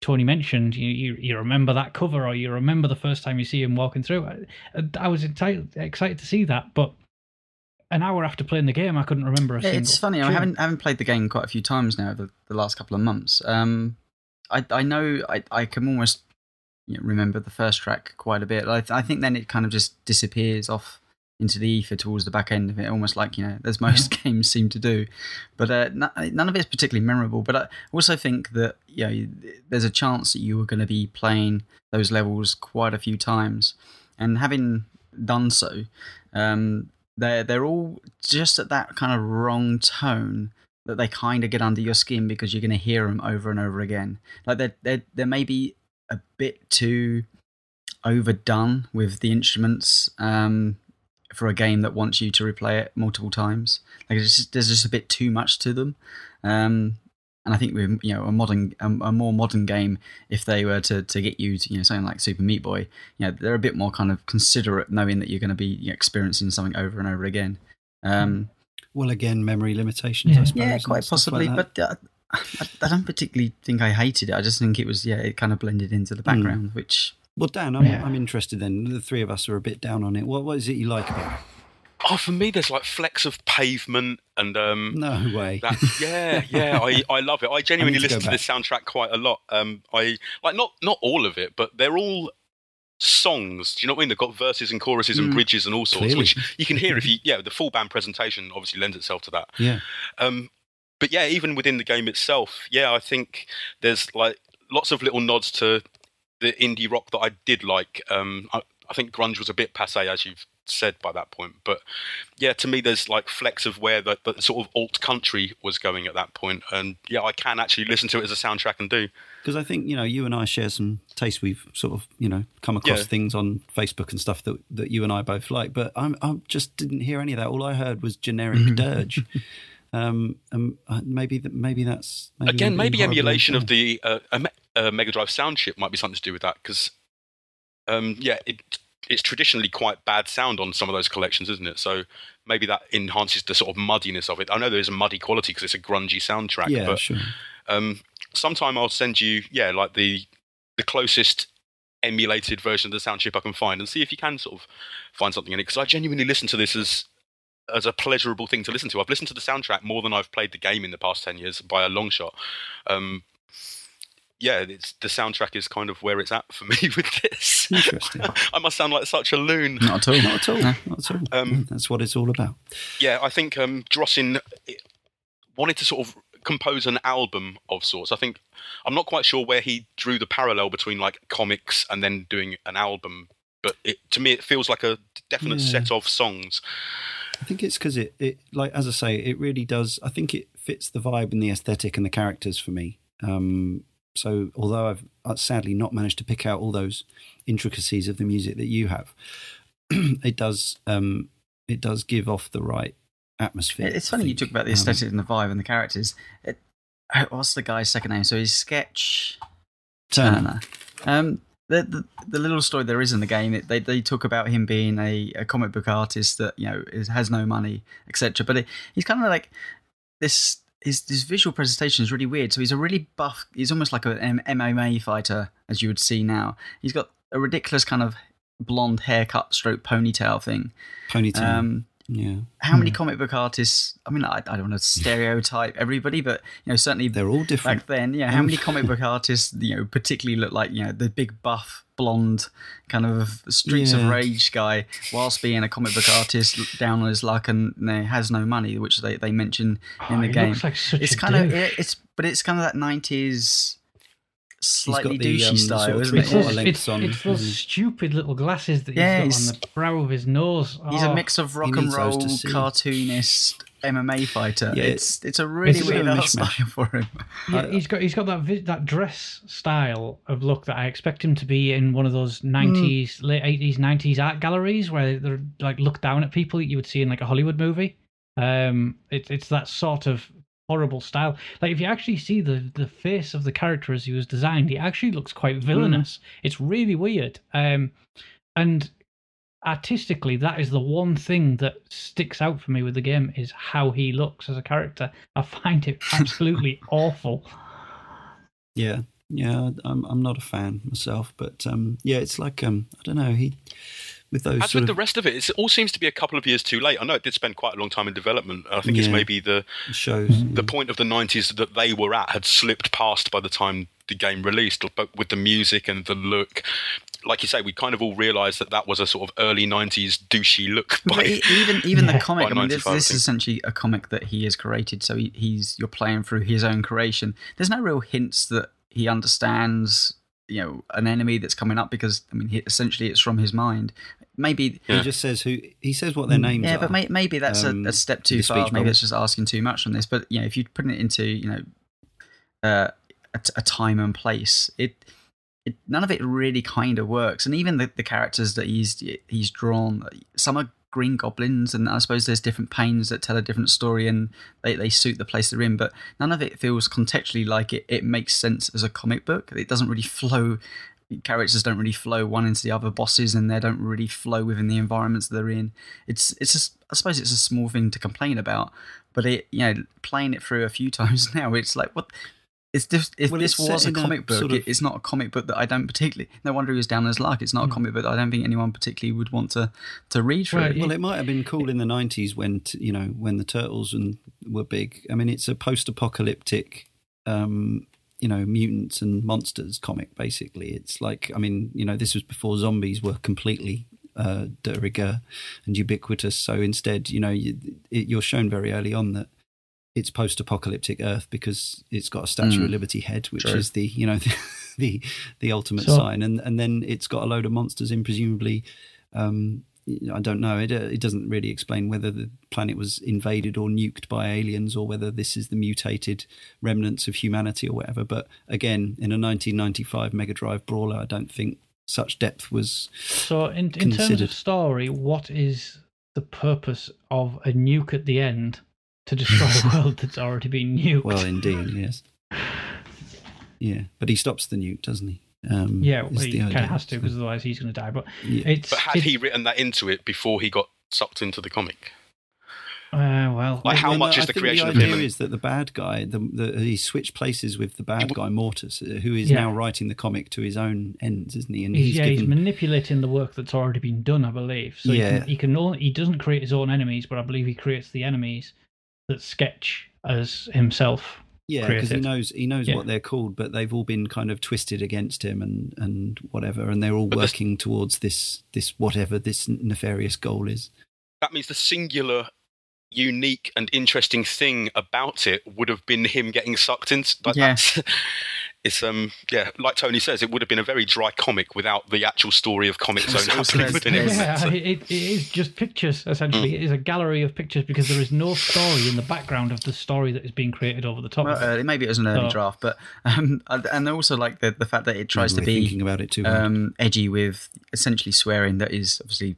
[SPEAKER 3] Tony mentioned, you, you, you remember that cover or you remember the first time you see him walking through. I, I was enti- excited to see that, but an hour after playing the game, I couldn't remember a single.
[SPEAKER 2] It's funny. I haven't, I haven't played the game quite a few times now, the, the last couple of months. Um, I, I know I, I can almost you know, remember the first track quite a bit. I, I think then it kind of just disappears off into the ether towards the back end of it, almost like you know, as most yeah. games seem to do. But uh, none of it's particularly memorable. But I also think that you know, there's a chance that you are going to be playing those levels quite a few times, and having done so, um, they're they're all just at that kind of wrong tone that they kind of get under your skin because you're going to hear them over and over again. Like they're, they're, they're maybe a bit too overdone with the instruments. Um, for a game that wants you to replay it multiple times. Like just, there's just a bit too much to them. Um, and I think with you know a modern, a, a, more modern game, if they were to, to get you to you know something like Super Meat Boy, you know they're a bit more kind of considerate, knowing that you're going to be you know, experiencing something over and over again. Um,
[SPEAKER 1] well, again, memory limitations,
[SPEAKER 2] yeah,
[SPEAKER 1] I suppose.
[SPEAKER 2] Yeah, quite possibly, like but. Uh, I, I, don't particularly think I hated it. I just think it was, yeah, it kind of blended into the hmm. background, mm. which
[SPEAKER 1] well, Dan, I'm, yeah. I'm interested then. The three of us are a bit down on it. What, what is it you like about it?
[SPEAKER 4] Oh, for me, there's like flecks of pavement and um,
[SPEAKER 1] no way.
[SPEAKER 4] That, yeah, yeah, I, I love it. I genuinely I listen to, to this soundtrack quite a lot. Um, I like not not all of it, but they're all songs. Do you know what I mean? They've got verses and choruses and mm, bridges and all sorts, clearly. which you can hear if you yeah. The full band presentation obviously lends itself to that.
[SPEAKER 1] Yeah.
[SPEAKER 4] Um, but yeah, even within the game itself, yeah, I think there's like lots of little nods to the indie rock that I did like. Um, I, I, think grunge was a bit passe, as you've said by that point. But yeah, to me, there's like flecks of where the, the sort of alt country was going at that point, and yeah, I can actually listen to it as a soundtrack and do.
[SPEAKER 1] Because I think you know you and I share some taste. We've sort of you know come across yeah. things on Facebook and stuff that that you and I both like. But I'm, I just didn't hear any of that. All I heard was generic dirge. Um, and uh, maybe that maybe that's
[SPEAKER 4] maybe again maybe emulation of the uh, uh, Mega Drive sound chip might be something to do with that because um, yeah it it's traditionally quite bad sound on some of those collections, isn't it? So maybe that enhances the sort of muddiness of it. I know there's a muddy quality because it's a grungy soundtrack,
[SPEAKER 1] yeah,
[SPEAKER 4] but
[SPEAKER 1] sure.
[SPEAKER 4] um, sometime I'll send you yeah like the the closest emulated version of the sound chip I can find and see if you can sort of find something in it because I genuinely listen to this as as a pleasurable thing to listen to. I've listened to the soundtrack more than I've played the game in the past ten years by a long shot. Um, yeah, it's the soundtrack is kind of where it's at for me with this.
[SPEAKER 1] Interesting.
[SPEAKER 4] I must sound like such a loon.
[SPEAKER 1] Not at all. Not at all. Not at all. Um, That's what it's all about.
[SPEAKER 4] Yeah, I think um, Drossin wanted to sort of compose an album of sorts. I think I'm not quite sure where he drew the parallel between like comics and then doing an album, but it, to me it feels like a definite yeah. set of songs.
[SPEAKER 1] I think it's because it, it, like as I say, it really does. I think it fits the vibe and the aesthetic and the characters for me. Um, so although I've uh, sadly not managed to pick out all those intricacies of the music that you have, it does um, it does give off the right atmosphere.
[SPEAKER 2] It's funny you talk about the aesthetic um, and the vibe and the characters. It, uh, what's the guy's second name? So he's Sketch
[SPEAKER 1] Turner.
[SPEAKER 2] Turner. Um, the, the the little story there is in the game, it, they they talk about him being a, a comic book artist that you know is, has no money, etc. But it, he's kind of like this. His his visual presentation is really weird. So he's a really buff. He's almost like an MMA fighter, as you would see now. He's got a ridiculous kind of blonde haircut, stroke ponytail thing.
[SPEAKER 1] Ponytail.
[SPEAKER 2] Um,
[SPEAKER 1] yeah.
[SPEAKER 2] how many
[SPEAKER 3] Hmm.
[SPEAKER 2] comic book artists? I mean, I, I don't want to stereotype everybody, but you know, certainly
[SPEAKER 1] They're all different.
[SPEAKER 2] back then, yeah. How many comic book artists, you know, particularly look like you know the big buff blonde kind of streets of rage guy, whilst being a comic book artist down on his luck and you know, has no money, which they they mention in
[SPEAKER 3] Oh,
[SPEAKER 2] the game.
[SPEAKER 3] like
[SPEAKER 2] it's kind of it's but it's kind of that nineties slightly
[SPEAKER 1] got the,
[SPEAKER 2] douchey
[SPEAKER 1] um, the
[SPEAKER 2] style,
[SPEAKER 1] sort of
[SPEAKER 2] isn't
[SPEAKER 3] It's
[SPEAKER 2] it?
[SPEAKER 1] three-quarter
[SPEAKER 3] those,
[SPEAKER 1] lengths
[SPEAKER 3] it's,
[SPEAKER 1] on,
[SPEAKER 3] it's those stupid little glasses that he's
[SPEAKER 2] Yeah,
[SPEAKER 3] got
[SPEAKER 2] he's-
[SPEAKER 3] on the brow of his nose.
[SPEAKER 2] He's a
[SPEAKER 3] Oh,
[SPEAKER 2] mix of rock and
[SPEAKER 1] needs
[SPEAKER 2] roll cartoonist MMA fighter.
[SPEAKER 1] Yeah,
[SPEAKER 2] it's it's a really
[SPEAKER 3] it's
[SPEAKER 2] weird
[SPEAKER 1] bit a
[SPEAKER 2] art style for him.
[SPEAKER 3] Yeah, he's got he's got that vi- that dress style of look that I expect him to be in one of those nineties, late eighties, nineties art galleries where they're like look down at people that you would see in like a Hollywood movie. Um, it's it's that sort of horrible style. Like if you actually see the the face of the character as he was designed, he actually looks quite villainous. It's really weird. Um, and artistically, that is the one thing that sticks out for me with the game is how he looks as a character. I find it absolutely awful.
[SPEAKER 1] Yeah, yeah. I'm I'm not a fan myself, but um, yeah, it's like um, I don't know. He with those
[SPEAKER 4] As with the rest of it, it all seems to be a couple of years too late. I know it did spend quite a long time in development. I think it's maybe the
[SPEAKER 1] shows.
[SPEAKER 4] the mm. point of the 90s that they were at had slipped past by the time the game released, but with the music and the look. Like you say, we kind of all realised that that was a sort of early 90s douchey look. By,
[SPEAKER 2] even even
[SPEAKER 3] Yeah.
[SPEAKER 2] the comic, I mean, this, this is essentially a comic that he has created. So he, he's you're playing through his own creation. There's no real hints that he understands, you know, an enemy that's coming up because I mean, he, essentially it's from his mind. Maybe
[SPEAKER 4] Yeah.
[SPEAKER 1] He just says who he says what their names are.
[SPEAKER 2] yeah,
[SPEAKER 1] are.
[SPEAKER 2] but may, maybe that's
[SPEAKER 1] Um,
[SPEAKER 2] a, a step
[SPEAKER 1] with
[SPEAKER 2] too far.
[SPEAKER 1] speech
[SPEAKER 2] Maybe
[SPEAKER 1] bubble.
[SPEAKER 2] it's just asking too much on this. But you know, if you put it into you know uh, a, t- a time and place, it, it none of it really kind of works. And even the, the characters that he's he's drawn, some are green goblins, and I suppose there's different pains that tell a different story, and they, they suit the place they're in. But none of it feels contextually like it. It makes sense as a comic book. It doesn't really flow. Characters don't really flow one into the other. Bosses and they don't really flow within the environments they're in. It's it's just I suppose it's a small thing to complain about, but it you know playing it through a few times now, it's like what. It's this, if
[SPEAKER 1] Well,
[SPEAKER 2] this was a
[SPEAKER 1] in a
[SPEAKER 2] comic book,
[SPEAKER 1] sort of-
[SPEAKER 2] it's not a comic book that I don't particularly. No wonder he was down as luck. It's not a comic book that I don't think anyone particularly would want to to read through.
[SPEAKER 3] Right,
[SPEAKER 1] Well, it might have been cool in the '90s when t- you know when the turtles and were big. I mean, it's a post-apocalyptic, um, you know, mutants and monsters comic. Basically, it's like I mean, you know, this was before zombies were completely uh, de rigueur and ubiquitous. So instead, you know, you, it, you're shown very early on that it's post-apocalyptic Earth because it's got a Statue of
[SPEAKER 2] Mm.
[SPEAKER 1] Liberty head, which
[SPEAKER 2] True.
[SPEAKER 1] is the you know the the, the ultimate
[SPEAKER 3] So-
[SPEAKER 1] sign, and and then it's got a load of monsters in, presumably. Um, I don't know. It, uh, it doesn't really explain whether the planet was invaded or nuked by aliens, or whether this is the mutated remnants of humanity or whatever. But again, in a 1995 Mega Drive brawler, I don't think such depth was.
[SPEAKER 3] So, in, in terms of story, what is the purpose of a nuke at the end to destroy a world that's already been nuked?
[SPEAKER 1] Well, indeed, yes. Yeah, but he stops the nuke, doesn't he? Um,
[SPEAKER 3] yeah, well, he kind of has to because otherwise he's going to die. But
[SPEAKER 1] Yeah.
[SPEAKER 3] it's
[SPEAKER 4] but had
[SPEAKER 3] it-
[SPEAKER 4] he written that into it before he got sucked into the comic?
[SPEAKER 3] Uh, well,
[SPEAKER 4] Like, how
[SPEAKER 1] Well, no,
[SPEAKER 4] much is
[SPEAKER 1] I
[SPEAKER 4] the
[SPEAKER 1] think
[SPEAKER 4] creation
[SPEAKER 1] the
[SPEAKER 4] of him
[SPEAKER 1] idea is that the bad guy, the, the, he switched places with the bad
[SPEAKER 4] w-
[SPEAKER 1] guy Mortus, uh, who is
[SPEAKER 3] Yeah.
[SPEAKER 1] now writing the comic to his own ends, isn't he? And
[SPEAKER 3] he's, yeah, he's manipulating the work that's already been done, I believe. So he,
[SPEAKER 1] Yeah.
[SPEAKER 3] can, he can only, he doesn't create his own enemies, but I believe he creates the enemies that sketch as himself.
[SPEAKER 1] Yeah, because he knows he knows
[SPEAKER 3] Yeah.
[SPEAKER 1] what they're called, but they've all been kind of twisted against him and and whatever, and they're all
[SPEAKER 4] But this-
[SPEAKER 1] working towards this this whatever this nefarious goal is.
[SPEAKER 4] That means the singular, unique, and interesting thing about it would have been him getting sucked into. Like
[SPEAKER 2] Yeah.
[SPEAKER 4] that's- It's um yeah, like Tony says, it would have been a very dry comic without the actual story of Comix Zone happening within it.
[SPEAKER 3] Yeah,
[SPEAKER 4] So-
[SPEAKER 3] it, it is just pictures, essentially. It is a gallery of pictures because there is no story in the background of the story that is being created over the top
[SPEAKER 2] Well,
[SPEAKER 3] of it.
[SPEAKER 2] uh, maybe it was an early
[SPEAKER 3] So-
[SPEAKER 2] draft, but um, and also like the the fact that it tries to
[SPEAKER 1] Maybe we're
[SPEAKER 2] be
[SPEAKER 1] thinking about it too.
[SPEAKER 2] um, edgy with essentially swearing that is obviously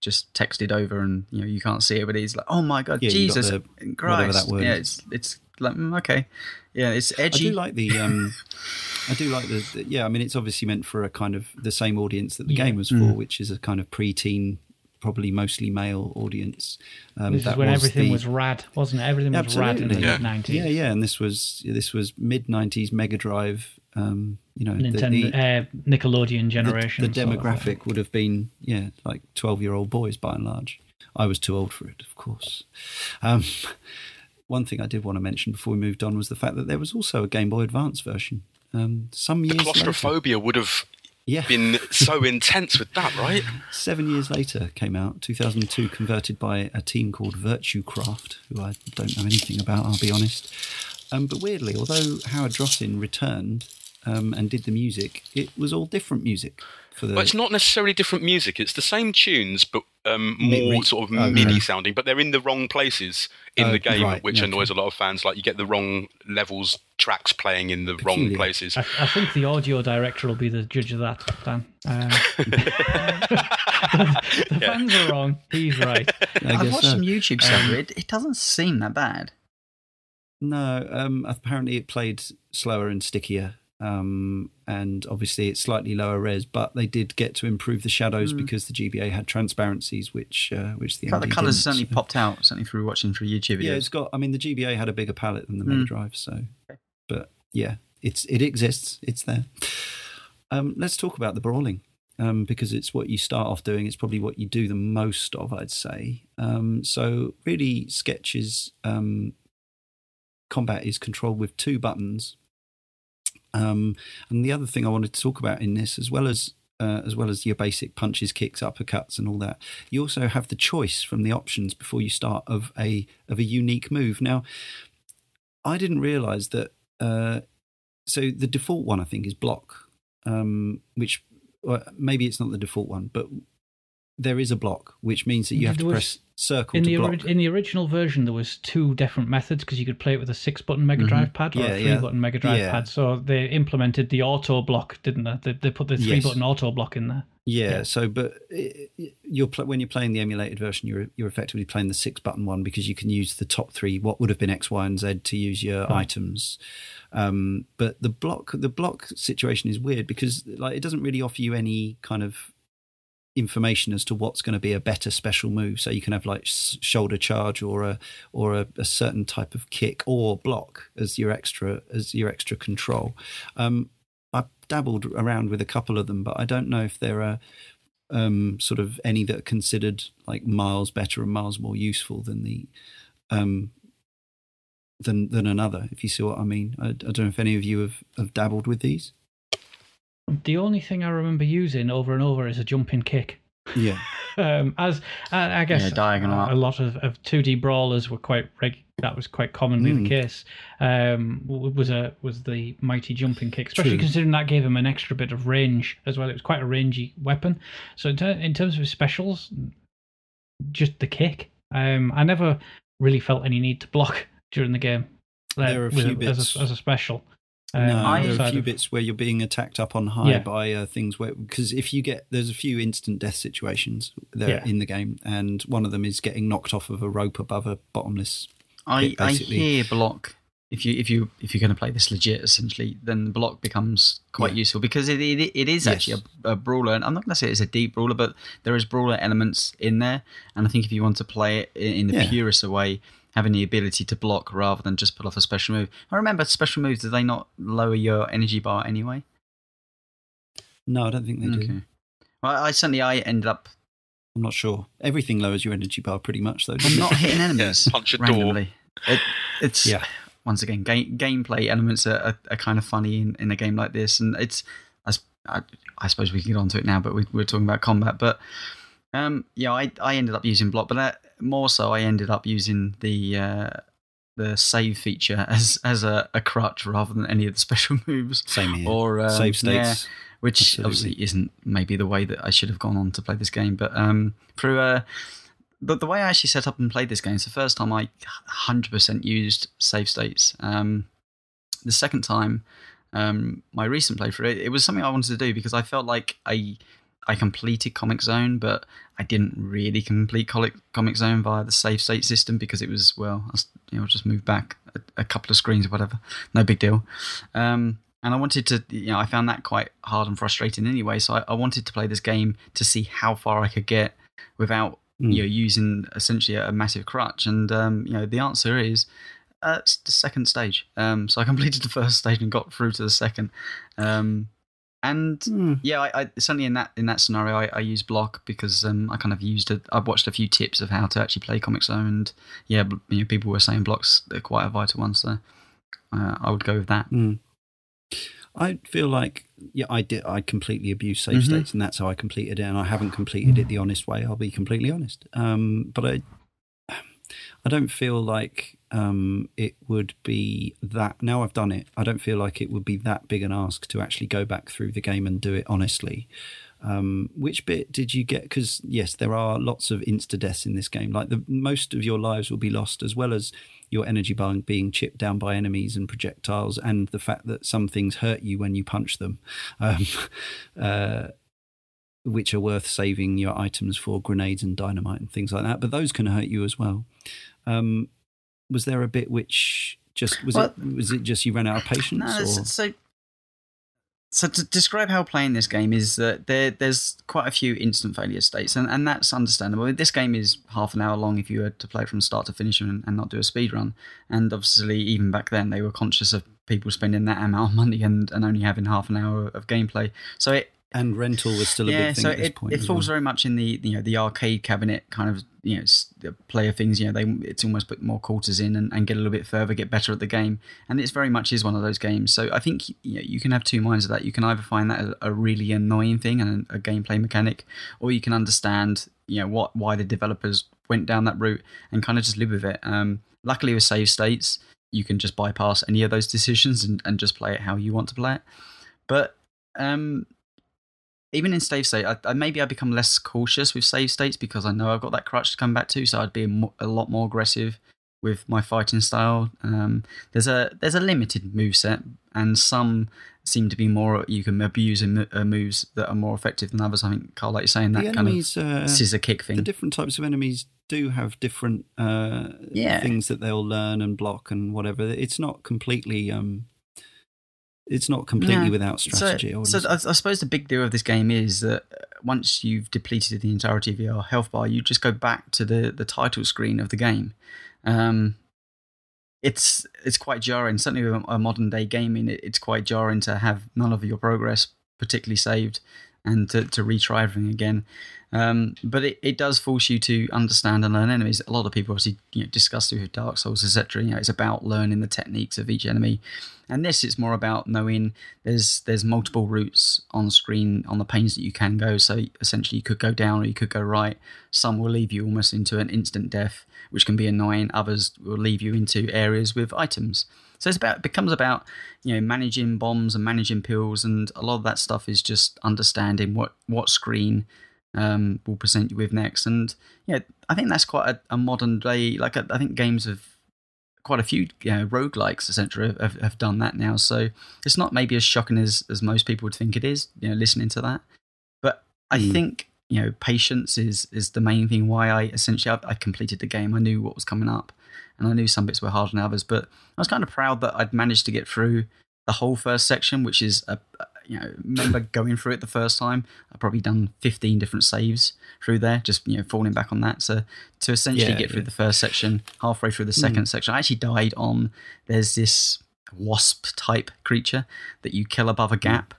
[SPEAKER 2] just texted over and you know you can't see it, but he's like, oh my god,
[SPEAKER 1] Yeah,
[SPEAKER 2] Jesus
[SPEAKER 1] the-
[SPEAKER 2] Christ,
[SPEAKER 1] whatever that word
[SPEAKER 2] yeah, it's it's like mm, okay, yeah, it's edgy.
[SPEAKER 1] I do like the. Um, I do like the, the. Yeah, I mean, it's obviously meant for a kind of the same audience that the
[SPEAKER 3] Yeah.
[SPEAKER 1] game was for,
[SPEAKER 2] Mm.
[SPEAKER 1] which is a kind of preteen, probably mostly male audience. Um,
[SPEAKER 3] This is
[SPEAKER 1] that
[SPEAKER 3] when everything
[SPEAKER 1] the-
[SPEAKER 3] was rad, wasn't it? Everything was rad in the
[SPEAKER 4] Yeah.
[SPEAKER 3] mid nineties.
[SPEAKER 1] Yeah, yeah, and this was this was mid '90s Mega Drive. Um, you know, the-
[SPEAKER 3] Nintendo,
[SPEAKER 1] the,
[SPEAKER 3] uh, Nickelodeon
[SPEAKER 1] the,
[SPEAKER 3] generation.
[SPEAKER 1] the
[SPEAKER 3] sort of thing.
[SPEAKER 1] demographic would have been yeah, like twelve-year-old boys by and large. I was too old for it, of course. Um, one thing I did want to mention before we moved on was the fact that there was also a Game Boy Advance version. Um, some
[SPEAKER 4] The
[SPEAKER 1] years later,
[SPEAKER 4] claustrophobia would have
[SPEAKER 1] yeah,
[SPEAKER 4] been so intense with that, right?
[SPEAKER 1] seven years later came out 2002 converted by a team called Virtucraft who i don't know anything about i'll be honest um, but weirdly although howard drossin returned um, and did the music it was all different music for the
[SPEAKER 4] But it's not necessarily different music. It's the same tunes, but um, more
[SPEAKER 1] mi-
[SPEAKER 4] sort of
[SPEAKER 1] okay.
[SPEAKER 4] MIDI sounding. But they're in the wrong places in
[SPEAKER 1] Oh,
[SPEAKER 4] the game,
[SPEAKER 1] right,
[SPEAKER 4] which
[SPEAKER 1] okay.
[SPEAKER 4] annoys a lot of fans. Like you get the wrong levels, tracks playing in the wrong places.
[SPEAKER 3] I, I think the audio director will be the judge of that, Dan. Um, the
[SPEAKER 4] Yeah.
[SPEAKER 3] fans are wrong. He's right.
[SPEAKER 1] I
[SPEAKER 2] I've watched
[SPEAKER 1] so.
[SPEAKER 2] some YouTube stuff. it, it doesn't seem that bad.
[SPEAKER 1] no um, apparently it played slower and stickier um, and obviously it's slightly lower res but they did get to improve the shadows
[SPEAKER 2] Hmm.
[SPEAKER 1] because the gba had transparencies which uh, which the
[SPEAKER 2] fact, the colours
[SPEAKER 1] didn't,
[SPEAKER 2] certainly
[SPEAKER 1] so-
[SPEAKER 2] popped out, certainly through watching through YouTube videos.
[SPEAKER 1] Yeah, it's got. I mean, the GBA had a bigger palette than the Mega
[SPEAKER 2] Mm.
[SPEAKER 1] Drive, so. But yeah, it's it exists. It's there. Um, let's talk about the brawling um, because it's what you start off doing. It's probably what you do the most of, I'd say. Um, so really, sketches um, combat is controlled with two buttons. Um, and the other thing I wanted to talk about in this, as well as uh, as well as your basic punches, kicks, uppercuts, and all that, you also have the choice from the options before you start of a of a unique move. Now, I didn't realise that. Uh, so the default one, I think, is block, um, which well, maybe it's not the default one, but there is a block, which means that you have to press circle
[SPEAKER 3] In the ori- in the original version, there was two different methods because you could play it with a six button Mega Drive pad or
[SPEAKER 1] Mm-hmm. Yeah,
[SPEAKER 3] a three
[SPEAKER 1] yeah.
[SPEAKER 3] button Mega Drive
[SPEAKER 1] Yeah.
[SPEAKER 3] pad. So they implemented the auto block, didn't they? They, they put the three
[SPEAKER 1] Yes.
[SPEAKER 3] button auto block in there.
[SPEAKER 1] Yeah. So, but i- i- you're pl- when you're playing the emulated version, you're you're effectively playing the six button one because you can use the top three, what would have been X, Y, and Z, to use your
[SPEAKER 3] Right.
[SPEAKER 1] items. Um, but the block the block situation is weird because like it doesn't really offer you any kind of information as to what's going to be a better special move. So you can have like shoulder charge or a or a, a certain type of kick or block as your extra as your extra control. Um, I dabbled around with a couple of them, but I don't know if there are um, sort of any that are considered like miles better and miles more useful than the um, than than another. If you see what I mean, I, I don't know if any of you have, have dabbled with these.
[SPEAKER 3] The only thing I remember using over and over is a jumping kick.
[SPEAKER 1] Yeah,
[SPEAKER 3] um, as I, I guess
[SPEAKER 2] Yeah, diagonal
[SPEAKER 3] a, a lot of, of 2D brawlers were quite reg- that was quite commonly
[SPEAKER 1] Mm.
[SPEAKER 3] the case. Um, was a was the mighty jumping kick, especially
[SPEAKER 1] True.
[SPEAKER 3] considering that gave him an extra bit of range as well. It was quite a rangy weapon. So in, ter- in terms of specials, just the kick. Um, I never really felt any need to block during the game. uh,
[SPEAKER 1] There are a few
[SPEAKER 3] as
[SPEAKER 1] bits-
[SPEAKER 3] a, as a special. Um,
[SPEAKER 1] no,
[SPEAKER 2] I-
[SPEAKER 1] there are a few
[SPEAKER 3] of-
[SPEAKER 1] bits where you're being attacked up on high
[SPEAKER 3] Yeah.
[SPEAKER 1] by uh, things where because if you get there's a few instant death situations there
[SPEAKER 3] Yeah.
[SPEAKER 1] in the game, and one of them is getting knocked off of a rope above a bottomless.
[SPEAKER 2] I,
[SPEAKER 1] Yeah,
[SPEAKER 2] I hear block. If you if you if you're going to play this legit, essentially, then the block becomes quite
[SPEAKER 1] Yeah.
[SPEAKER 2] useful because it it, it is
[SPEAKER 1] Yes.
[SPEAKER 2] actually a, a brawler. And I'm not going to say it's a deep brawler, but there is brawler elements in there. And I think if you want to play it in, in the
[SPEAKER 1] Yeah.
[SPEAKER 2] purest way, having the ability to block rather than just pull off a special move. I remember special moves. Do they not lower your energy bar anyway?
[SPEAKER 1] No, I don't think they do.
[SPEAKER 2] Well, I certainly I ended up
[SPEAKER 1] I'm not sure. Everything lowers your energy bar pretty much, though.
[SPEAKER 2] I'm
[SPEAKER 1] doesn't
[SPEAKER 2] hitting enemies
[SPEAKER 4] punch a door.
[SPEAKER 2] randomly. It, it's
[SPEAKER 1] Yeah.
[SPEAKER 2] once again game, gameplay elements are, are, are kind of funny in, in a game like this, and it's I suppose we can get onto it now, but we, we're talking about combat. But um, yeah, I I ended up using block, but uh, more so I ended up using the uh, the save feature as as a, a crutch rather than any of the special moves.
[SPEAKER 1] Same here.
[SPEAKER 2] Or um,
[SPEAKER 1] Save
[SPEAKER 2] yeah,
[SPEAKER 1] states.
[SPEAKER 2] which
[SPEAKER 1] Absolutely.
[SPEAKER 2] obviously isn't maybe the way that I should have gone on to play this game. But um, through uh, the, the way I actually set up and played this game, it's the first time I 100% used save states. Um, the second time, um, my recent playthrough, it, it was something I wanted to do because I felt like I I completed Comix Zone, but I didn't really complete Comix Comix Zone via the save state system because it was well, I was, you know, just moved back a, a couple of screens or whatever. No big deal. Um, and I wanted to, you know, I found that quite hard and frustrating anyway. So I, I wanted to play this game to see how far I could get without,
[SPEAKER 1] Mm.
[SPEAKER 2] you know, using essentially a, massive crutch. And um, you know, the answer is uh, it's the second stage. Um, so I completed the first stage and got through to the second. Um, and
[SPEAKER 1] Mm.
[SPEAKER 2] yeah, I, I certainly in that in that scenario, I, I use block because um, I kind of used it. I've watched a few tips of how to actually play Comix Zone, and yeah, you know, people were saying blocks are quite a vital one, so uh, I would go with that.
[SPEAKER 1] Mm. I feel like yeah, I did. I completely abused save
[SPEAKER 2] Mhm.
[SPEAKER 1] states, and that's how I completed it. And I haven't completed it the honest way. I'll be completely honest. Um, but I, I don't feel like um, it would be that. Now I've done it. I don't feel like it would be that big an ask to actually go back through the game and do it honestly. Um, which bit did you get? Because yes, there are lots of insta deaths in this game. Like the most of your lives will be lost, as well as your energy bar being chipped down by enemies and projectiles, and the fact that some things hurt you when you punch them, um, uh, which are worth saving your items for grenades and dynamite and things like that. But those can hurt you as well. Um, was there a bit which just was
[SPEAKER 2] Well-
[SPEAKER 1] it was it just you ran out of patience?
[SPEAKER 2] No,
[SPEAKER 1] or?
[SPEAKER 2] so, so so to describe how playing this game is that there there's quite a few instant failure states, and, and that's understandable. This game is half an hour long if you were to play from start to finish and, and not do a speed run. And obviously, even back then, they were conscious of people spending that amount of money and, and only having half an hour of gameplay. So it
[SPEAKER 1] and rental was still a
[SPEAKER 2] yeah,
[SPEAKER 1] big thing
[SPEAKER 2] so
[SPEAKER 1] at this
[SPEAKER 2] it,
[SPEAKER 1] point.
[SPEAKER 2] it falls
[SPEAKER 1] well.
[SPEAKER 2] very much in the you know the arcade cabinet kind of you know player things. You know, they it's almost put more quarters in and, and get a little bit further, get better at the game, and it's very much is one of those games. So I think you, know, you can have two minds of that. You can either find that a, a really annoying thing and a, a gameplay mechanic, or you can understand you know what why the developers went down that route and kind of just live with it. Um, luckily, with save states, you can just bypass any of those decisions and, and just play it how you want to play it. But um, even in save state, I, I, maybe I become less cautious with save states because I know I've got that crutch to come back to, so I'd be a, mo- a lot more aggressive with my fighting style. Um, there's a there's a limited move set, and some seem to be more you can abuse in, uh, moves that are more effective than others. I think Karl, like you're saying, that
[SPEAKER 1] the
[SPEAKER 2] kind
[SPEAKER 1] enemies,
[SPEAKER 2] of
[SPEAKER 1] uh,
[SPEAKER 2] scissor kick thing.
[SPEAKER 1] the different types of enemies do have different uh,
[SPEAKER 2] Yeah.
[SPEAKER 1] things that they'll learn and block and whatever. It's not completely. Um, it's not completely
[SPEAKER 2] No.
[SPEAKER 1] without strategy. I
[SPEAKER 2] So, so I, I suppose the big deal of this game is that once you've depleted the entirety of your health bar, you just go back to the, the title screen of the game. Um, it's it's quite jarring. Certainly, with a modern day gaming, it, it's quite jarring to have none of your progress particularly saved and to, to retry everything again. Um, but it, it does force you to understand and learn enemies. A lot of people obviously you know, discuss it with Dark Souls, etc. You know, it's about learning the techniques of each enemy, and this it's more about knowing there's there's multiple routes on screen on the panes that you can go. So essentially, you could go down or you could go right. Some will leave you almost into an instant death, which can be annoying. Others will leave you into areas with items. So it's about it becomes about you know managing bombs and managing pills, and a lot of that stuff is just understanding what what screen um, will present you with next. And yeah, I think that's quite a, a modern day. Like I, I think games have quite a few you know, roguelikes etc have, have done that now. So it's not maybe as shocking as as most people would think it is. You know, listening to that, but I
[SPEAKER 1] Mm.
[SPEAKER 2] think you know patience is is the main thing why I essentially I, I completed the game. I knew what was coming up, and I knew some bits were harder than others. But I was kind of proud that I'd managed to get through the whole first section, which is a, a you know remember going through it the first time. I've probably done fifteen different saves through there, just you know falling back on that. So to essentially
[SPEAKER 1] Yeah,
[SPEAKER 2] get through
[SPEAKER 1] yeah.
[SPEAKER 2] the first section, halfway through the second section, I actually died on. There's this wasp type creature that you kill above a gap.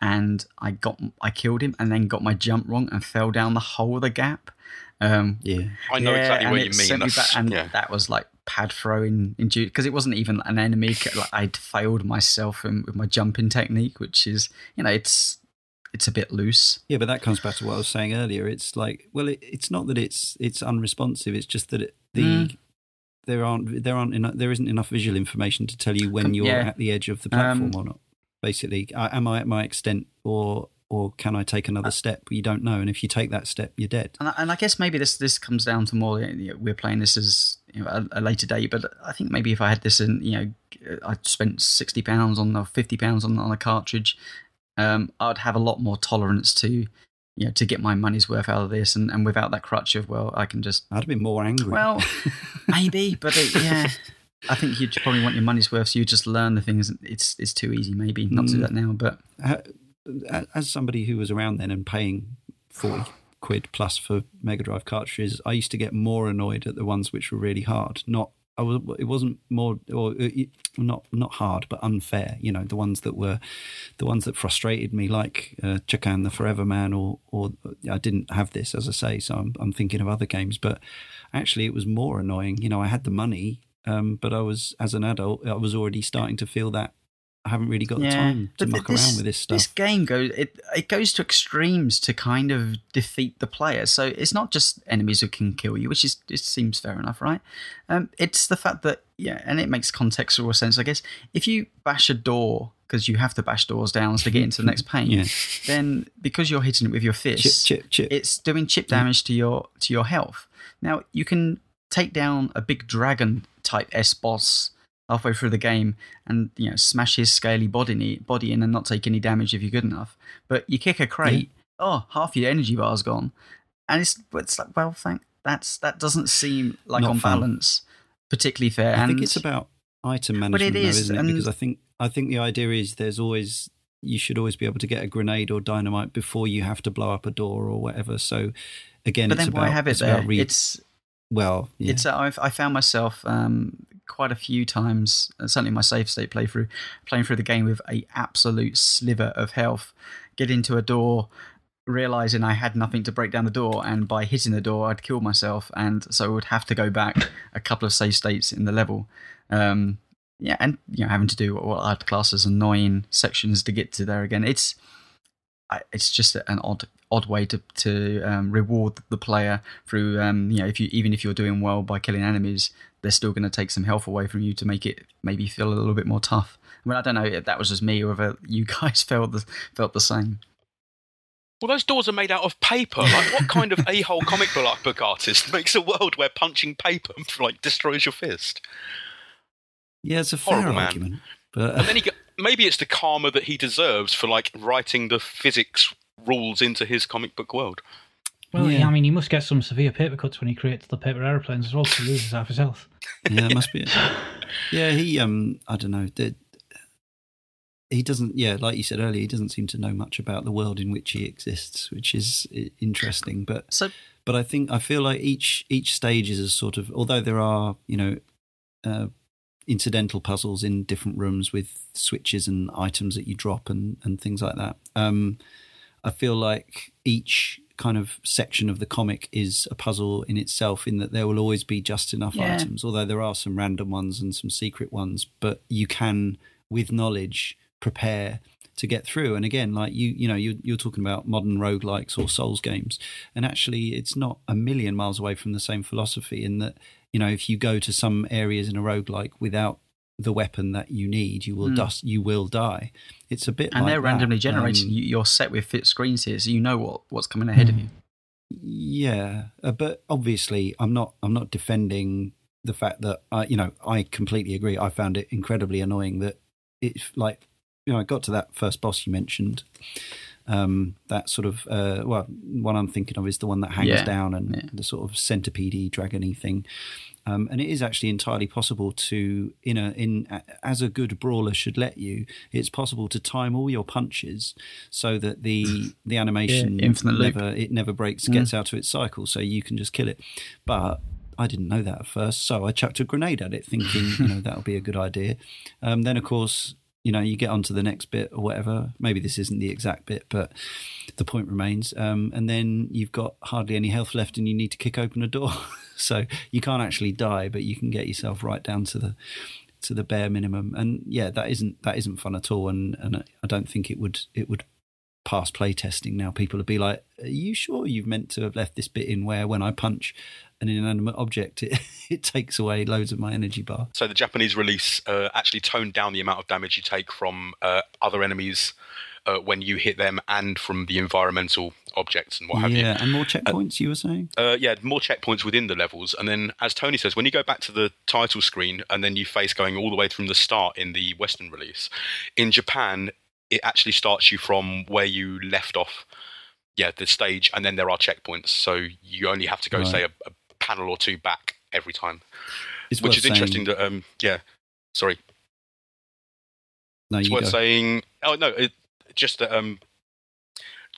[SPEAKER 2] And I got, I killed him, and then got my jump wrong and fell down the whole of the gap. Um,
[SPEAKER 1] Yeah.
[SPEAKER 4] I know
[SPEAKER 2] yeah,
[SPEAKER 4] exactly
[SPEAKER 2] and
[SPEAKER 4] what you mean.
[SPEAKER 2] me back- and
[SPEAKER 4] yeah.
[SPEAKER 2] that was like pad throwing into because it wasn't even an enemy. Like I'd failed myself in, with my jumping technique, which is you know it's it's a bit loose.
[SPEAKER 1] Yeah, but that comes back to what I was saying earlier. It's like, well, it, it's not that it's it's unresponsive. It's just that it, the
[SPEAKER 2] Mm.
[SPEAKER 1] there aren't there aren't enough, there isn't enough visual information to tell you when you're
[SPEAKER 2] yeah.
[SPEAKER 1] at the edge of the platform
[SPEAKER 2] Um,
[SPEAKER 1] or not. Basically, am I at my extent, or or can I take another step? You don't know, and if you take that step, you're dead.
[SPEAKER 2] And I, and I guess maybe this this comes down to more. You know, we're playing this as you know, a, a later date, but I think maybe if I had this in, you know, I spent sixty pounds on or fifty pounds on on a cartridge, um, I'd have a lot more tolerance to, you know, to get my money's worth out of this, and, and without that crutch of well, I can just
[SPEAKER 1] I'd have been more angry.
[SPEAKER 2] Well, maybe, but it, yeah, I think you'd probably want your money's worth, so you just learn the things. It's it's too easy, maybe not to do
[SPEAKER 1] Mm.
[SPEAKER 2] that now. But
[SPEAKER 1] As somebody who was around then and paying 40 quid plus for Mega Drive cartridges, I used to get more annoyed at the ones which were really hard. Not I was, it wasn't more or uh, not not hard, but unfair. You know, the ones that were the ones that frustrated me, like uh, Chakan the Forever Man, or or I didn't have this, as I say, so I'm I'm thinking of other games. But actually, it was more annoying. You know, I had the money, um, but I was as an adult, I was already starting to feel that I haven't really got the time to muck
[SPEAKER 2] this,
[SPEAKER 1] around with this stuff.
[SPEAKER 2] This game goes it it goes to extremes to kind of defeat the player. So it's not just enemies who can kill you, which is it seems fair enough, right? Um, it's the fact that yeah, and it makes contextual sense, I guess. If you bash a door because you have to bash doors down to get into the next pane,
[SPEAKER 1] Yeah.
[SPEAKER 2] then because you're hitting it with your
[SPEAKER 1] fist,
[SPEAKER 2] chip,
[SPEAKER 1] chip, chip.
[SPEAKER 2] it's doing chip damage to your to your health. Now you can take down a big dragon type S boss halfway through the game and you know smash his scaly body body in and not take any damage if you're good enough. But you kick a crate, oh, half your energy bar's gone, and it's it's like well, thank that's that doesn't seem like
[SPEAKER 1] Not
[SPEAKER 2] on
[SPEAKER 1] fun.
[SPEAKER 2] balance particularly fair.
[SPEAKER 1] I
[SPEAKER 2] and
[SPEAKER 1] think it's about item
[SPEAKER 2] But
[SPEAKER 1] management,
[SPEAKER 2] it
[SPEAKER 1] though,
[SPEAKER 2] is,
[SPEAKER 1] isn't it? Because I think I think the idea is there's always you should always be able to get a grenade or dynamite before you have to blow up a door or whatever. So again,
[SPEAKER 2] but
[SPEAKER 1] it's
[SPEAKER 2] then
[SPEAKER 1] about
[SPEAKER 2] why have it
[SPEAKER 1] it's
[SPEAKER 2] there?
[SPEAKER 1] re-
[SPEAKER 2] it's
[SPEAKER 1] well, yeah.
[SPEAKER 2] It's uh, I've, I found myself um, quite a few times, uh, certainly my safe state playthrough, playing through the game with a absolute sliver of health, get into a door, realizing I had nothing to break down the door, and by hitting the door, I'd kill myself, and so I would have to go back a couple of save states in the level. Um, yeah, and you know having to do what I'd class as annoying sections to get to there again. It's it's just an odd odd way to to um, reward the player through um, you know if you even if you're doing well by killing enemies, they're still going to take some health away from you to make it maybe feel a little bit more tough. I mean, I don't know if that was just me or if you guys felt the felt the same.
[SPEAKER 4] Well, those doors are made out of paper. Like, what kind of a-hole comic book book artist makes a world where punching paper like destroys your fist?
[SPEAKER 1] yeah, it's a fair
[SPEAKER 4] horrible man.
[SPEAKER 1] argument, but
[SPEAKER 4] And then he, maybe it's the karma that he deserves for like writing the physics rules into his comic book world.
[SPEAKER 3] Well,
[SPEAKER 1] Yeah.
[SPEAKER 3] yeah. I mean, he must get some severe paper cuts when he creates the paper aeroplanes as well, so he loses half his health.
[SPEAKER 1] yeah, it must be. It. Yeah, he um, I don't know. The, he doesn't. Yeah, like you said earlier, he doesn't seem to know much about the world in which he exists, which is interesting. But
[SPEAKER 2] So
[SPEAKER 1] but I think I feel like each each stage is a sort of although there are you know uh, incidental puzzles in different rooms with switches and items that you drop and and things like that. Um, I feel like each kind of section of the comic is a puzzle in itself in that there will always be just enough
[SPEAKER 2] Yeah.
[SPEAKER 1] items although there are some random ones and some secret ones but you can with knowledge prepare to get through and again like you you know you, you're talking about modern roguelikes or souls games and actually it's not a million miles away from the same philosophy in that you know if you go to some areas in a roguelike without the weapon that you need you will
[SPEAKER 2] Mm.
[SPEAKER 1] dust you will die it's a bit
[SPEAKER 2] and
[SPEAKER 1] like
[SPEAKER 2] they're randomly
[SPEAKER 1] that.
[SPEAKER 2] generated.
[SPEAKER 1] Um,
[SPEAKER 2] You You're set with fit screens here, so you know what what's coming ahead of you.
[SPEAKER 1] Yeah, uh, but obviously, I'm not. I'm not defending the fact that I, you know, I completely agree. I found it incredibly annoying that it, like, you know, I got to that first boss you mentioned. Um, that sort of, uh, well, one I'm thinking of is the one that hangs
[SPEAKER 2] Yeah,
[SPEAKER 1] down and
[SPEAKER 2] yeah.
[SPEAKER 1] the sort of centipede dragony thing. Um, and it is actually entirely possible to, in a, in a- as a good brawler should let you, it's possible to time all your punches so that the the animation
[SPEAKER 2] loop.
[SPEAKER 1] never it never breaks,
[SPEAKER 2] Mm.
[SPEAKER 1] gets out of its cycle, so you can just kill it. But I didn't know that at first, so I chucked a grenade at it, thinking you know that'll be a good idea. Um, then of course. You know, you get on to the next bit or whatever. Maybe this isn't the exact bit, but the point remains. Um, and then you've got hardly any health left, and you need to kick open a door. so you can't actually die, but you can get yourself right down to the to the bare minimum. And yeah, that isn't that isn't fun at all. And and I don't think it would it would pass play testing now. People would be like, "Are you sure you've meant to have left this bit in where when I punch an inanimate object, it it takes away loads of my energy bar."
[SPEAKER 4] So the Japanese release uh, actually toned down the amount of damage you take from uh, other enemies uh, when you hit them, and from the environmental objects and what have you.
[SPEAKER 1] yeah, and more checkpoints. you were saying?
[SPEAKER 4] Uh, yeah, more checkpoints within the levels, and then, as Tony says, when you go back to the title screen and then you face going all the way from the start in the Western release, in Japan, it actually starts you from where you left off. Yeah, the stage, and then there are checkpoints, so you only have to go
[SPEAKER 1] Right.
[SPEAKER 4] say a, a panel or two back every time.
[SPEAKER 1] It's
[SPEAKER 4] which is
[SPEAKER 1] saying-
[SPEAKER 4] interesting. That um, yeah, sorry,
[SPEAKER 1] No,
[SPEAKER 4] it's worth
[SPEAKER 1] go.
[SPEAKER 4] saying. Oh no, it, just that um,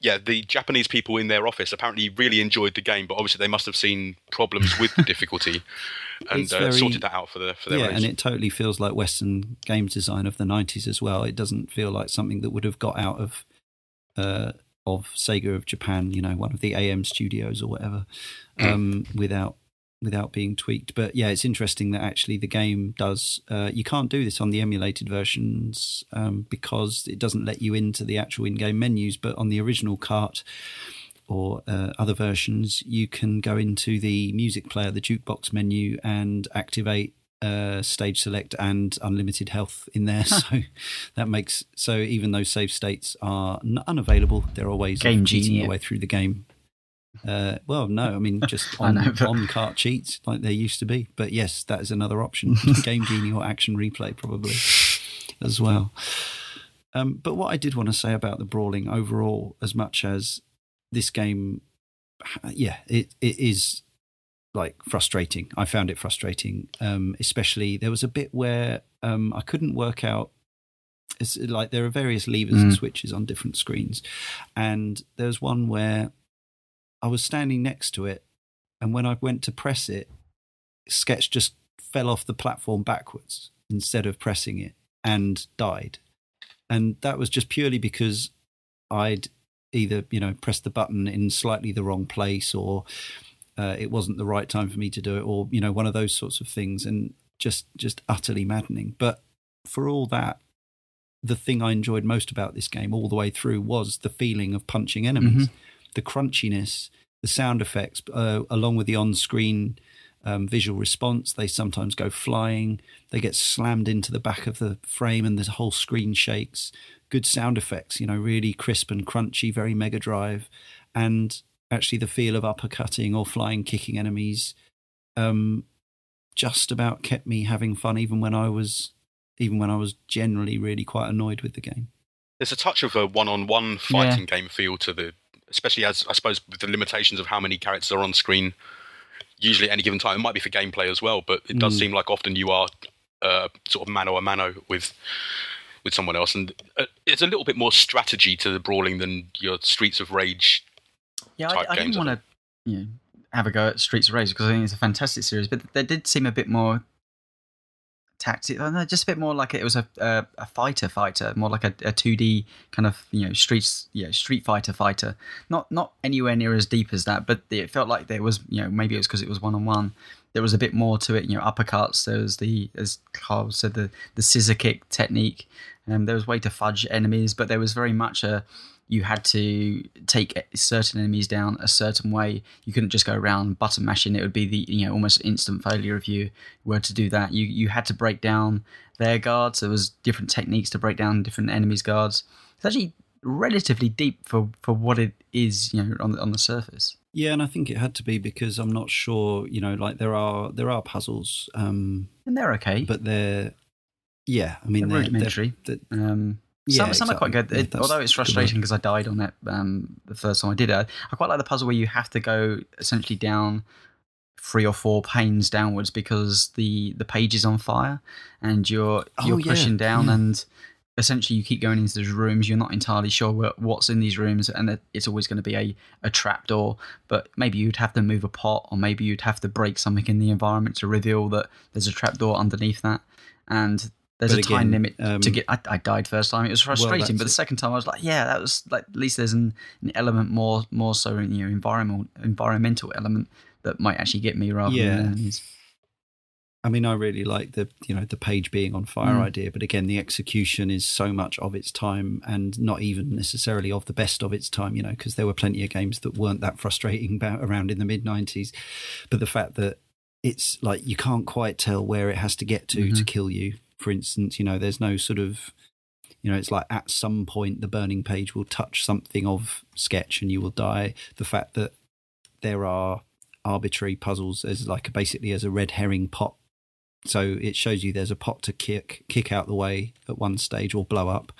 [SPEAKER 4] yeah, the Japanese people in their office apparently really enjoyed the game, but obviously they must have seen problems with the difficulty and uh,
[SPEAKER 1] very-
[SPEAKER 4] sorted that out for the for their
[SPEAKER 1] yeah, and it totally feels like Western games design of the '90s as well. It doesn't feel like something that would have got out of uh, of Sega of Japan, you know, one of the AM studios or whatever, um, without without being tweaked. But yeah, it's interesting that actually the game does. Uh, you can't do this on the emulated versions um, because it doesn't let you into the actual in-game menus. But on the original cart or uh, other versions, you can go into the music player, the jukebox menu, and activate uh, stage select and unlimited health in there. so that makes so even though save states are n- unavailable, there are ways
[SPEAKER 2] Game
[SPEAKER 1] of cheating your way through the game. Uh, well, no, I mean just on,
[SPEAKER 2] know, but-
[SPEAKER 1] on cart cheats like there used to be. But yes, that is another option. Game Genie or Action Replay probably as well. Um, but what I did want to say about the brawling overall, as much as this game, yeah, it, it is like frustrating. I found it frustrating, um, especially there was a bit where um, I couldn't work out. It's like there are various levers and
[SPEAKER 2] Mm.
[SPEAKER 1] switches on different screens, and there was one where I was standing next to it, and when I went to press it, Sketch just fell off the platform backwards instead of pressing it and died. And that was just purely because I'd either, you know, pressed the button in slightly the wrong place or uh, it wasn't the right time for me to do it or, you know, one of those sorts of things and just just utterly maddening. But for all that, the thing I enjoyed most about this game all the way through was the feeling of punching enemies, the crunchiness, the sound effects, uh, along with the on-screen um, visual response. They sometimes go flying. They get slammed into the back of the frame, and the whole screen shakes. Good sound effects, you know, really crisp and crunchy, very Mega Drive, and actually the feel of uppercutting or flying, kicking enemies. Um, just about kept me having fun, even when I was, even when I was generally really quite annoyed with the game.
[SPEAKER 4] There's a touch of a one-on-one
[SPEAKER 2] Yeah.
[SPEAKER 4] fighting game feel to the, especially as I suppose with the limitations of how many characters are on screen. Usually, at any given time, it might be for gameplay as well, but it does
[SPEAKER 1] Mm.
[SPEAKER 4] seem like often you are uh, sort of mano a mano with with someone else, and uh, it's a little bit more strategy to the brawling than your Streets of Rage.
[SPEAKER 2] Yeah, I, I
[SPEAKER 4] games,
[SPEAKER 2] didn't want to you know, have a go at Streets of Rage because I think it's a fantastic series, but they did seem a bit more tactic. Just a bit more like it was a a, a fighter fighter, more like a, a 2D kind of you know streets yeah Street Fighter fighter. Not not anywhere near as deep as that, but it felt like there was you know maybe it was because it was one on one. There was a bit more to it, you know, uppercuts. There was the, as Karl said, the the scissor kick technique. Um, there was way to fudge enemies, but there was very much a you had to take certain enemies down a certain way. You couldn't just go around button mashing. It would be the you know almost instant failure if you were to do that. You you had to break down their guards. There was different techniques to break down different enemies' guards. It's actually relatively deep for, for what it is, you know, on the, on the surface.
[SPEAKER 1] Yeah, and I think it had to be because I'm not sure, you know, like there are there are puzzles, um,
[SPEAKER 2] And they're okay,
[SPEAKER 1] but they're yeah, I mean
[SPEAKER 2] they're
[SPEAKER 1] they're,
[SPEAKER 2] rudimentary.
[SPEAKER 1] they're-
[SPEAKER 2] Um,
[SPEAKER 1] Yeah,
[SPEAKER 2] some, some are quite good.
[SPEAKER 1] exactly. Yeah,
[SPEAKER 2] although it's
[SPEAKER 1] a good word.
[SPEAKER 2] frustrating because I died on it um, the first time I did it. I quite like the puzzle where you have to go essentially down three or four panes downwards because the the page is on fire and you're
[SPEAKER 1] Oh,
[SPEAKER 2] you're
[SPEAKER 1] yeah,
[SPEAKER 2] pushing down
[SPEAKER 1] yeah.
[SPEAKER 2] and essentially you keep going into these rooms you're not entirely sure what, what's in these rooms and it's always going to be a, a trap door but maybe you'd have to move a pot or maybe you'd have to break something in the environment to reveal that there's a trap door underneath that and there's
[SPEAKER 1] But
[SPEAKER 2] a time limit
[SPEAKER 1] um,
[SPEAKER 2] to get I, I died first time it was frustrating
[SPEAKER 1] that's
[SPEAKER 2] but the second time i was like yeah that was like at least there's an, an element more more so in your environmental environmental element that might actually get me rather
[SPEAKER 1] Yeah.
[SPEAKER 2] than enemies
[SPEAKER 1] I mean, I really like the you know the page being on fire
[SPEAKER 2] Mm.
[SPEAKER 1] idea, but again, the execution is so much of its time, and not even necessarily of the best of its time. You know, because there were plenty of games that weren't that frustrating about, around in the mid '90s. But the fact that it's like you can't quite tell where it has to get to to
[SPEAKER 2] Mhm.
[SPEAKER 1] kill you. For instance, you know, there's no sort of you know, it's like at some point the burning page will touch something of sketch and you will die. The fact that there are arbitrary puzzles as like basically as a red herring pot so it shows you there's a pot to kick kick out the way at one stage or blow up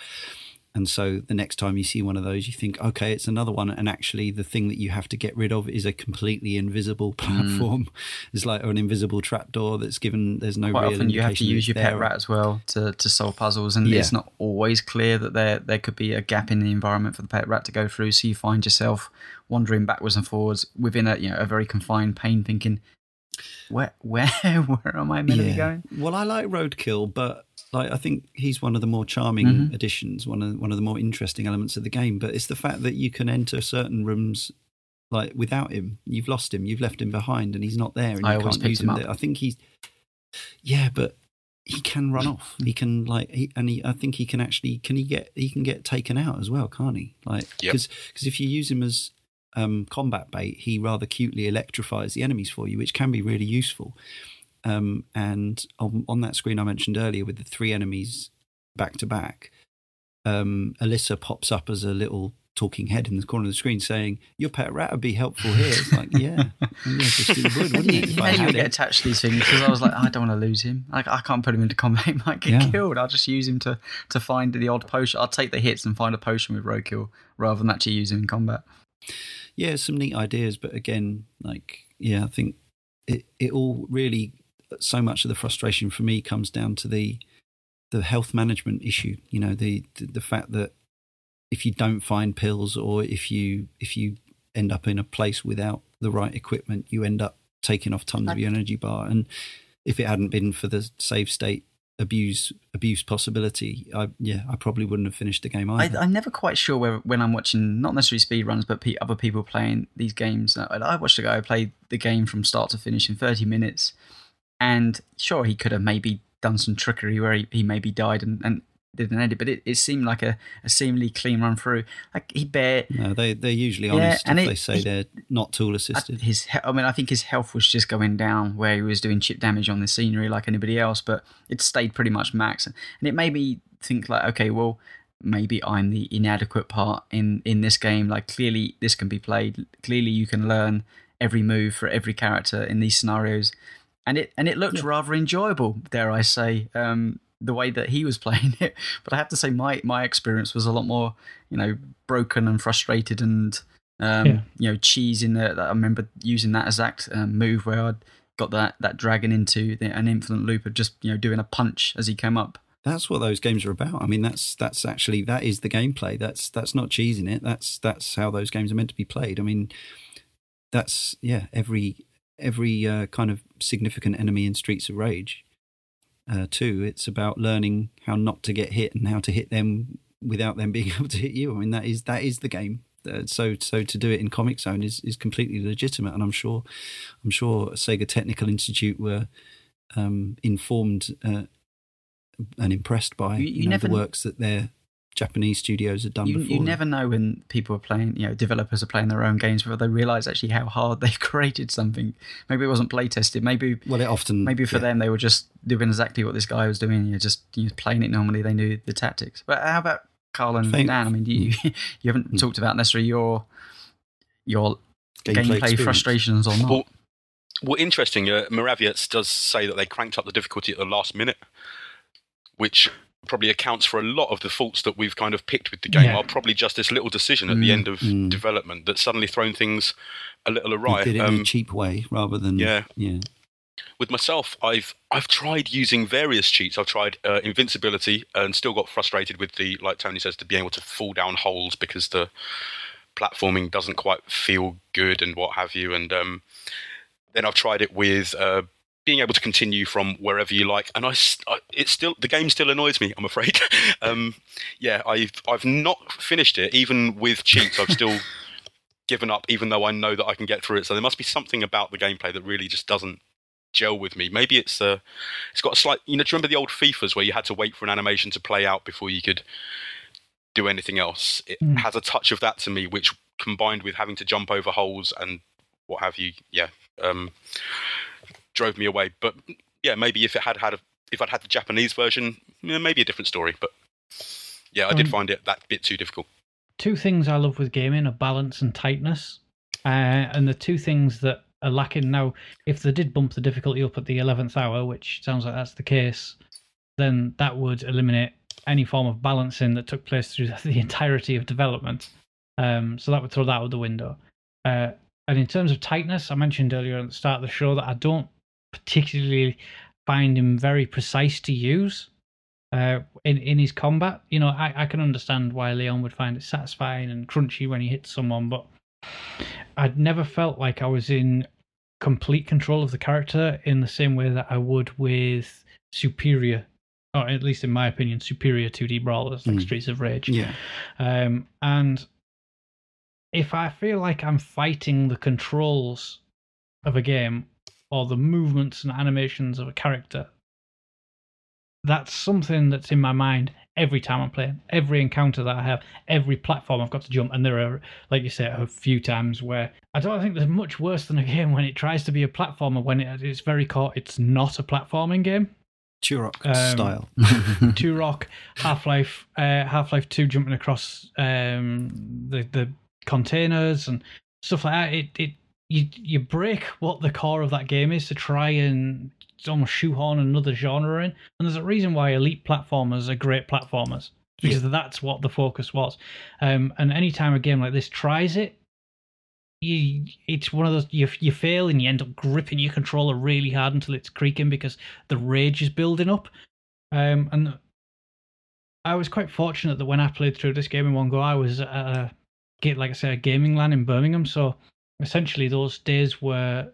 [SPEAKER 1] And so the next time you see one of those, you think, okay, it's another one. And actually, the thing that you have to get rid of is a completely invisible
[SPEAKER 2] Mm.
[SPEAKER 1] platform. It's like an invisible trapdoor that's given. There's no
[SPEAKER 2] Quite
[SPEAKER 1] real
[SPEAKER 2] often you have to use your pet rat as well to, to solve puzzles, and
[SPEAKER 1] Yeah.
[SPEAKER 2] it's not always clear that there there could be a gap in the environment for the pet rat to go through. So you find yourself wandering backwards and forwards within a you know a very confined pane, thinking, where where where am I meant to be going?
[SPEAKER 1] Well, I like Roadkill, but like I think he's one of the more charming
[SPEAKER 2] Mhm.
[SPEAKER 1] additions, one of one of the more interesting elements of the game. But it's the fact that you can enter certain rooms like without him. You've lost him, you've left him behind, and he's not there, and
[SPEAKER 2] I
[SPEAKER 1] you
[SPEAKER 2] always
[SPEAKER 1] can't use
[SPEAKER 2] him
[SPEAKER 1] him.
[SPEAKER 2] up.
[SPEAKER 1] there. I think he's yeah, but he can run off. He can like, he, and he, I think he can actually can he get he can get taken out as well, can't he? Like
[SPEAKER 4] Yep.
[SPEAKER 1] because if you use him as um, combat bait, he rather cutely electrifies the enemies for you, which can be really useful. Um, and on, on that screen I mentioned earlier, with the three enemies back to back, um, Alissa pops up as a little talking head in the corner of the screen saying, "Your pet rat would be helpful here." It's like, yeah, yeah just it would, wouldn't it?
[SPEAKER 2] You
[SPEAKER 1] I
[SPEAKER 2] made me get attached to these things because I was like, I don't want to lose him. Like, I can't put him into combat; he might get
[SPEAKER 1] Yeah.
[SPEAKER 2] killed. I'll just use him to to find the odd potion. I'll take the hits and find a potion with roadkill rather than actually use him in combat.
[SPEAKER 1] yeah, some neat ideas, but again, like, yeah, I think it, it all really, so much of the frustration for me comes down to the, the health management issue. You know, the, the, the fact that if you don't find pills or if you, if you end up in a place without the right equipment, you end up taking off tons of your energy bar. And if it hadn't been for the save state abuse, abuse possibility, I, yeah, I probably wouldn't have finished the game
[SPEAKER 2] I,
[SPEAKER 1] either.
[SPEAKER 2] I'm never quite sure whether, when I'm watching not necessarily speed runs, but pe- other people playing these games. uh, I watched a guy play the game from start to finish in 30 minutes, and sure, he could have maybe done some trickery where he, he maybe died and, and did an edit, but it, it seemed like a, a seemingly clean run through. Like he bare
[SPEAKER 1] No, they they're usually
[SPEAKER 2] Yeah,
[SPEAKER 1] honest
[SPEAKER 2] and
[SPEAKER 1] if
[SPEAKER 2] it-
[SPEAKER 1] they say
[SPEAKER 2] it-
[SPEAKER 1] they're not tool assisted.
[SPEAKER 2] his I mean I think his health was just going down where he was doing chip damage on the scenery like anybody else but it stayed pretty much max and it made me think like okay well maybe I'm the inadequate part in in this game like clearly this can be played clearly you can learn every move for every character in these scenarios and it and it looked rather enjoyable dare I say um the way that he was playing it but I have to say my my experience was a lot more you know broken and frustrated and um,
[SPEAKER 3] Yeah.
[SPEAKER 2] you know, cheese in there. I remember using that exact um, move where I'd got that, that dragon into the, an infinite loop of just you know doing a punch as he came up.
[SPEAKER 1] That's what those games are about. I mean, that's that's actually that is the gameplay. That's that's not cheesing it. That's that's how those games are meant to be played. I mean, that's yeah. Every every uh, kind of significant enemy in Streets of Rage, uh, too. It's about learning how not to get hit and how to hit them without them being able to hit you. I mean, that is that is the game. Uh, so so to do it in Comix Zone is, is completely legitimate, and I'm sure I'm sure Sega Technical Institute were um, informed uh, and impressed by
[SPEAKER 2] You-
[SPEAKER 1] you,
[SPEAKER 2] you
[SPEAKER 1] know,
[SPEAKER 2] never-
[SPEAKER 1] the works that their Japanese studios had done
[SPEAKER 2] You,
[SPEAKER 1] before.
[SPEAKER 2] you never know when people are playing, you know, developers are playing their own games before they realize actually how hard they've created something. Maybe it wasn't play tested. Maybe
[SPEAKER 1] well, it often
[SPEAKER 2] maybe for
[SPEAKER 1] yeah.
[SPEAKER 2] them they were just doing exactly what this guy was doing. You know, just you know, playing it normally. They knew the tactics. But how about Karl and
[SPEAKER 1] Think-
[SPEAKER 2] Dan? I mean, you you haven't
[SPEAKER 1] Mm.
[SPEAKER 2] talked about necessarily your your
[SPEAKER 1] Gameplay
[SPEAKER 2] gameplay, frustrations or not.
[SPEAKER 4] Well, well, interesting. Uh, Morawiec does say that they cranked up the difficulty at the last minute, which probably accounts for a lot of the faults that we've kind of picked with the game.
[SPEAKER 3] Yeah.
[SPEAKER 4] Are probably just this little decision at the
[SPEAKER 2] Mm,
[SPEAKER 4] end of
[SPEAKER 1] mm.
[SPEAKER 4] development that suddenly thrown things a little awry.
[SPEAKER 1] did it in
[SPEAKER 4] Um,
[SPEAKER 1] a cheap way rather than
[SPEAKER 4] yeah.
[SPEAKER 1] yeah.
[SPEAKER 4] with myself, I've I've tried using various cheats. I've tried uh, invincibility and still got frustrated with the like Tony says to be able to fall down holes because the platforming doesn't quite feel good and what have you. And um, then I've tried it with uh, being able to continue from wherever you like. And I, it's still the game still annoys me. I'm afraid. um, yeah, I've I've not finished it even with cheats. I've still given up, even though I know that I can get through it. So there must be something about the gameplay that really just doesn't gel with me. Maybe it's uh, it's got a slight. You know, do you remember the old FIFA's where you had to wait for an animation to play out before you could do anything else? It
[SPEAKER 3] Mm.
[SPEAKER 4] has a touch of that to me, which combined with having to jump over holes and what have you, yeah, um, drove me away. But yeah, maybe if it had had a, if I'd had the Japanese version, maybe a different story. But yeah, I did
[SPEAKER 3] Um,
[SPEAKER 4] find it that bit too difficult.
[SPEAKER 3] two things I love with gaming are balance and tightness. Uh, and the two things that are lacking now, if they did bump the difficulty up at the 11th hour, which sounds like that's the case, then that would eliminate any form of balancing that took place through the entirety of development. Um, so that would throw that out the window. Uh, and in terms of tightness, I mentioned earlier at the start of the show that I don't particularly find him very precise to use uh, in in his combat. You know, I, I can understand why Leon would find it satisfying and crunchy when he hits someone, but I'd never felt like I was in complete control of the character in the same way that I would with superior, or at least in my opinion, superior 2D brawlers like
[SPEAKER 1] Mm.
[SPEAKER 3] Streets of Rage.
[SPEAKER 1] Yeah.
[SPEAKER 3] Um, and if I feel like I'm fighting the controls of a game or the movements and animations of a character, that's something that's in my mind every time I'm playing. Every encounter that I have, every platform I've got to jump, and there are, like you say, a few times where I don't think there's much worse than a game when it tries to be a platformer when it, it's very caught. It's not a platforming game.
[SPEAKER 1] Turok
[SPEAKER 3] Um,
[SPEAKER 1] style.
[SPEAKER 3] Turok, Half Life, uh, Half Life Two, jumping across um, the the containers and stuff like that. It it you you break what the core of that game is to try and almost shoehorn another genre in. And there's a reason why elite platformers are great platformers because that's what the focus was. Um, and anytime a game like this tries it. You, it's one of those you you fail and you end up gripping your controller really hard until it's creaking because the rage is building up. Um, and I was quite fortunate that when I played through this game in one go, I was at a, like I said, a gaming land in Birmingham. So essentially, those days were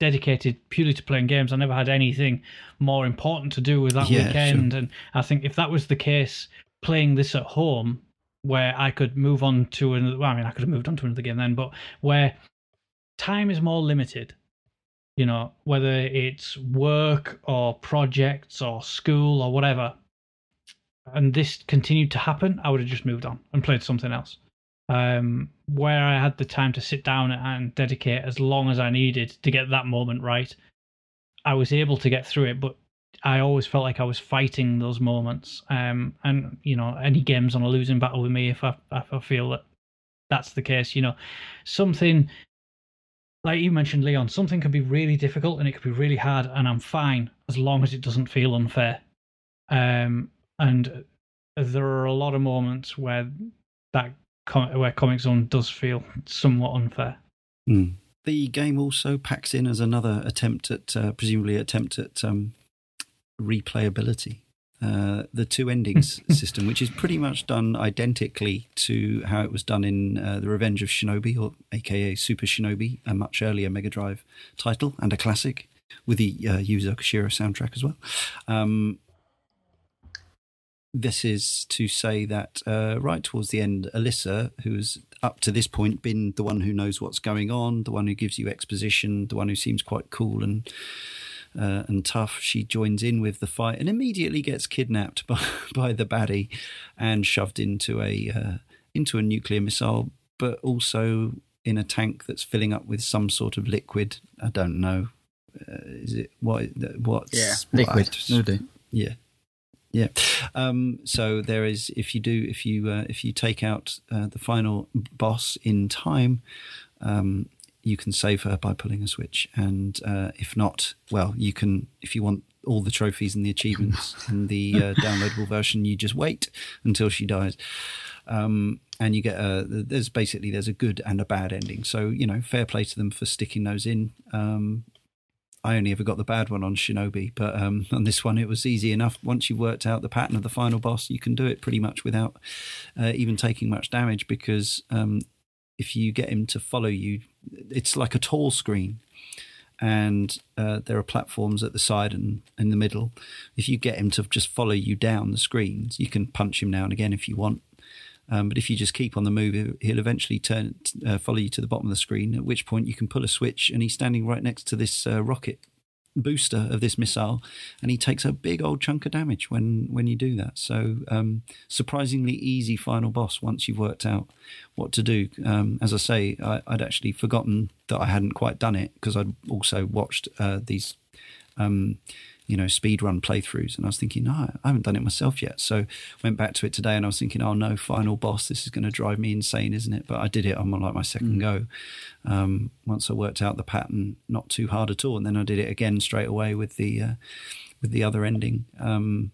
[SPEAKER 3] dedicated purely to playing games. I never had anything more important to do with that
[SPEAKER 1] Yeah,
[SPEAKER 3] weekend. And I think if that was the case, playing this at home, where I could move on to another, well, I mean, I could have moved on to another game then, but where time is more limited you know, whether it's work or projects or school or whatever, and this continued to happen, I would have just moved on and played something else. Um, where I had the time to sit down and dedicate as long as I needed to get that moment right, I was able to get through it, but I always felt like I was fighting those moments. Um, and, you know, any game's on a losing battle with me if I, if I feel that that's the case. You know, something like you mentioned, Leon, something can be really difficult and it could be really hard, and I'm fine as long as it doesn't feel unfair. Um, and there are a lot of moments where that com- where Comix Zone does feel somewhat unfair.
[SPEAKER 1] Mm. The game also packs in as another attempt at, uh, presumably, attempt at um, replayability. Uh, the two endings system, which is pretty much done identically to how it was done in uh, The Revenge of Shinobi, or aka Super Shinobi, a much earlier Mega Drive title and a classic with the uh, Yuzo Koshiro soundtrack as well. Um, this is to say that uh, right towards the end, Alissa, who's up to this point been the one who knows what's going on, the one who gives you exposition, the one who seems quite cool and uh, and tough, she joins in with the fight and immediately gets kidnapped by, by the baddie and shoved into a uh, into a nuclear missile, but also in a tank that's filling up with some sort of liquid. I don't know. Uh, is it what? What's
[SPEAKER 2] Yeah, liquid. Will do.
[SPEAKER 1] yeah, yeah. Um, so there is if you do if you uh, if you take out uh, the final boss in time, um, you can save her by pulling a switch, and uh, if not, well, you can if you want all the trophies and the achievements and the uh, downloadable version, you just wait until she dies. Um, and you get a there's basically there's a good and a bad ending. So you know, fair play to them for sticking those in. Um, I only ever got the bad one on Shinobi, but um, on this one it was easy enough. Once you've worked out the pattern of the final boss, you can do it pretty much without uh, even taking much damage because um, if you get him to follow you, it's like a tall screen. And uh, there are platforms at the side and in the middle. If you get him to just follow you down the screens, you can punch him now and again if you want. Um, but if you just keep on the move, he'll- eventually turn uh, follow you to the bottom of the screen. At which point you can pull a switch, and he's standing right next to this uh, rocket booster of this missile, and he takes a big old chunk of damage when when you do that. So um, surprisingly easy final boss once you've worked out what to do. Um, as I say, I, I'd actually forgotten that I hadn't quite done it because I'd also watched uh, these. Um, you know, speed run playthroughs, and I was thinking, no, I haven't done it myself yet. So went back to it today, and I was thinking, oh no, final boss, this is going to drive me insane, isn't it? But I did it on my, like my second go. Um, once I worked out the pattern, not too hard at all, and then I did it again straight away with the uh, with the other ending. Um,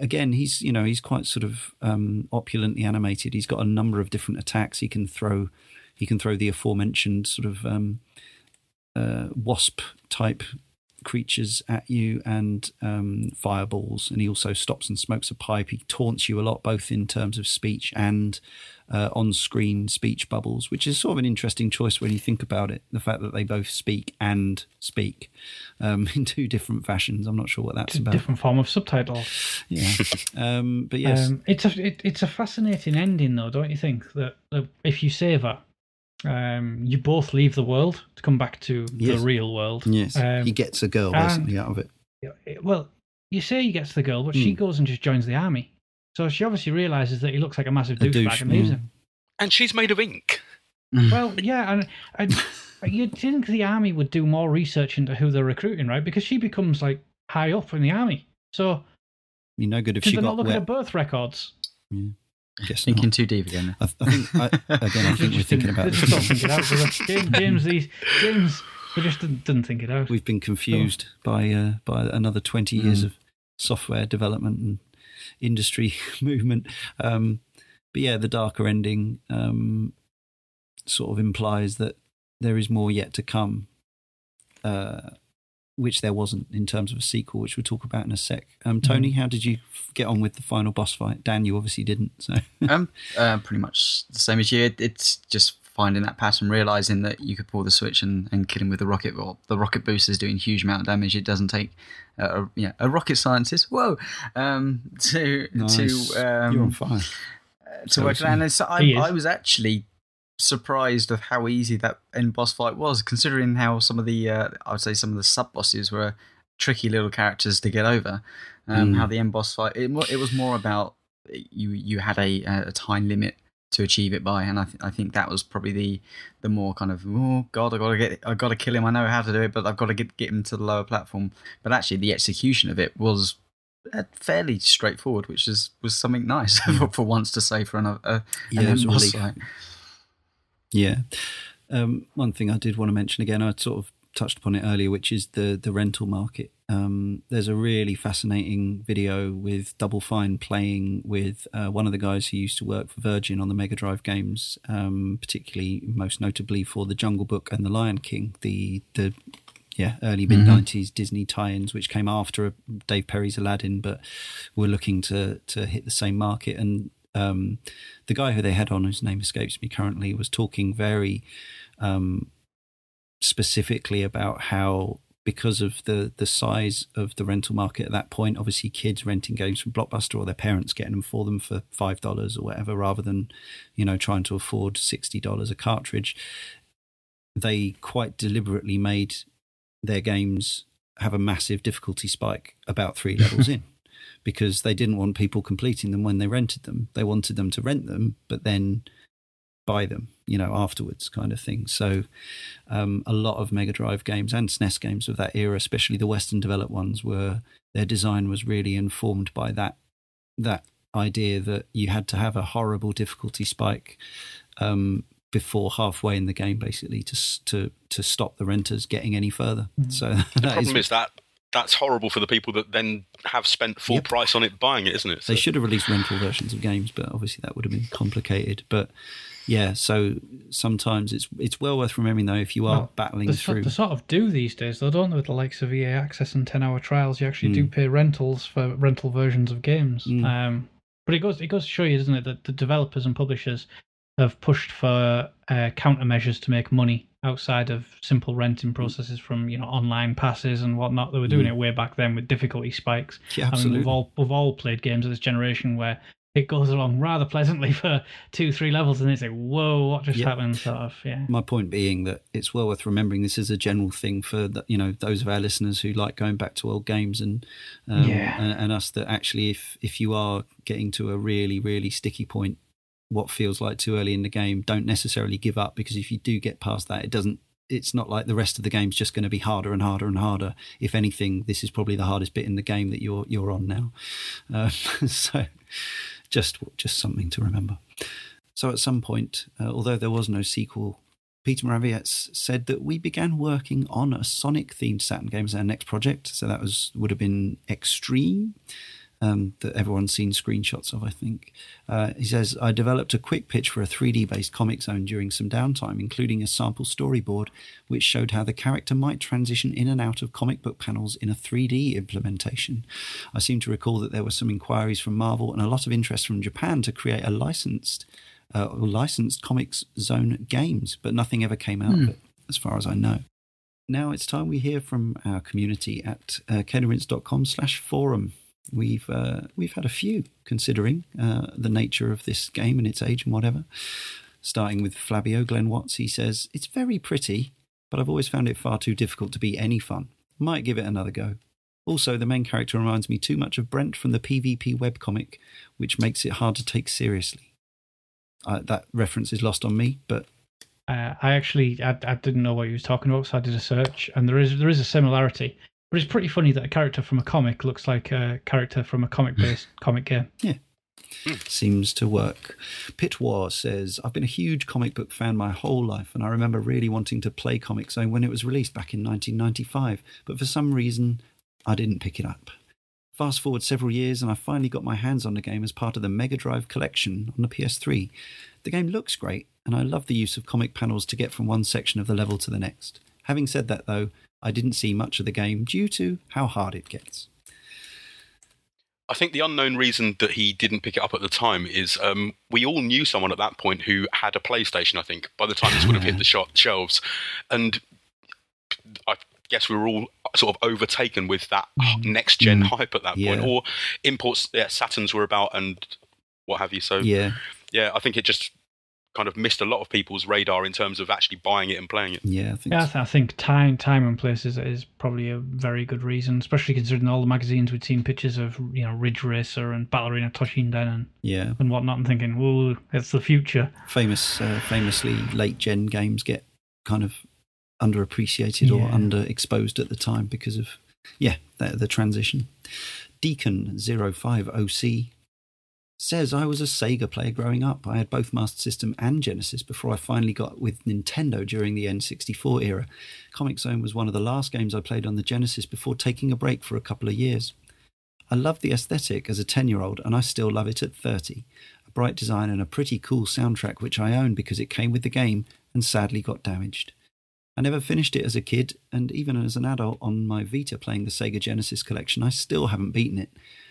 [SPEAKER 1] again, he's you know he's quite sort of um, opulently animated. He's got a number of different attacks. He can throw, he can throw the aforementioned sort of um, uh, wasp type creatures at you and um, fireballs. And he also stops and smokes a pipe. He taunts you a lot, both in terms of speech and uh, on screen speech bubbles, which is sort of an interesting choice when you think about it. The fact that they both speak and speak um, in two different fashions. I'm not sure what that's about.
[SPEAKER 3] different form of subtitle.
[SPEAKER 1] Yeah. um, but yes.
[SPEAKER 3] Um, it's a it, it's a fascinating ending, though, don't you think? That, that if you save her, um, you both leave the world to come back to
[SPEAKER 1] Yes.
[SPEAKER 3] the real world.
[SPEAKER 1] yes.
[SPEAKER 3] um,
[SPEAKER 1] he gets a girl basically out of it.
[SPEAKER 3] It- Well, you say he gets the girl, but she
[SPEAKER 1] Hmm.
[SPEAKER 3] goes and just joins the army. So she obviously realizes that he looks like a massive
[SPEAKER 1] A
[SPEAKER 3] douchebag
[SPEAKER 1] douche,
[SPEAKER 3] and leaves
[SPEAKER 1] yeah.
[SPEAKER 3] him.
[SPEAKER 4] And she's made of ink.
[SPEAKER 3] Well, yeah, and, and you'd think the army would do more research into who they're recruiting, right? Because she becomes like high up in the army. So
[SPEAKER 1] Be no good if she
[SPEAKER 3] they not
[SPEAKER 1] got
[SPEAKER 3] look at her birth records?
[SPEAKER 1] Guess
[SPEAKER 2] Thinking
[SPEAKER 1] not.
[SPEAKER 2] too deep again.
[SPEAKER 1] I, I think I, again. I think we're thinking about
[SPEAKER 3] they
[SPEAKER 1] this.
[SPEAKER 3] just think it out. James, James, these James, they just didn't, didn't think it out.
[SPEAKER 1] We've been confused by uh, by another twenty years
[SPEAKER 2] Mm.
[SPEAKER 1] of software development and industry movement. Um, but yeah, the darker ending um, sort of implies that there is more yet to come, uh, which there wasn't in terms of a sequel, which we'll talk about in a sec. Um, Tony, how did you get on with the final boss fight? Dan, you obviously didn't. So
[SPEAKER 2] um, uh, pretty much the same as you. It's just finding that pattern, realizing that you could pull the switch and, and kill him with the rocket. Well, the rocket boost is doing huge amount of damage. It doesn't take uh, a, yeah, a rocket scientist. Whoa, um, to
[SPEAKER 1] nice.
[SPEAKER 2] to um,
[SPEAKER 1] you're on fire.
[SPEAKER 2] to
[SPEAKER 1] So
[SPEAKER 2] work it out. And so I, I was actually surprised of how easy that end boss fight was, considering how some of the uh, I would say some of the sub bosses were tricky little characters to get over. Um,
[SPEAKER 1] Mm.
[SPEAKER 2] How the end boss fight it, it was more about you you had a a time limit to achieve it by, and I th- I think that was probably the the more kind of oh god I gotta get I gotta kill him I know how to do it but I've got to get get him to the lower platform. But actually the execution of it was uh, fairly straightforward, which is was something nice for, for once to say for another uh,
[SPEAKER 1] Yeah,
[SPEAKER 2] an
[SPEAKER 1] it was
[SPEAKER 2] end
[SPEAKER 1] a
[SPEAKER 2] boss
[SPEAKER 1] relief.
[SPEAKER 2] fight.
[SPEAKER 1] Yeah. Um, one thing I did want to mention again, I sort of touched upon it earlier, which is the the rental market. Um, there's a really fascinating video with Double Fine playing with uh, one of the guys who used to work for Virgin on the Mega Drive games, um, particularly most notably for the Jungle Book and the Lion King, the the yeah early mid '90s Disney tie-ins, which came after Dave Perry's Aladdin, but were looking to to hit the same market and. Um, the guy who they had on, whose name escapes me currently, was talking very um, specifically about how because of the the size of the rental market at that point, obviously kids renting games from Blockbuster or their parents getting them for them for five dollars or whatever, rather than you know trying to afford sixty dollars a cartridge. They quite deliberately made their games have a massive difficulty spike about three levels in because they didn't want people completing them when they rented them. They wanted them to rent them, but then buy them, you know, afterwards, kind of thing. So, um, a lot of Mega Drive games and SNES games of that era, especially the Western developed ones, were their design was really informed by that that idea that you had to have a horrible difficulty spike um, before halfway in the game, basically, to to to stop the renters getting any further. So
[SPEAKER 4] The problem is that that's horrible for the people that then have spent full
[SPEAKER 1] Yep.
[SPEAKER 4] price on it buying it, isn't it?
[SPEAKER 1] They should have released rental versions of games, but obviously that would have been complicated. But yeah, so sometimes it's it's well worth remembering though if you are
[SPEAKER 3] Well,
[SPEAKER 1] battling
[SPEAKER 3] They sort,
[SPEAKER 1] through.
[SPEAKER 3] they sort of do these days, though, don't they? With the likes of EA Access and ten-hour trials, you actually do
[SPEAKER 1] Mm.
[SPEAKER 3] pay rentals for rental versions of games.
[SPEAKER 1] Mm.
[SPEAKER 3] Um, but it goes it goes to show you, doesn't it, that the developers and publishers have pushed for uh, countermeasures to make money outside of simple renting processes from you know online passes and whatnot. They were doing
[SPEAKER 1] Mm.
[SPEAKER 3] it way back then with difficulty spikes.
[SPEAKER 1] yeah,
[SPEAKER 3] I mean,
[SPEAKER 1] absolutely.
[SPEAKER 3] we've all we've all played games of this generation where it goes along rather pleasantly for two, three levels, and it's like, whoa, what just
[SPEAKER 1] Yep.
[SPEAKER 3] happened? Sort of, yeah.
[SPEAKER 1] My point being that it's well worth remembering this is a general thing for the, you know those of our listeners who like going back to old games and um,
[SPEAKER 3] Yeah.
[SPEAKER 1] and, and us that actually if if you are getting to a really really sticky point, what feels like too early in the game, don't necessarily give up because if you do get past that, it doesn't. It's not like the rest of the game's just going to be harder and harder and harder. If anything, this is probably the hardest bit in the game that you're you're on now. Uh, so, just just something to remember. So at some point, uh, although there was no sequel, Peter Morawiec said that we began working on a Sonic themed Saturn game as our next project. So that was would have been X-treme. Um, that everyone's seen screenshots of, I think. Uh, he says, I developed a quick pitch for a 3D based Comix Zone during some downtime, including a sample storyboard which showed how the character might transition in and out of comic book panels in a 3D implementation. I seem to recall that there were some inquiries from Marvel and a lot of interest from Japan to create a licensed. Uh, licensed Comix Zone games, but nothing ever came out of it, as far as I know now it's time we hear from our community at uh, slash forum. We've uh, we've had a few considering uh, the nature of this game and its age and whatever. Starting with Flabio Glenn Watts, he says it's very pretty, but I've always found it far too difficult to be any fun. Might give it another go. Also, the main character reminds me too much of Brent from the PvP webcomic, which makes it hard to take seriously. Uh, that reference is lost on me, but
[SPEAKER 3] uh, I actually I, I didn't know what he was talking about, so I did a search, and there is there is a similarity. But it's pretty funny that a character from a comic looks like a character from a comic-based hmm. comic game.
[SPEAKER 1] Yeah. Hmm. Seems to work. Pit War says, I've been a huge comic book fan my whole life, and I remember really wanting to play Comix Zone when it was released back in 1995, but for some reason, I didn't pick it up. Fast forward several years, and I finally got my hands on the game as part of the Mega Drive collection on the PS3. The game looks great, and I love the use of comic panels to get from one section of the level to the next. Having said that, though, I didn't see much of the game due to how hard it gets.
[SPEAKER 4] I think the unknown reason that he didn't pick it up at the time is um, we all knew someone at that point who had a PlayStation. I think by the time this would have hit the shelves, and I guess we were all sort of overtaken with that next gen
[SPEAKER 1] Mm.
[SPEAKER 4] hype at that
[SPEAKER 1] Yeah.
[SPEAKER 4] point. Or imports, yeah, Saturns were about and what have you. So
[SPEAKER 1] Yeah,
[SPEAKER 4] yeah, I think it just kind of missed a lot of people's radar in terms of actually buying it and playing it.
[SPEAKER 1] yeah, I think.
[SPEAKER 3] Yeah, I,
[SPEAKER 1] so.
[SPEAKER 3] th- I think time, time and place is, is probably a very good reason, especially considering all the magazines we'd seen pictures of, you know, Ridge Racer and Battle Arena Toshinden and,
[SPEAKER 1] Yeah,
[SPEAKER 3] and whatnot, and thinking, "Whoa, it's the future."
[SPEAKER 1] famous, uh, famously late gen games get kind of underappreciated or
[SPEAKER 3] Yeah.
[SPEAKER 1] underexposed at the time because of yeah the, the transition. Deacon 05OC says I was a Sega player growing up. I had both Master System and Genesis before I finally got with Nintendo during the N64 era. Comix Zone was one of the last games I played on the Genesis before taking a break for a couple of years. I loved the aesthetic as a 10 year old, and I still love it at 30. A bright design and a pretty cool soundtrack, which I own because it came with the game and sadly got damaged. I never finished it as a kid, and even as an adult on my Vita playing the Sega Genesis collection, I still haven't beaten it,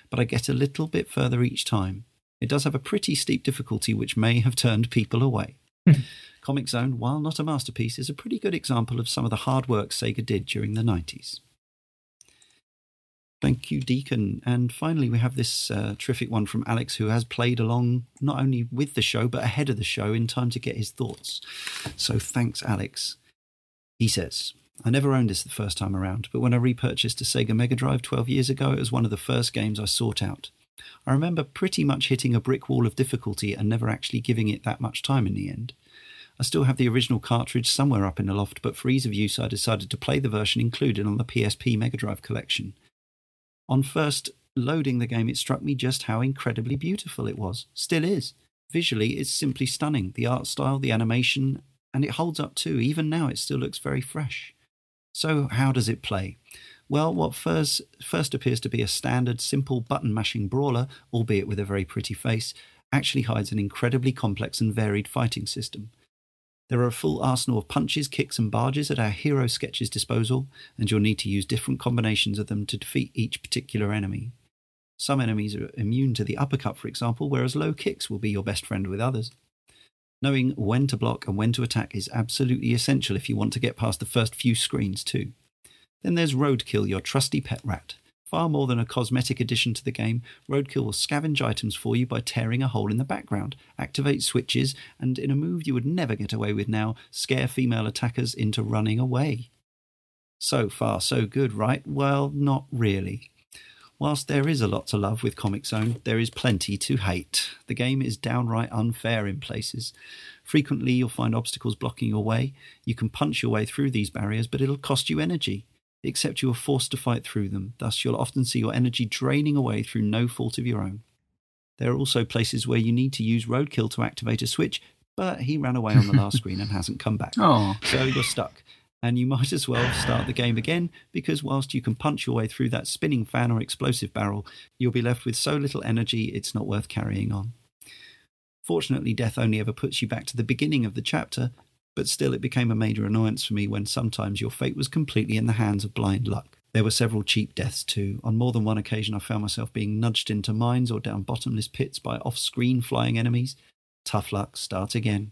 [SPEAKER 1] but I get a little bit further each time. It does have a pretty steep difficulty, which may have turned people away. Comix Zone, while not a masterpiece, is a pretty good example of some of the hard work Sega did during the 90s. Thank you, Deacon. And finally, we have this uh, terrific one from Alex, who has played along not only with the show, but ahead of the show in time to get his thoughts. So thanks, Alex. He says, I never owned this the first time around, but when I repurchased a Sega Mega Drive 12 years ago, it was one of the first games I sought out. I remember pretty much hitting a brick wall of difficulty and never actually giving it that much time in the end. I still have the original cartridge somewhere up in the loft, but for ease of use, I decided to play the version included on the PSP Mega Drive collection. On first loading the game, it struck me just how incredibly beautiful it was. Still is. Visually, it's simply stunning. The art style, the animation, and it holds up too. Even now, it still looks very fresh. So, how does it play? Well, what first, first appears to be a standard, simple button mashing brawler, albeit with a very pretty face, actually hides an incredibly complex and varied fighting system. There are a full arsenal of punches, kicks, and barges at our hero sketch's disposal, and you'll need to use different combinations of them to defeat each particular enemy. Some enemies are immune to the uppercut, for example, whereas low kicks will be your best friend with others. Knowing when to block and when to attack is absolutely essential if you want to get past the first few screens, too. Then there's Roadkill, your trusty pet rat. Far more than a cosmetic addition to the game, Roadkill will scavenge items for you by tearing a hole in the background, activate switches, and in a move you would never get away with now, scare female attackers into running away. So far, so good, right? Well, not really. Whilst there is a lot to love with Comix Zone, there is plenty to hate. The game is downright unfair in places. Frequently, you'll find obstacles blocking your way. You can punch your way through these barriers, but it'll cost you energy except you are forced to fight through them. Thus, you'll often see your energy draining away through no fault of your own. There are also places where you need to use Roadkill to activate a switch, but he ran away on the last screen and hasn't come back.
[SPEAKER 2] Oh,
[SPEAKER 1] So you're stuck. and you might as well start the game again because whilst you can punch your way through that spinning fan or explosive barrel, you'll be left with so little energy it's not worth carrying on. Fortunately, death only ever puts you back to the beginning of the chapter, but still it became a major annoyance for me when sometimes your fate was completely in the hands of blind luck. There were several cheap deaths too. On more than one occasion, I found myself being nudged into mines or down bottomless pits by off screen flying enemies. Tough luck, start again.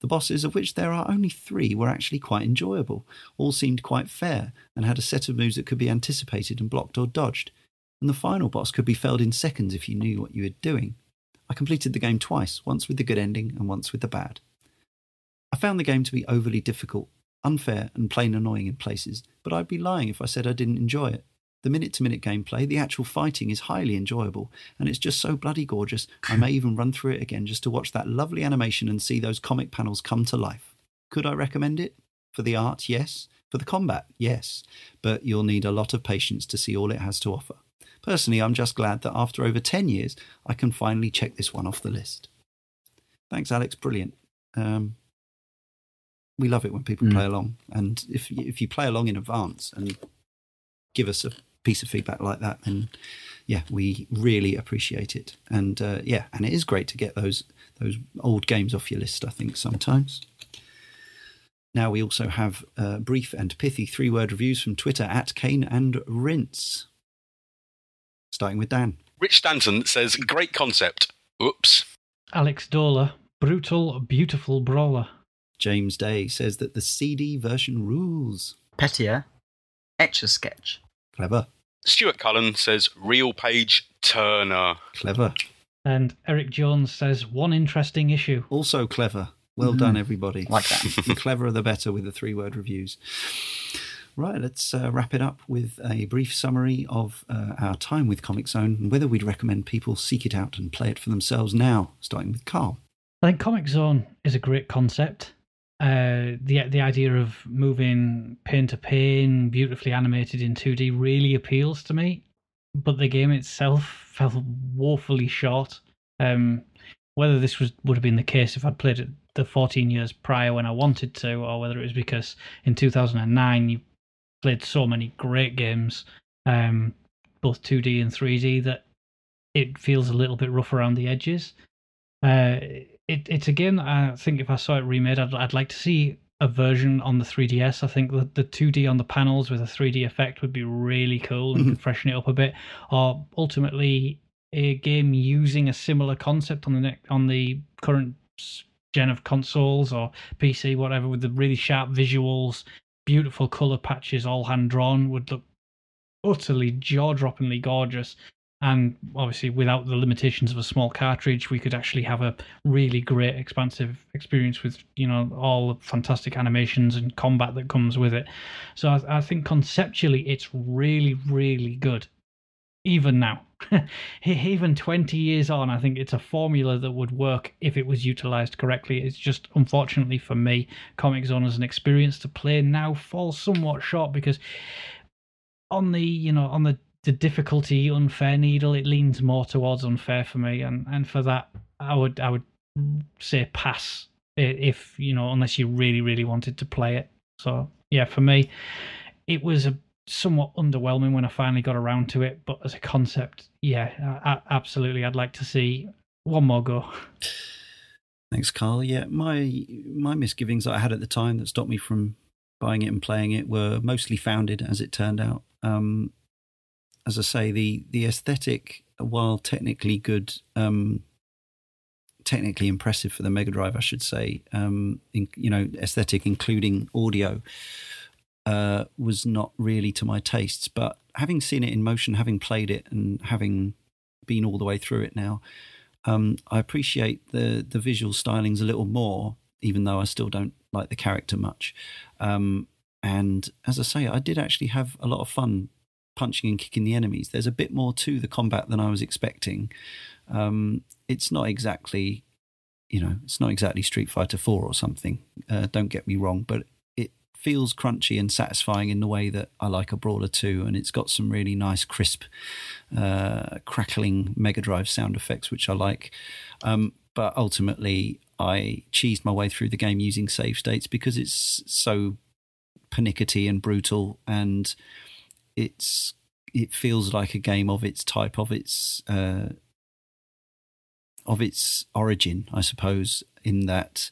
[SPEAKER 1] The bosses, of which there are only three, were actually quite enjoyable. All seemed quite fair and had a set of moves that could be anticipated and blocked or dodged. And the final boss could be felled in seconds if you knew what you were doing. I completed the game twice, once with the good ending and once with the bad. I found the game to be overly difficult, unfair, and plain annoying in places, but I'd be lying if I said I didn't enjoy it. The minute to minute gameplay, the actual fighting is highly enjoyable, and it's just so bloody gorgeous. I may even run through it again just to watch that lovely animation and see those comic panels come to life. Could I recommend it? For the art, yes. For the combat, yes. But you'll need a lot of patience to see all it has to offer. Personally, I'm just glad that after over 10 years, I can finally check this one off the list. Thanks, Alex. Brilliant. Um, we love it when people
[SPEAKER 2] Mm.
[SPEAKER 1] play along. And if, if you play along in advance and give us a piece of feedback like that, then yeah, we really appreciate it. And uh, yeah, and it is great to get those those old games off your list. I think sometimes. Now we also have uh, brief and pithy three-word reviews from Twitter at Cane and Rinse. Starting with Dan.
[SPEAKER 4] Rich Stanton says, great concept. Oops.
[SPEAKER 3] Alex Dola, brutal, beautiful brawler.
[SPEAKER 1] James Day says that the CD version rules.
[SPEAKER 2] Pettier, Etch a Sketch.
[SPEAKER 1] Clever,
[SPEAKER 4] Stuart Cullen says, real page Turner.
[SPEAKER 1] clever,
[SPEAKER 3] And Eric Jones says, one interesting issue.
[SPEAKER 1] also clever. Well
[SPEAKER 2] Mhm.
[SPEAKER 1] done, everybody.
[SPEAKER 2] Like that.
[SPEAKER 1] the cleverer the better with the three word reviews. Right, let's uh, wrap it up with a brief summary of uh, our time with Comix Zone and whether we'd recommend people seek it out and play it for themselves now, starting with Karl.
[SPEAKER 3] I think Comix Zone is a great concept. Uh, the the idea of moving pane to pane, beautifully animated in 2D, really appeals to me. But the game itself fell woefully short. Um, whether this was would have been the case if I'd played it the 14 years prior when I wanted to, or whether it was because in 2009 you played so many great games, um, both 2D and 3D, that it feels a little bit rough around the edges. Uh, it, it's again, I think if I saw it remade, I'd, I'd like to see a version on the 3DS. I think the, the 2D on the panels with a 3D effect would be really cool and mm-hmm. could freshen it up a bit. Or ultimately, a game using a similar concept on the ne- on the current gen of consoles or PC, whatever, with the really sharp visuals, beautiful color patches, all hand drawn, would look utterly jaw droppingly gorgeous and obviously without the limitations of a small cartridge we could actually have a really great expansive experience with you know all the fantastic animations and combat that comes with it. So i, I think conceptually it's really really good. Even now. Even 20 years on i think it's a formula that would work if it was utilized correctly. It's just unfortunately for me Comix Zone as an experience to play now falls somewhat short because on the you know on the the difficulty unfair needle it leans more towards unfair for me and and for that i would i would say pass if you know unless you really really wanted to play it so yeah for me it was a somewhat underwhelming when i finally got around to it but as a concept yeah I, I, absolutely i'd like to see one more go
[SPEAKER 1] Thanks, Karl. Yeah, my my misgivings that I had at the time that stopped me from buying it and playing it were mostly founded, as it turned out. Um, as I say, the the aesthetic, while technically good, um, technically impressive for the Mega Drive, I should say, um, in, you know, aesthetic including audio, uh, was not really to my tastes. But having seen it in motion, having played it, and having been all the way through it now, um, I appreciate the the visual stylings a little more, even though I still don't like the character much. Um, and as I say, I did actually have a lot of fun punching and kicking the enemies. There's a bit more to the combat than I was expecting. Um, it's not exactly, you know, it's not exactly Street Fighter Four or something. Uh, don't get me wrong, but it feels crunchy and satisfying in the way that I like a brawler too. And it's got some really nice, crisp, uh, crackling Mega Drive sound effects, which I like. Um, but ultimately, I cheesed my way through the game using save states because it's so pernickety and brutal, and it's it feels like a game of its type, of its uh, of its origin, I suppose. In that,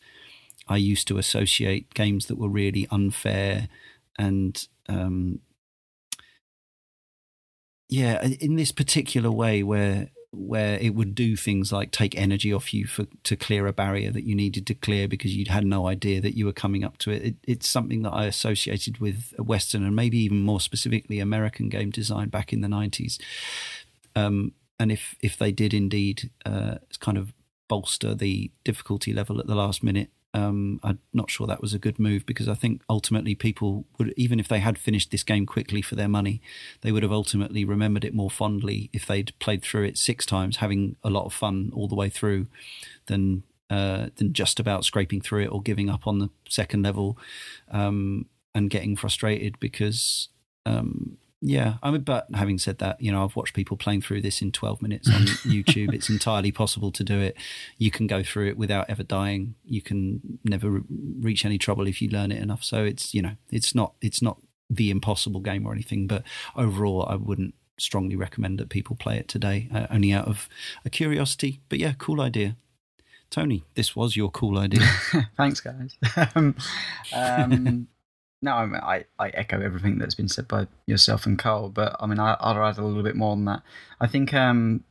[SPEAKER 1] I used to associate games that were really unfair and um, yeah, in this particular way where where it would do things like take energy off you for to clear a barrier that you needed to clear because you'd had no idea that you were coming up to it. it. It's something that I associated with Western and maybe even more specifically American game design back in the nineties. Um, and if if they did indeed uh, kind of bolster the difficulty level at the last minute, um, I'm not sure that was a good move because I think ultimately people would, even if they had finished this game quickly for their money, they would have ultimately remembered it more fondly if they'd played through it six times, having a lot of fun all the way through, than uh, than just about scraping through it or giving up on the second level um, and getting frustrated because um, yeah, I mean, but having said that, you know, I've watched people playing through this in 12 minutes on YouTube. it's entirely possible to do it. You can go through it without ever dying. You can never re- reach any trouble if you learn it enough. So it's, you know, it's not it's not the impossible game or anything, but overall I wouldn't strongly recommend that people play it today uh, only out of a curiosity. But yeah, cool idea. Tony, this was your cool idea.
[SPEAKER 2] Thanks, guys. um, um, no, I, mean, I, I echo everything that's been said by yourself and Karl, but I mean, I, I'll add a little bit more than that. I think, um,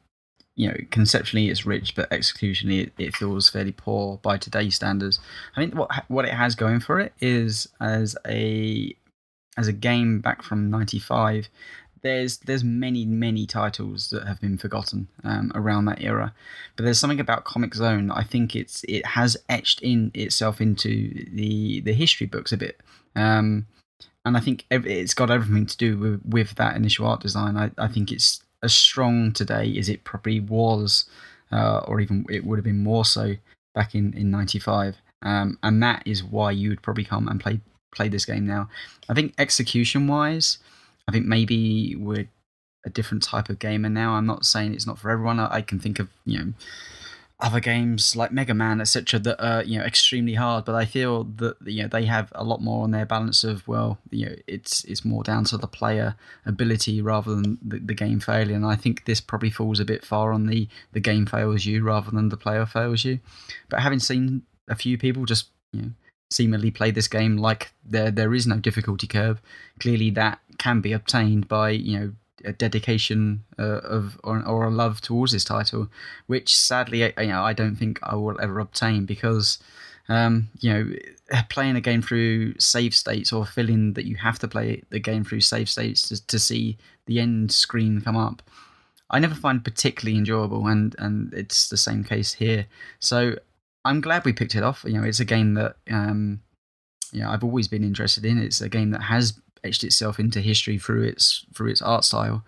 [SPEAKER 2] you know, conceptually it's rich, but executionally it, it feels fairly poor by today's standards. I think what what it has going for it is as a as a game back from '95, there's there's many many titles that have been forgotten um, around that era, but there's something about Comix Zone. I think it's it has etched in itself into the the history books a bit. Um, and I think it's got everything to do with, with that initial art design. I, I, think it's as strong today as it probably was, uh, or even it would have been more so back in in '95. Um, and that is why you would probably come and play play this game now. I think execution wise, I think maybe we're a different type of gamer now. I'm not saying it's not for everyone. I, I can think of you know other games like Mega Man, etc., that are you know extremely hard. But I feel that you know they have a lot more on their balance of well, you know, it's it's more down to the player ability rather than the, the game failing. And I think this probably falls a bit far on the the game fails you rather than the player fails you. But having seen a few people just you know seemingly play this game like there there is no difficulty curve, clearly that can be obtained by you know a dedication uh, of or, or, a love towards this title, which sadly you know I don't think I will ever obtain because um, you know playing a game through save states or feeling that you have to play the game through save states to, to see the end screen come up. I never find particularly enjoyable, and and it's the same case here. So I'm glad we picked it off. You know, it's a game that um, know I've always been interested in. It's a game that has etched itself into history through its through its art style.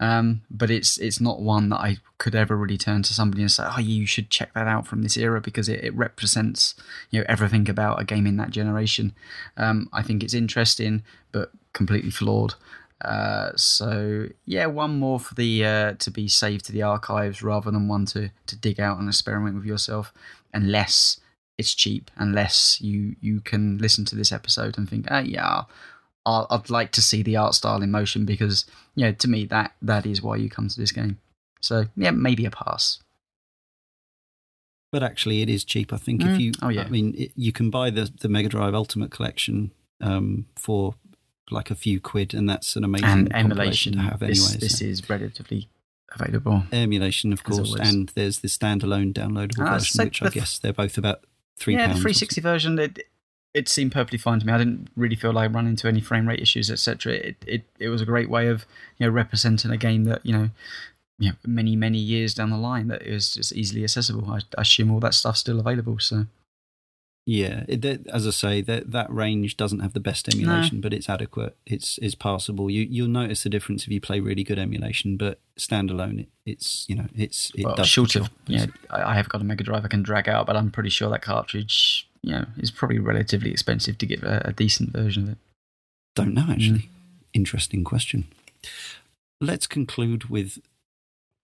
[SPEAKER 2] Um, but it's it's not one that I could ever really turn to somebody and say, "Oh, you should check that out from this era because it, it represents you know everything about a game in that generation." Um, I think it's interesting, but completely flawed. Uh, so yeah, one more for the uh, to be saved to the archives rather than one to to dig out and experiment with yourself, unless it's cheap, unless you you can listen to this episode and think, ah, yeah, i would like to see the art style in motion because you know to me that that is why you come to this game. So yeah, maybe a pass.
[SPEAKER 1] But actually, it is cheap. I think mm. if you, oh, yeah. I mean, it, you can buy the the Mega Drive Ultimate Collection um, for like a few quid, and that's an amazing
[SPEAKER 2] and emulation to have. Anyway, this, this so. is relatively available.
[SPEAKER 1] Emulation, of course, and there's the standalone downloadable version, which I guess they're both about three.
[SPEAKER 2] Yeah, the 360 version. It, it seemed perfectly fine to me. I didn't really feel like running into any frame rate issues, etc. It, it it was a great way of you know representing a game that you know you know many many years down the line that is just easily accessible. I, I assume all that stuff's still available. So
[SPEAKER 1] yeah, it, as I say, that that range doesn't have the best emulation, no. but it's adequate. It's it's passable. You you'll notice the difference if you play really good emulation, but standalone, it, it's you know it's it
[SPEAKER 2] well,
[SPEAKER 1] does.
[SPEAKER 2] Short of yeah, I have got a Mega Drive I can drag out, but I'm pretty sure that cartridge you know, it's probably relatively expensive to get a, a decent version of it.
[SPEAKER 1] Don't know, actually. Mm. Interesting question. Let's conclude with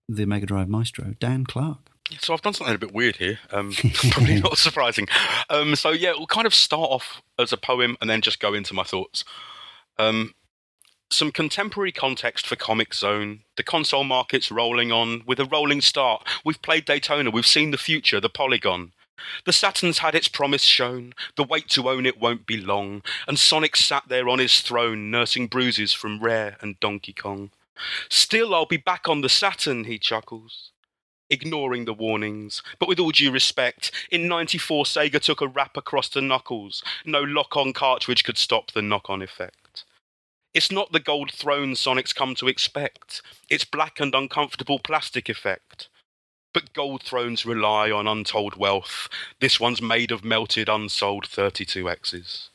[SPEAKER 1] the Mega Drive Maestro, Dan Clark.
[SPEAKER 4] So I've done something a bit weird here. Um, probably not surprising. Um, so yeah, we'll kind of start off as a poem and then just go into my thoughts. Um, some contemporary context for Comix Zone. The console market's rolling on with a rolling start. We've played Daytona. We've seen the future, the Polygon. The Saturn's had its promise shown. The wait to own it won't be long. And Sonic sat there on his throne, nursing bruises from Rare and Donkey Kong. Still, I'll be back on the Saturn, he chuckles ignoring the warnings. But with all due respect, in 94 Sega took a rap across the knuckles. No lock on cartridge could stop the knock on effect. It's not the gold throne Sonic's come to expect, it's black and uncomfortable plastic effect. But gold thrones rely on untold wealth. This one's made of melted, unsold 32Xs.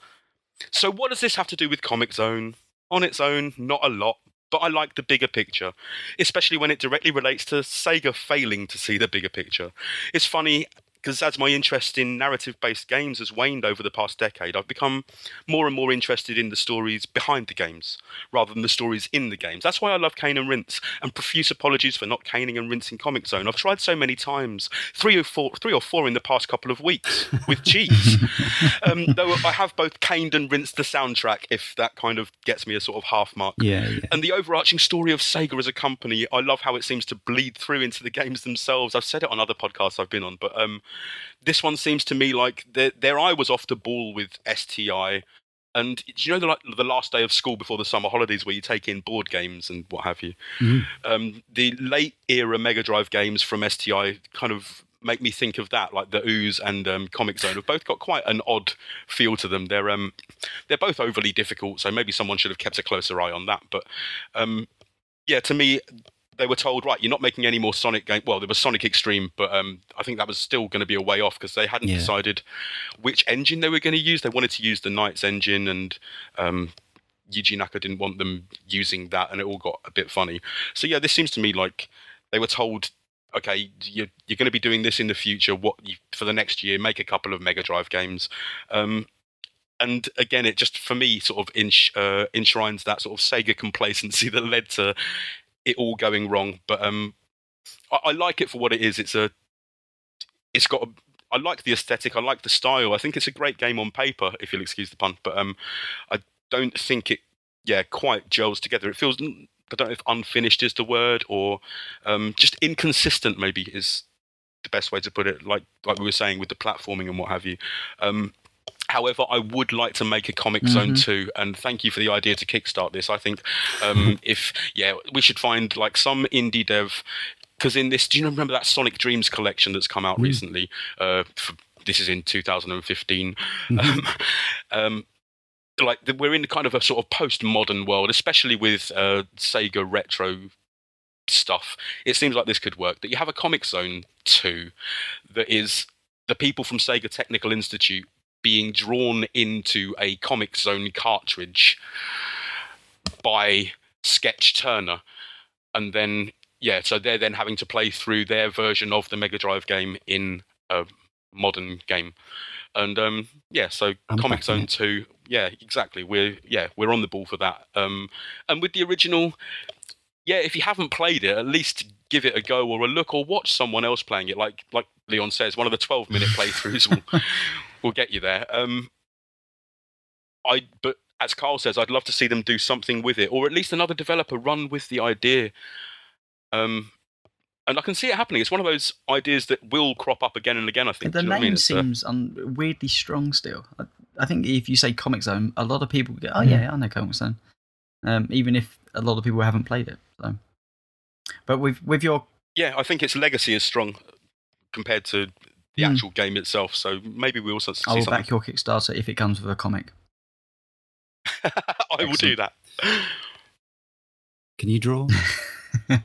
[SPEAKER 4] So, what does this have to do with Comix Zone? On its own, not a lot but I like the bigger picture, especially when it directly relates to Sega failing to see the bigger picture. It's funny because as my interest in narrative based games has waned over the past decade, I've become more and more interested in the stories behind the games rather than the stories in the games. That's why I love Cane and Rinse, and profuse apologies for not caning and rinsing Comix Zone. I've tried so many times, three or four, three or four in the past couple of weeks with cheese. um, though I have both caned and rinsed the soundtrack, if that kind of gets me a sort of half mark.
[SPEAKER 1] Yeah, yeah.
[SPEAKER 4] And the overarching story of Sega as a company, I love how it seems to bleed through into the games themselves. I've said it on other podcasts I've been on, but um, this one seems to me like their, their eye was off the ball with STI. And do you know the like, the last day of school before the summer holidays where you take in board games and what have you?
[SPEAKER 1] Mm-hmm.
[SPEAKER 4] Um, the late era Mega Drive games from STI kind of make me think of that, like the Ooze and um, Comix Zone have both got quite an odd feel to them. They're um, they're both overly difficult, so maybe someone should have kept a closer eye on that. But um, yeah, to me, they were told, right, you're not making any more Sonic game. Well, there was Sonic X-treme, but um, I think that was still going to be a way off because they hadn't
[SPEAKER 1] Yeah.
[SPEAKER 4] decided which engine they were going to use. They wanted to use the NiGHTS engine, and um, Yuji Naka didn't want them using that, and it all got a bit funny. So yeah, this seems to me like they were told, okay, you're, you're going to be doing this in the future. What you, for the next year? Make a couple of Mega Drive games. Um, and again, it just for me sort of ensh- uh, enshrines that sort of Sega complacency that led to it all going wrong. But um, I, I like it for what it is. It's a, it's got. A, I like the aesthetic. I like the style. I think it's a great game on paper, if you'll excuse the pun. But um, I don't think it, yeah, quite gels together. It feels. I don't know if unfinished is the word or um, just inconsistent. Maybe is the best way to put it. Like like we were saying with the platforming and what have you. Um, However, I would like to make a Comix Zone 2, and thank you for the idea to kickstart this. I think um, if, yeah, we should find like some indie dev, because in this, do you remember that Sonic Dreams collection that's come out recently? Uh, for, this is in 2015. Um, um, like the, we're in kind of a sort of post-modern world, especially with uh, Sega retro stuff. It seems like this could work. That you have a Comix Zone 2 that is the people from Sega Technical Institute being drawn into a Comix Zone cartridge by Sketch Turner, and then yeah, so they're then having to play through their version of the Mega Drive game in a modern game, and um, yeah, so
[SPEAKER 1] I'm Comix
[SPEAKER 4] Zone
[SPEAKER 1] it.
[SPEAKER 4] Two, yeah, exactly. We're yeah, we're on the ball for that. Um, and with the original, yeah, if you haven't played it, at least give it a go or a look or watch someone else playing it. Like like Leon says, one of the twelve minute playthroughs will will get you there. Um, I but as Karl says, I'd love to see them do something with it, or at least another developer run with the idea. Um, and I can see it happening. It's one of those ideas that will crop up again and again. I think.
[SPEAKER 2] the
[SPEAKER 4] Do you know what I
[SPEAKER 2] name
[SPEAKER 4] mean? It's, uh,
[SPEAKER 2] seems un- weirdly strong still. I, I think if you say Comix Zone, a lot of people go, "Oh
[SPEAKER 3] Yeah.
[SPEAKER 2] yeah, I know Comix Zone," um, even if a lot of people haven't played it. So, but with with your
[SPEAKER 4] yeah, I think its legacy is strong compared to the
[SPEAKER 2] Hmm.
[SPEAKER 4] actual game itself. So maybe we also see
[SPEAKER 2] I will
[SPEAKER 4] something.
[SPEAKER 2] back your Kickstarter if it comes with a comic.
[SPEAKER 4] I will do that.
[SPEAKER 1] Can you draw?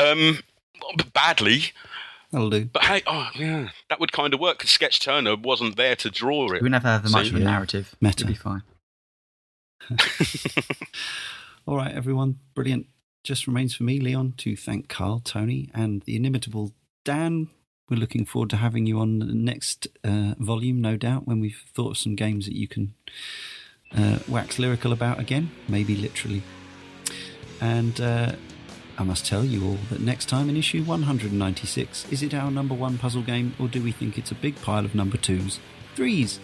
[SPEAKER 4] Um, badly,
[SPEAKER 1] That'll do.
[SPEAKER 4] but hey, oh yeah, that would kind of work. 'cause Sketch Turner wasn't there to draw it.
[SPEAKER 2] We never have much
[SPEAKER 4] See,
[SPEAKER 2] of a
[SPEAKER 1] yeah.
[SPEAKER 2] narrative.
[SPEAKER 1] Meta.
[SPEAKER 2] It'll be fine.
[SPEAKER 1] All right, everyone. Brilliant. Just remains for me, Leon, to thank Karl, Tony, and the inimitable Dan. We're looking forward to having you on the next uh, volume, no doubt, when we've thought of some games that you can uh, wax lyrical about again, maybe literally. And uh, I must tell you all that next time in issue 196, is it our number one puzzle game, or do we think it's a big pile of number twos? Threes!